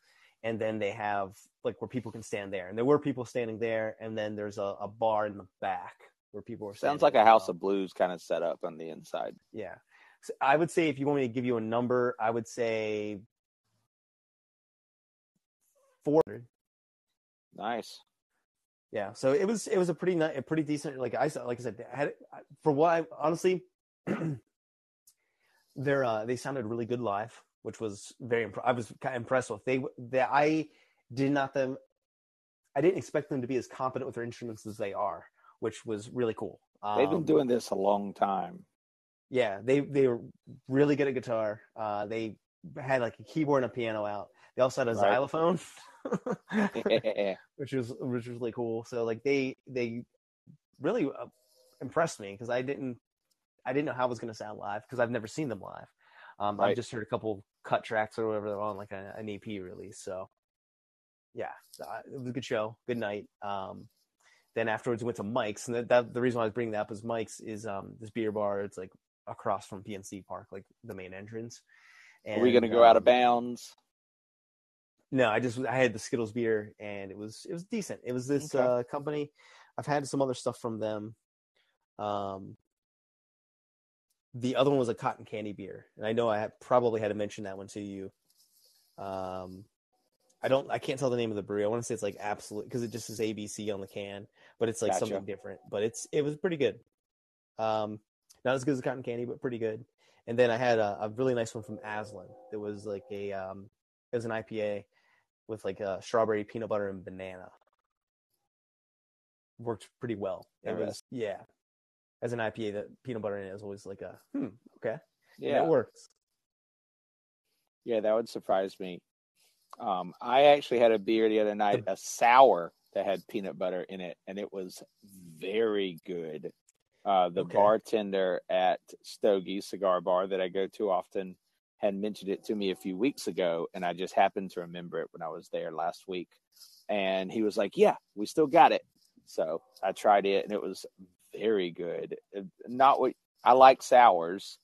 And then they have like where people can stand there. And there were people standing there. And then there's a, a bar in the back where people were standing. Sounds like a House of Blues kind of setup on the inside. Yeah. So I would say if you want me to give you a number, I would say 400. Nice. Yeah, so it was it was a pretty ni- a pretty decent like I said like I said I had for what I honestly [CLEARS THROAT] they're uh, they sounded really good live, which was very imp- I was kind of impressed with they that I did not them I didn't expect them to be as competent with their instruments as they are, which was really cool. Um, They've been doing this a long time. yeah they they were really good at guitar. Uh, they had like a keyboard and a piano out. They also had a Right. xylophone. [LAUGHS] yeah. which was which was really cool. So like they they really uh, impressed me because I didn't I didn't know how it was going to sound live because I've never seen them live. Um, I've just heard a couple cut tracks or whatever they're on like a, an EP release. So yeah, uh, it was a good show, good night. Um, then afterwards we went to Mike's, and that, that the reason why I was bringing that up is Mike's is um this beer bar. It's like across from PNC Park, like the main entrance. Are we gonna go out of um, bounds? No, I just I had the Skittles beer and it was it was decent. It was this Okay. uh, company. I've had some other stuff from them. Um, the other one was a cotton candy beer, and I know I probably had to mention that one to you. Um, I don't I can't tell the name of the brewery. I want to say it's like absolute because it just says ABC on the can, but it's like Gotcha. something different. But it's it was pretty good. Um, not as good as cotton candy, but pretty good. And then I had a, a really nice one from Aslan. It was like a um, it was an IPA with like a strawberry, peanut butter, and banana. Worked pretty well. It was yeah. As an IPA, that peanut butter in it is always like a hmm okay yeah Yeah. it works. Yeah, that would surprise me. Um, I actually had a beer the other night, a sour that had peanut butter in it, and it was very good. Uh, the Okay. bartender at Stogie Cigar Bar that I go to often had mentioned it to me a few weeks ago, and I just happened to remember it when I was there last week. And he was like, "Yeah, we still got it." So I tried it, and it was very good. Not what I like sours,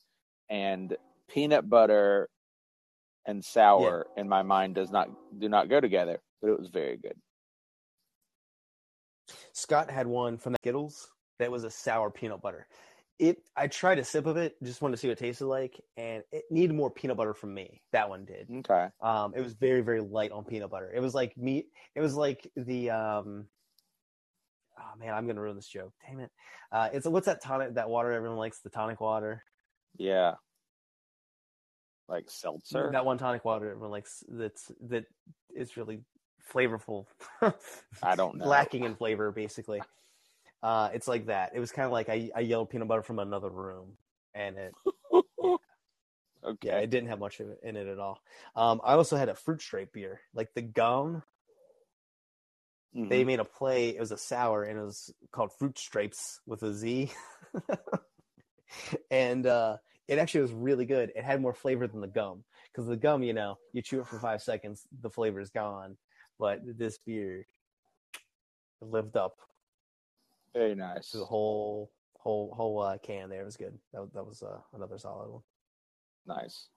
and peanut butter and sour in my mind does not do not go together, but it was very good. Scott had one from the Skittles that was a sour peanut butter. It I tried a sip of it, just wanted to see what it tasted like, and it needed more peanut butter from me. That one did. Okay. Um, it was very very light on peanut butter. It was like meat. It was like the um. Oh man, I'm gonna ruin this joke. Damn it! Uh, it's what's that tonic? That water everyone likes, the tonic water. Yeah. Like seltzer. That one tonic water everyone likes. That's that is really flavorful. I don't [LAUGHS] know. lacking in flavor basically uh it's like that. It was kind of like I, I yelled peanut butter from another room and it [LAUGHS] okay. yeah it didn't have much of it in it at all. Um i also had a fruit stripe beer like the gum Mhm. they made a play it was a sour and it was called fruit stripes with a z. [LAUGHS] And uh it actually was really good. It had more flavor than the gum because the gum you know you chew it for five seconds the flavor is gone. But this beer lived up Very nice. the whole whole whole uh, can there. It was good. That was, that was uh, another solid one. Nice.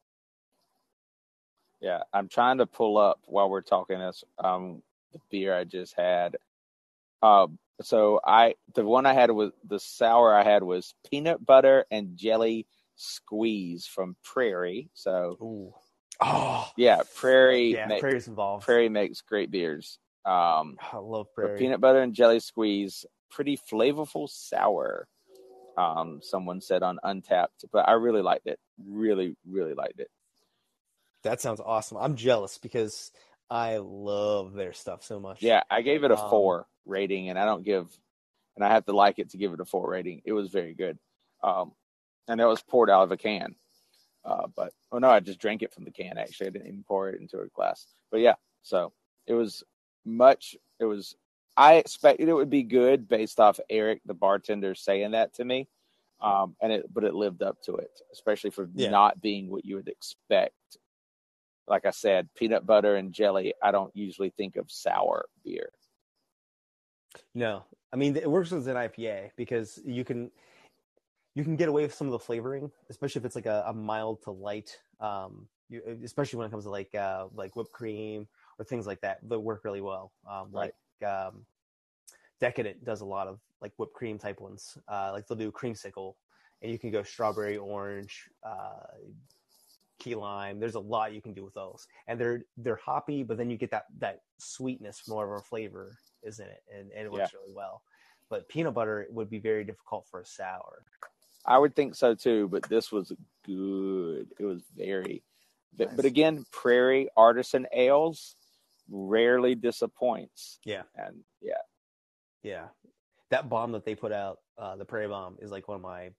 Yeah, I'm trying to pull up while we're talking this um the beer I just had. Um so I the one I had was the sour I had was peanut butter and jelly squeeze from Prairie. So Ooh. Oh, yeah, Prairie yeah. ma- Prairie's involved. Prairie makes great beers. Um I love Prairie. peanut butter and jelly squeeze, pretty flavorful sour. Um, someone said on Untappd, but I really liked it. Really, really liked it. That sounds awesome. I'm jealous because I love their stuff so much. Yeah, I gave it a Um, four rating, and I don't give, and I have to like it to give it a four rating. It was very good, um, and it was poured out of a can. Uh, but oh no, I just drank it from the can. Actually, I didn't even pour it into a glass. But yeah, so it was much. It was. I expected it would be good based off Eric, the bartender, saying that to me, um, and it. But it lived up to it, especially for Yeah. not being what you would expect. Like I said, peanut butter and jelly. I don't usually think of sour beer. No, I mean it works as an IPA because you can you can get away with some of the flavoring, especially if it's like a, a mild to light. Um, you, especially when it comes to like uh, like whipped cream or things like that, they work really well. Um, Right. Like um, Decadent does a lot of like whipped cream type ones. Uh, like they'll do creamsicle, and you can go strawberry, orange, uh, key lime. There's a lot you can do with those, and they're they're hoppy, but then you get that that sweetness from whatever flavor is in it, and, and it works Yeah. really well. But peanut butter would be very difficult for a sour. I would think so too, but this was good. It was very, but, but again, Prairie Artisan Ales rarely disappoints. Yeah. And yeah, Yeah, that bomb that they put out, uh, the Prairie Bomb, is like one of my.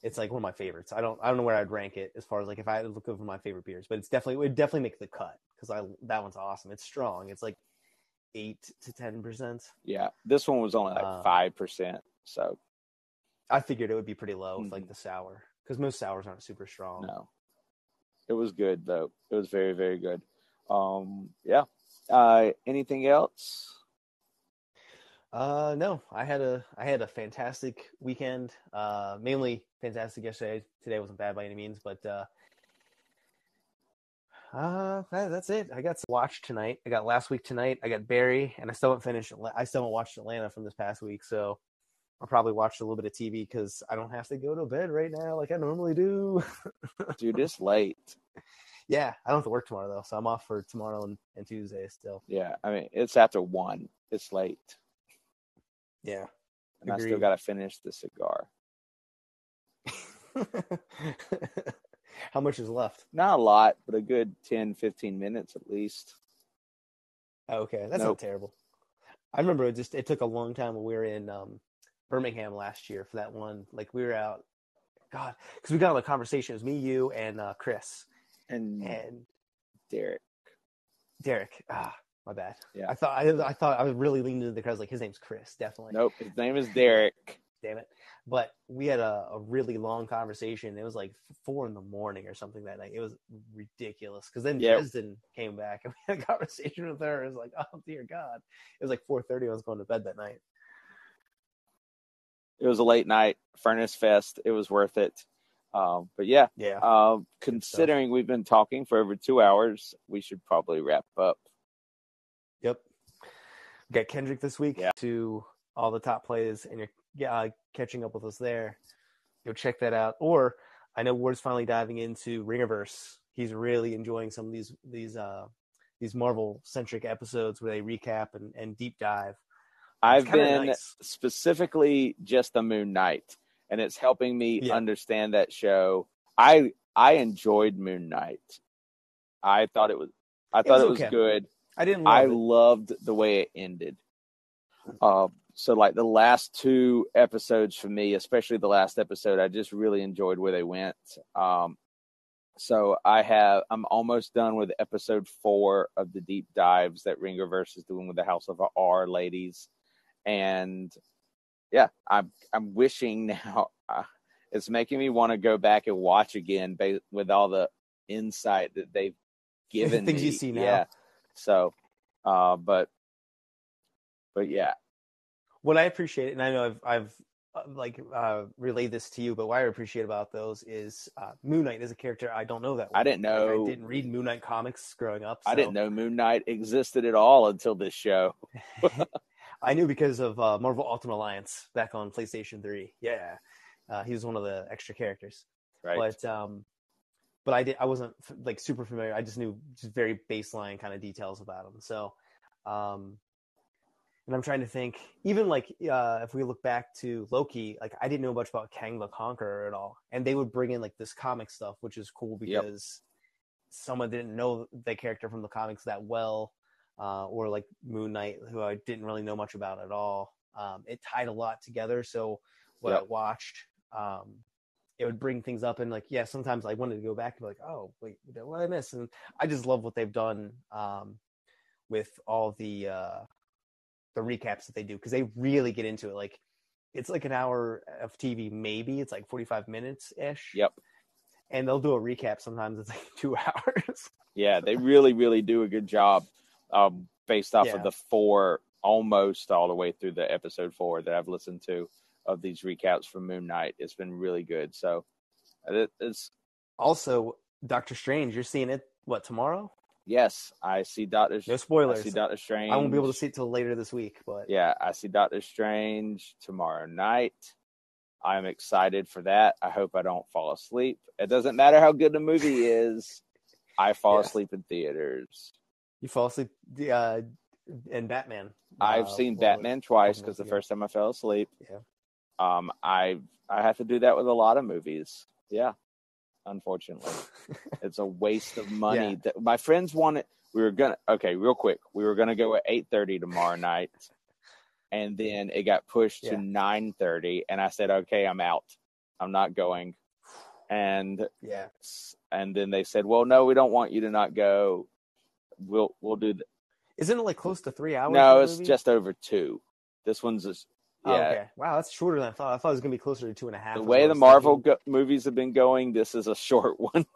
It's like one of my favorites. I don't I don't know where I'd rank it as far as like if I had to look over my favorite beers, but it's definitely it would definitely make the cut because I that one's awesome. It's strong. It's like eight to ten percent. yeah. This one was only like five percent. So I figured it would be pretty low with like Mhm. the sour because most sours aren't super strong. no, it was good though. It was very very good. Um, yeah. Uh, anything else? Uh, no, I had a I had a fantastic weekend. Uh, mainly fantastic yesterday. Today wasn't bad by any means, but uh, uh, that's it. I got to watch tonight. I got last week tonight. I got Barry, and I still haven't finished. I still haven't watched Atlanta from this past week, so I'll probably watch a little bit of TV because I don't have to go to bed right now like I normally do. [LAUGHS] Dude, it's late. Yeah, I don't have to work tomorrow though, so I'm off for tomorrow and, and Tuesday still. Yeah. I mean, it's after one. It's late. Yeah. And I still got to finish the cigar. [LAUGHS] How much is left? Not a lot, but a good 10, 15 minutes at least. Okay, that's Nope. not terrible. I remember it just it took a long time when we were in um, Birmingham last year for that one. Like we were out, God, because we got on a conversation. It was me, you, and uh, Chris And and Derek. Derek. Ah, my bad. Yeah. I thought I, I thought I was really leaning into the because like his name's Chris, definitely. Nope, his name is Derek. Damn it. But we had a, a really long conversation. It was like four in the morning or something that night. It was ridiculous. Because then. Dresden came back [LAUGHS] and we had a conversation with her. It was like, oh dear God. It was like four thirty. I was going to bed that night. It was a late night, Furnace Fest. It was worth it. Um, but yeah, Yeah. uh, considering we've been talking for over two hours, we should probably wrap up. Yep. Got Kendrick this week Yeah. to all the top plays, and you're uh, catching up with us there. Go check that out. Or I know Ward's finally diving into Ringerverse. He's really enjoying some of these these uh these Marvel centric episodes where they recap and, and deep dive. I've been nice. specifically just the Moon Knight, and it's helping me Yeah. understand that show. I I enjoyed Moon Knight. I thought it was I thought was it was okay. good. I didn't love I it. loved the way it ended. Uh, so like the last two episodes for me, especially the last episode, I just really enjoyed where they went. Um, so I have I'm almost done with episode four of the deep dives that Ringerverse is doing with the House of R ladies, and yeah, I'm I'm wishing [LAUGHS] now. Uh, it's making me want to go back and watch again ba- with all the insight that they've [LAUGHS] given Things me. you see now. Yeah. So, uh, but, but yeah, what I appreciate, and I know I've I've uh, like uh, relayed this to you, but what I appreciate about those is uh, Moon Knight is a character I don't know that. I didn't Like, know. I didn't read Moon Knight comics growing up. I didn't know Moon Knight existed at all until this show. [LAUGHS] I knew because of uh, Marvel Ultimate Alliance back on PlayStation 3. Yeah, uh, he was one of the extra characters. Right. But um, but I did I wasn't f- like super familiar. I just knew just very baseline kind of details about him. So, um, and I'm trying to think. Even like uh, if we look back to Loki, like I didn't know much about Kang the Conqueror at all, and they would bring in like this comic stuff, which is cool Yep. because someone didn't know the character from the comics that well uh, or like Moon Knight, who I didn't really know much about at all. Um, it tied a lot together. So what I watched, um, it would bring things up, and like yeah, sometimes I wanted to go back and be like, oh wait, what did I miss? And I just love what they've done um, with all the uh, the recaps that they do because they really get into it. Like it's like an hour of TV, maybe it's like forty five minutes ish. Yep. And they'll do a recap. Sometimes it's like [LAUGHS] two [LAUGHS] hours. Yeah, they really, really do a good job um, based off Yeah. of the four, almost all the way through the episode four that I've listened to of these recaps from Moon Knight. It's been really good. So it, it's Also, Doctor Strange, you're seeing it what tomorrow? yes, I see Doctor. Strange. No I spoilers. see Doctor Strange. I won't be able to see it till later this week, but Yeah, I see Doctor Strange tomorrow night. I'm excited for that. I hope I don't fall asleep. It doesn't matter how good the movie is. I fall [LAUGHS] Yeah. asleep in theaters. You fall asleep uh in Batman. I've Uh, seen what was it? Batman twice because the ago. first time I fell asleep. Yeah. Um, I I have to do that with a lot of movies. Yeah, unfortunately, [LAUGHS] it's a waste of money. Yeah. That my friends wanted. We were gonna okay, real quick. We were gonna go at eight thirty tomorrow night, and then it got pushed Yeah. to nine thirty, and I said, okay, I'm out. I'm not going. And Yeah. and then they said, well, no, we don't want you to not go. We'll we'll do. The, Isn't it like close to three hours? no, it's movie? just over two. This one's just oh, yeah. Oh, okay. Wow, that's shorter than I thought. I thought it was gonna be closer to two and a half. the way the Marvel go- movies have been going, this is a short [LAUGHS] one.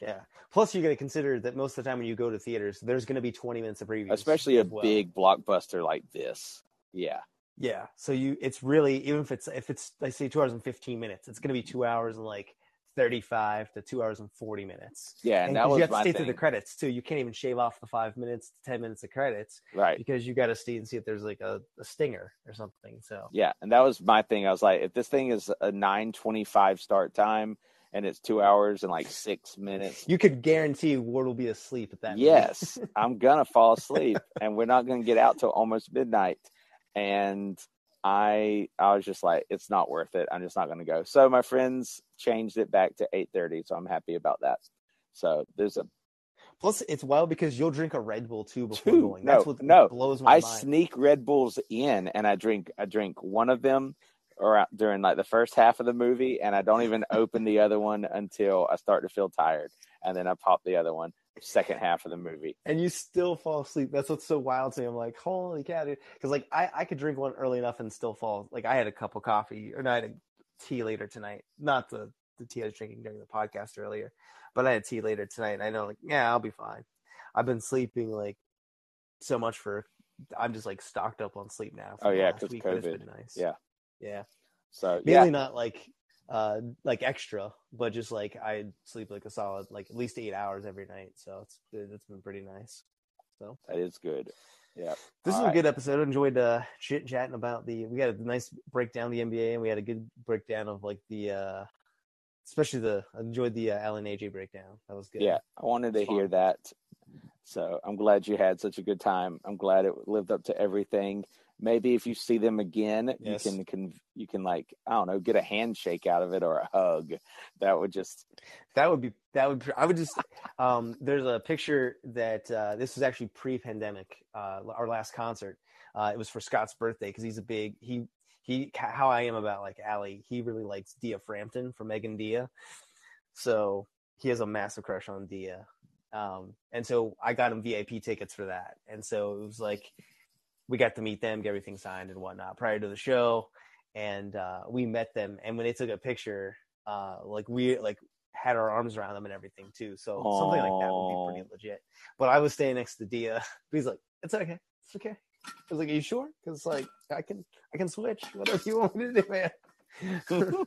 Yeah. Plus, you got to consider that most of the time when you go to theaters, there's going to be 20 minutes of previews, Especially a well. big blockbuster like this. Yeah. Yeah. So you, it's really even if it's if it's I say two hours and 15 minutes, it's going to be two hours and like 35 to two hours and 40 minutes. Yeah, and, And that was you have to stay thing. through the credits too. You can't even shave off the five minutes to 10 minutes of credits right. because you got to stay and see if there's like a, a stinger or something. So Yeah, and that was my thing. I was like, if this thing is a nine twenty-five start time and it's two hours and like six minutes, you could guarantee Ward will be asleep at that. yes, I'm gonna fall [LAUGHS] asleep, and we're not gonna get out till almost midnight. And I, I was just like, it's not worth it. I'm just not gonna go. So my friends changed it back to eight thirty, so I'm happy about that. So there's a Plus, it's wild because you'll drink a Red Bull too before Two. going. No, That's what no. blows my I mind. sneak Red Bulls in, and I drink. I drink one of them, or during like the first half of the movie, and I don't even open the other one until I start to feel tired, and then I pop the other one second half of the movie. and you still fall asleep. That's what's so wild to me. I'm like, holy cow, dude. Because like I, I could drink one early enough and still fall. Like I had a cup of coffee, or no, I had a tea later tonight. Not the the tea I was drinking during the podcast earlier, but I had tea later tonight. And I know, like, yeah, I'll be fine. I've been sleeping like so much for. I'm just like stocked up on sleep now. Oh, yeah, because COVID. been nice. Yeah. yeah. So Mainly yeah, not like uh like extra, but just like I sleep like a solid like at least eight hours every night. So it's it's been pretty nice. So that is good. Yeah, this is All a right. good episode. I enjoyed uh chit chatting about the we had a nice breakdown of the NBA and we had a good breakdown of like the uh especially the I enjoyed the uh, Aly and AJ breakdown. That was good. yeah. I wanted to hear that. So I'm glad you had such a good time. I'm glad it lived up to everything. Maybe if you see them again, Yes. you can, can you can like I don't know, get a handshake out of it or a hug. That would just That would be that would I would just um there's a picture that uh this was actually pre-pandemic uh our last concert. Uh it was for Scott's birthday because he's a big he he how I am about like Aly, he really likes Dia Frampton from Meg and Dia. So he has a massive crush on Dia. Um and so I got him VIP tickets for that. And so it was like we got to meet them, get everything signed and whatnot prior to the show. And uh we met them and when they took a picture, uh like we like had our arms around them and everything too. So something like that would be pretty legit. But I was staying next to Dia. [LAUGHS] He's like, "It's okay, it's okay." I was like, "Are you sure?" Because like I can I can switch whatever you want me to do, man. [LAUGHS]